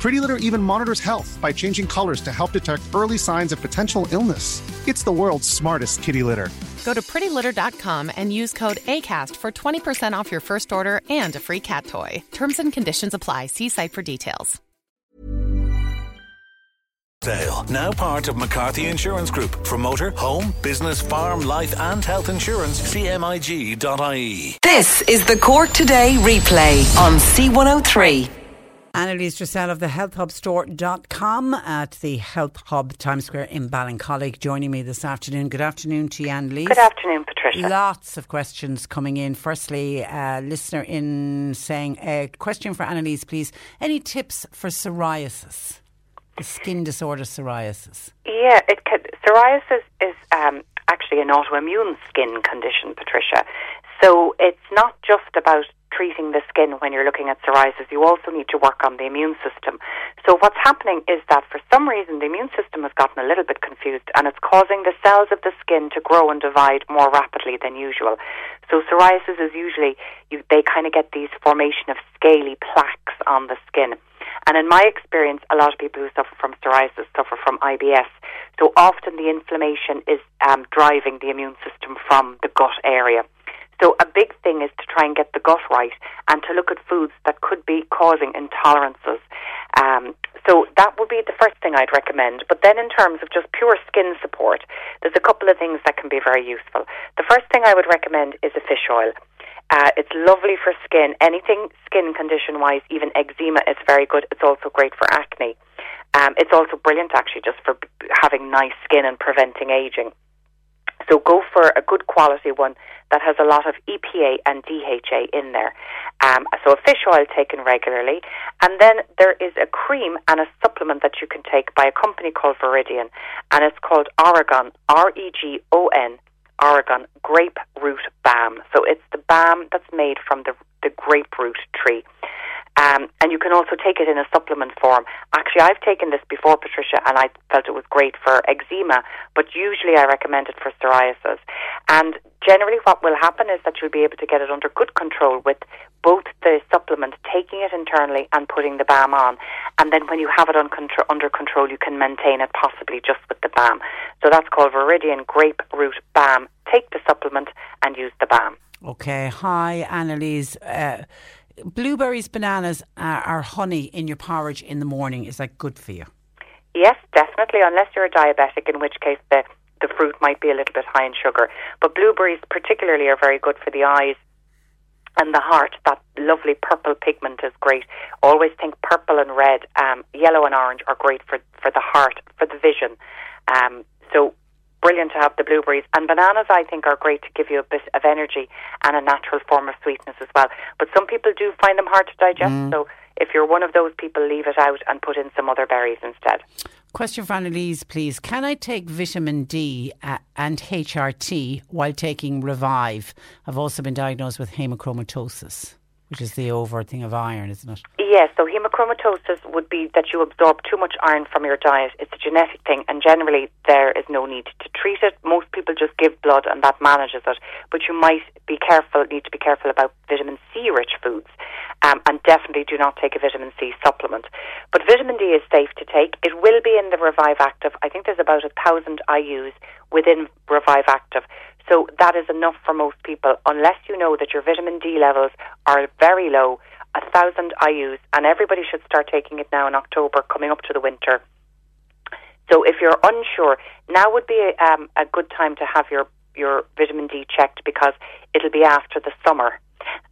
Pretty Litter even monitors health by changing colors to help detect early signs of potential illness. It's the world's smartest kitty litter. Go to prettylitter.com and use code ACAST for 20% off your first order and a free cat toy. Terms and conditions apply. See site for details. Sale. Now part of McCarthy Insurance Group. For motor, home, business, farm, life, and health insurance, cmig.ie. This is the Cork Today replay on C103. Annalise Dressel of the healthhubstore.com at the Health Hub Times Square in Ballincollig joining me this afternoon. Good afternoon to you, Annalise. Good afternoon, Patricia. Lots of questions coming in. Firstly, a listener in saying, a question for Annalise, please. Any tips for psoriasis? the skin disorder psoriasis? Yeah, it can, psoriasis is um, actually an autoimmune skin condition, Patricia. So it's not just about treating the skin when you're looking at psoriasis. You also need to work on the immune system. So what's happening is that for some reason the immune system has gotten a little bit confused and it's causing the cells of the skin to grow and divide more rapidly than usual. So psoriasis is usually you, they kind of get these formation of scaly plaques on the skin. And in my experience, a lot of people who suffer from psoriasis suffer from IBS. So often the inflammation is um, driving the immune system from the gut area. So a big thing is to try and get the gut right and to look at foods that could be causing intolerances. Um, so that would be the first thing I'd recommend. But then in terms of just pure skin support, there's a couple of things that can be very useful. The first thing I would recommend is a fish oil. Uh, it's lovely for skin. Anything skin condition wise, even eczema, is very good. It's also great for acne. Um, it's also brilliant actually just for having nice skin and preventing aging. So go for a good quality one that has a lot of EPA and DHA in there. Um, so a fish oil taken regularly. And then there is a cream and a supplement that you can take by a company called Viridian. And it's called Oregon, R-E-G-O-N, Oregon Grape Root Balm. So it's the balm that's made from the, the grapefruit tree. Um, and you can also take it in a supplement form. Actually, I've taken this before, Patricia, and I felt it was great for eczema, but usually I recommend it for psoriasis. And generally, what will happen is that you'll be able to get it under good control with both the supplement, taking it internally, and putting the balm on. And then when you have it control, under control, you can maintain it possibly just with the balm. So that's called Viridian Grapefruit Balm. Take the supplement and use the balm. Okay. Hi, Annalise. Uh, blueberries, bananas, uh, honey in your porridge in the morning is that good for you? Yes, definitely. Unless you're a diabetic, in which case the the fruit might be a little bit high in sugar. But blueberries, particularly, are very good for the eyes and the heart. That lovely purple pigment is great. Always think purple and red, um, yellow and orange are great for for the heart, for the vision. Um, so brilliant to have the blueberries. And bananas, I think, are great to give you a bit of energy and a natural form of sweetness as well. But some people do find them hard to digest. Mm. So if you're one of those people, leave it out and put in some other berries instead. Question for Annalise, please. Can I take vitamin D uh, and HRT while taking Revive? I've also been diagnosed with hemochromatosis which is the over thing of iron, isn't it? Yes, so hemochromatosis would be that you absorb too much iron from your diet. It's a genetic thing, and generally there is no need to treat it. Most people just give blood, and that manages it. But you might be careful, need to be careful about vitamin C rich foods, um, and definitely do not take a vitamin C supplement. But vitamin D is safe to take. It will be in the Revive Active. I think there's about a thousand IU's within Revive Active. So that is enough for most people, unless you know that your vitamin D levels are very low, a thousand IU's, and everybody should start taking it now in October, coming up to the winter. So if you're unsure, now would be a, um, a good time to have your your vitamin D checked because it'll be after the summer.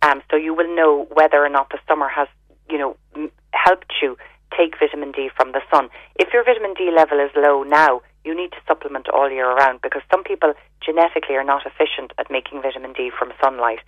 Um, so you will know whether or not the summer has, you know, m- helped you take vitamin D from the sun. If your vitamin D level is low now, you need to supplement all year round because some people genetically are not efficient at making vitamin D from sunlight.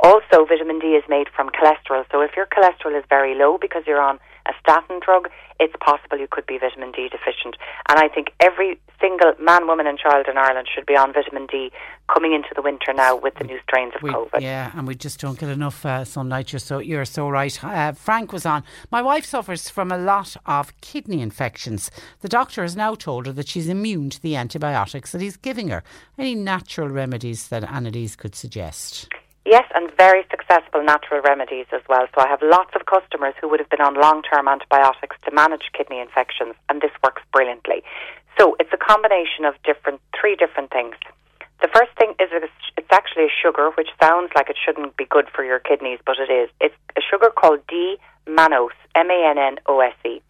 Also, vitamin D is made from cholesterol. So if your cholesterol is very low because you're on a statin drug, it's possible you could be vitamin D deficient. And I think every single man, woman, and child in Ireland should be on vitamin D coming into the winter now with the new strains of we, COVID. Yeah, and we just don't get enough uh, sunlight. You're so you're so right. Uh, Frank was on. My wife suffers from a lot of kidney infections. The doctor has now told her that she's immune to the antibiotics that he's giving her. Any natural remedies that Annalise could suggest? Yes, and very successful natural remedies as well. So I have lots of customers who would have been on long-term antibiotics to manage kidney infections, and this works brilliantly. So it's a combination of different, three different things. The first thing is it's actually a sugar, which sounds like it shouldn't be good for your kidneys, but it is. It's a sugar called D-mannose, M-A-N-N-O-S-E.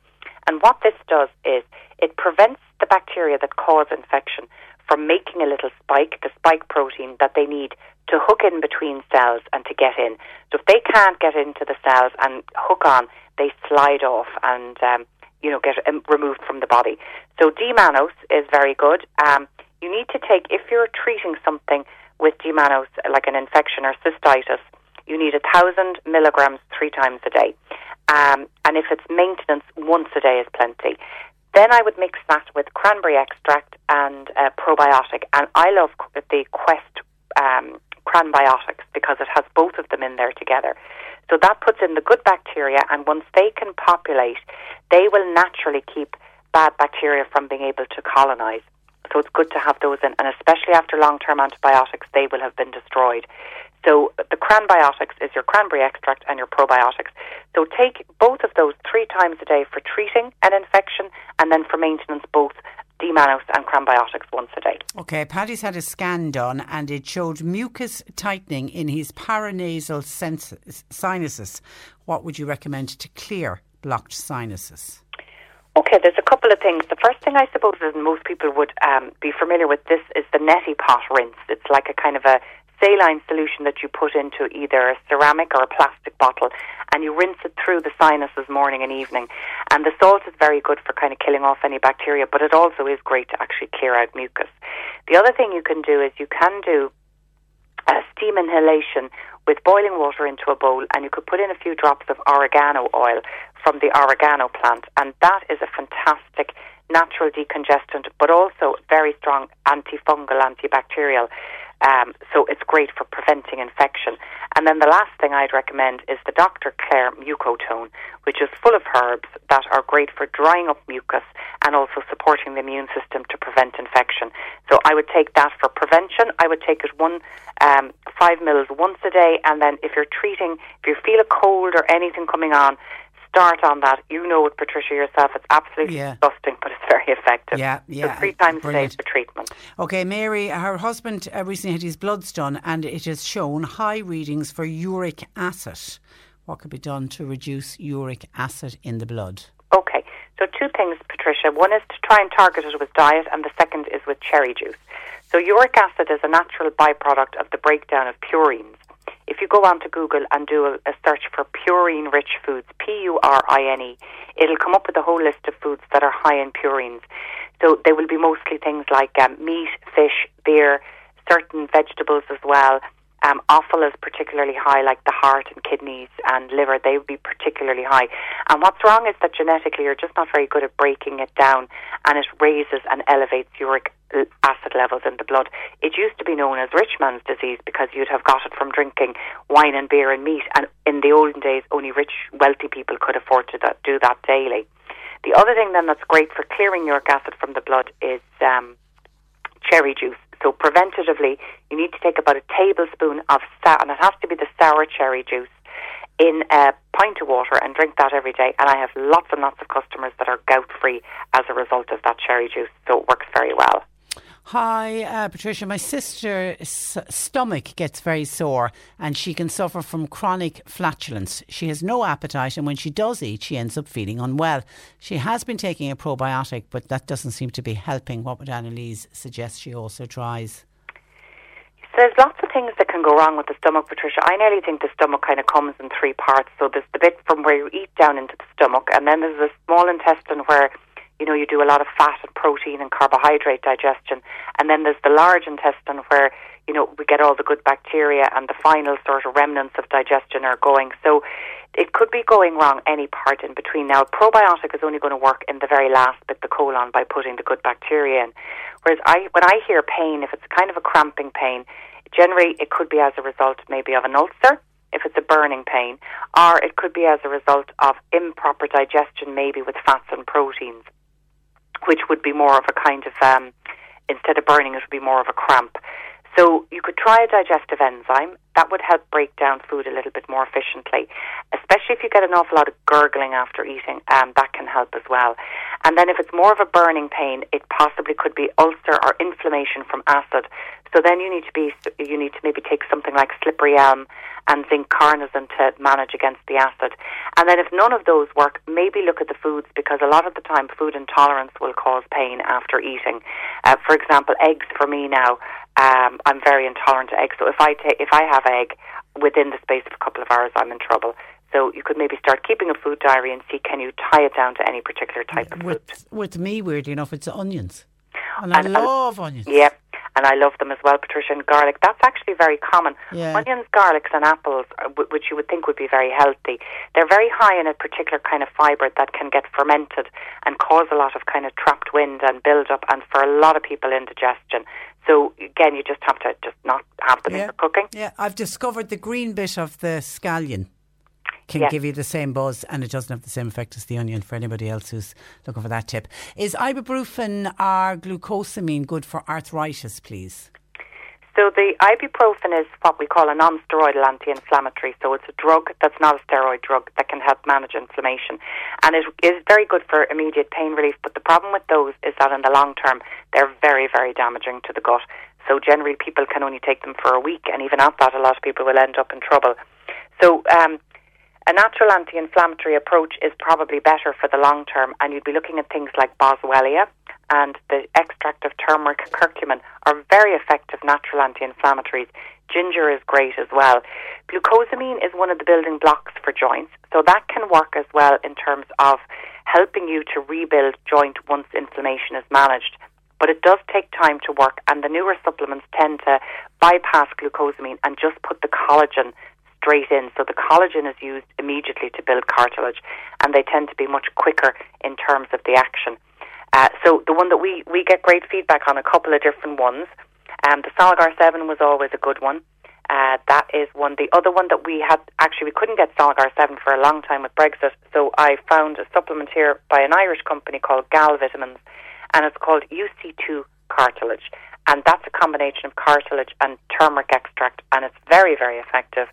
And what this does is it prevents the bacteria that cause infection from making a little spike, the spike protein that they need to hook in between cells and to get in. So if they can't get into the cells and hook on, they slide off and um, you know get um, removed from the body. So D-mannose is very good. Um, you need to take if you're treating something with D-mannose, like an infection or cystitis, you need a thousand milligrams three times a day. Um, and if it's maintenance, once a day is plenty. Then I would mix that with cranberry extract and uh, probiotic. And I love the Quest um, cranbiotics because it has both of them in there together. So that puts in the good bacteria, and once they can populate, they will naturally keep bad bacteria from being able to colonize. So it's good to have those in, and especially after long term antibiotics, they will have been destroyed. So the cranbiotics is your cranberry extract and your probiotics. So take both of those three times a day for treating an infection and then for maintenance both D-mannose and cranbiotics once a day. Okay, Paddy's had a scan done and it showed mucus tightening in his paranasal sinuses. What would you recommend to clear blocked sinuses? Okay, there's a couple of things. The first thing I suppose is most people would um, be familiar with this is the neti pot rinse. It's like a kind of a saline solution that you put into either a ceramic or a plastic bottle and you rinse it through the sinuses morning and evening. And the salt is very good for kind of killing off any bacteria, but it also is great to actually clear out mucus. The other thing you can do is you can do a steam inhalation with boiling water into a bowl and you could put in a few drops of oregano oil from the oregano plant and that is a fantastic natural decongestant but also very strong antifungal antibacterial um, so it's great for preventing infection. And then the last thing I'd recommend is the Dr. Clare Mucotone, which is full of herbs that are great for drying up mucus and also supporting the immune system to prevent infection. So I would take that for prevention. I would take it one um, five mils once a day, and then if you're treating, if you feel a cold or anything coming on, start on that. You know it, Patricia, yourself. It's absolutely yeah. disgusting, but it's very effective. Yeah, yeah. So three times Brilliant. a day for treatment. Okay, Mary, her husband uh, recently had his bloods done and it has shown high readings for uric acid. What could be done to reduce uric acid in the blood? Okay, so two things, Patricia. One is to try and target it with diet, and the second is with cherry juice. So, uric acid is a natural byproduct of the breakdown of purines. If you go onto Google and do a, a search for purine rich foods, P U R I N E, it'll come up with a whole list of foods that are high in purines. So they will be mostly things like um, meat, fish, beer, certain vegetables as well, um, offal is particularly high, like the heart and kidneys and liver, they would be particularly high. And what's wrong is that genetically you're just not very good at breaking it down and it raises and elevates uric acid levels in the blood. It used to be known as rich man's disease because you'd have got it from drinking wine and beer and meat. And in the olden days, only rich, wealthy people could afford to do that daily. The other thing then that's great for clearing uric acid from the blood is um, cherry juice. So preventatively, you need to take about a tablespoon of sour, and it has to be the sour cherry juice, in a pint of water and drink that every day. And I have lots and lots of customers that are gout free as a result of that cherry juice. So it works very well. Hi, uh, Patricia. My sister's stomach gets very sore and she can suffer from chronic flatulence. She has no appetite, and when she does eat, she ends up feeling unwell. She has been taking a probiotic, but that doesn't seem to be helping. What would Annalise suggest she also tries? There's lots of things that can go wrong with the stomach, Patricia. I nearly think the stomach kind of comes in three parts. So there's the bit from where you eat down into the stomach, and then there's the small intestine where you know, you do a lot of fat and protein and carbohydrate digestion. And then there's the large intestine where, you know, we get all the good bacteria and the final sort of remnants of digestion are going. So it could be going wrong any part in between. Now, probiotic is only going to work in the very last bit, the colon, by putting the good bacteria in. Whereas I, when I hear pain, if it's kind of a cramping pain, generally it could be as a result maybe of an ulcer if it's a burning pain, or it could be as a result of improper digestion, maybe with fats and proteins which would be more of a kind of um, instead of burning, it would be more of a cramp. So you could try a digestive enzyme that would help break down food a little bit more efficiently, especially if you get an awful lot of gurgling after eating. Um, that can help as well. And then if it's more of a burning pain, it possibly could be ulcer or inflammation from acid. So then you need to be you need to maybe take something like slippery elm and zinc carnosine to manage against the acid. And then if none of those work, maybe look at the foods because a lot of the time food intolerance will cause pain after eating. Uh, for example, eggs for me now, um, I'm very intolerant to eggs. So if I take if I have egg within the space of a couple of hours, I'm in trouble. So you could maybe start keeping a food diary and see can you tie it down to any particular type of with, food. With me, weirdly enough, it's onions. And I love onions. Yeah. and I love them as well, Patricia, and garlic. That's actually very common. Yeah. Onions, garlics, and apples, uh, which you would think would be very healthy, they're very high in a particular kind of fibre that can get fermented and cause a lot of kind of trapped wind and build up, and for a lot of people, indigestion. So again, you just have to just not have them in Yeah. your cooking. Yeah, I've discovered the green bit of the scallion can give you the same buzz and it doesn't have the same effect as the onion for anybody else who's looking for that tip. Is ibuprofen or glucosamine good for arthritis, please? So the ibuprofen is what we call a non-steroidal anti-inflammatory. So it's a drug that's not a steroid drug that can help manage inflammation, and it is very good for immediate pain relief. But the problem with those is that in the long term, they're very, very damaging to the gut. So generally, people can only take them for a week, and even at that, a lot of people will end up in trouble. So um, a natural anti-inflammatory approach is probably better for the long term, and you'd be looking at things like boswellia and the extract of turmeric curcumin are very effective natural anti-inflammatories. Ginger is great as well. Glucosamine is one of the building blocks for joints, so that can work as well in terms of helping you to rebuild joint once inflammation is managed. But it does take time to work, and the newer supplements tend to bypass glucosamine and just put the collagen straight in. So the collagen is used immediately to build cartilage, and they tend to be much quicker in terms of the action. Uh, so the one that we, we get great feedback on, a couple of different ones. Um, the Solgar 7 was always a good one. Uh, that is one. The other one that we had, actually, we couldn't get Solgar 7 for a long time with Brexit, so I found a supplement here by an Irish company called Gal Vitamins, and it's called UC2 Cartilage. And that's a combination of cartilage and turmeric extract, and it's very, very effective.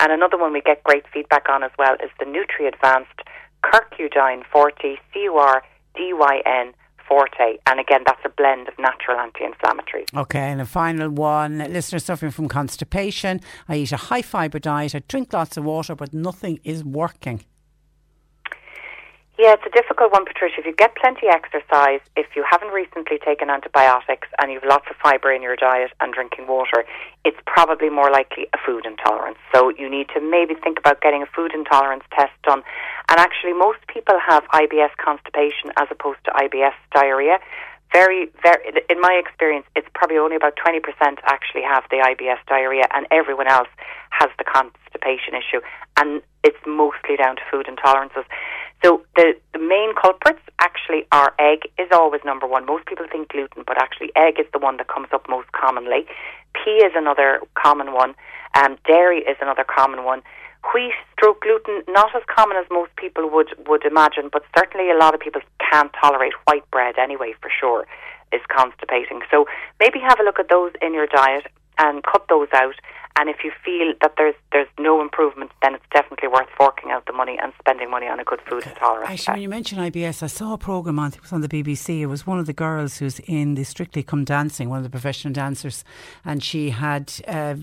And another one we get great feedback on as well is the Nutri Advanced Curcudyn Forte CUR DYN Forte. And again, that's a blend of natural anti inflammatories. Okay, and a final one. Listener suffering from constipation. I eat a high fibre diet. I drink lots of water, but nothing is working. Yeah, it's a difficult one, Patricia. If you get plenty exercise, if you haven't recently taken antibiotics and you've lots of fibre in your diet and drinking water, it's probably more likely a food intolerance. So you need to maybe think about getting a food intolerance test done. And actually, most people have IBS constipation as opposed to IBS diarrhea. Very, very, in my experience, it's probably only about 20% actually have the IBS diarrhea, and everyone else has the constipation issue. And it's mostly down to food intolerances. So the, the main culprits actually are egg is always number one. Most people think gluten, but actually egg is the one that comes up most commonly. Pea is another common one. Um, dairy is another common one. Wheat stroke gluten, not as common as most people would, would imagine, but certainly a lot of people can't tolerate white bread anyway, for sure, is constipating. So maybe have a look at those in your diet and cut those out. And if you feel that there's there's no improvement, then it's definitely worth forking out the money and spending money on a good food intolerance. Actually, when you mentioned IBS, I saw a programme on, it was on the BBC. It was one of the girls who's in the Strictly Come Dancing, one of the professional dancers, and she had uh,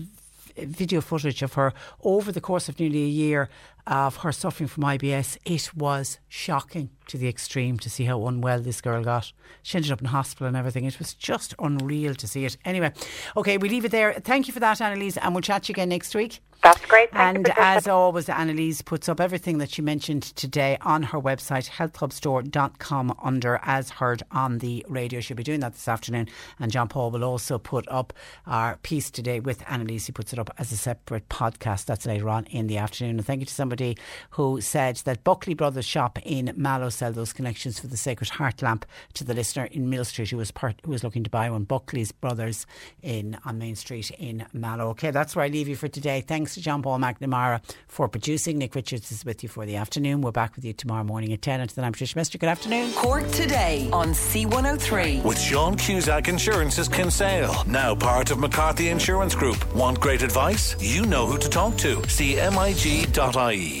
video footage of her over the course of nearly a year of her suffering from IBS. It was shocking to the extreme to see how unwell this girl got. She ended up in hospital and everything. It was just unreal to see it. Anyway, okay, we leave it there. Thank you for that, Annalise, and we'll chat to you again next week. That's great. Thank and as always, Annalise puts up everything that she mentioned today on her website, healthhubstore.com, under As Heard on the Radio. She'll be doing that this afternoon. And John Paul will also put up our piece today with Annalise. He puts it up as a separate podcast. That's later on in the afternoon. And thank you to somebody who said that Buckley Brothers shop in Mallow sell those connections for the Sacred Heart lamp to the listener in Mill Street who was part, who was looking to buy one. Buckley's Brothers in on Main Street in Mallow. Okay, that's where I leave you for today. Thanks to John Paul McNamara for producing. Nick Richards is with you for the afternoon. We're back with you tomorrow morning at 10. Until then, I'm Patricia Messinger. Good afternoon. Cork today on C103. With Sean Cusack Insurance's Kinsale, now part of McCarthy Insurance Group. Want great advice? You know who to talk to. CMIG.ie.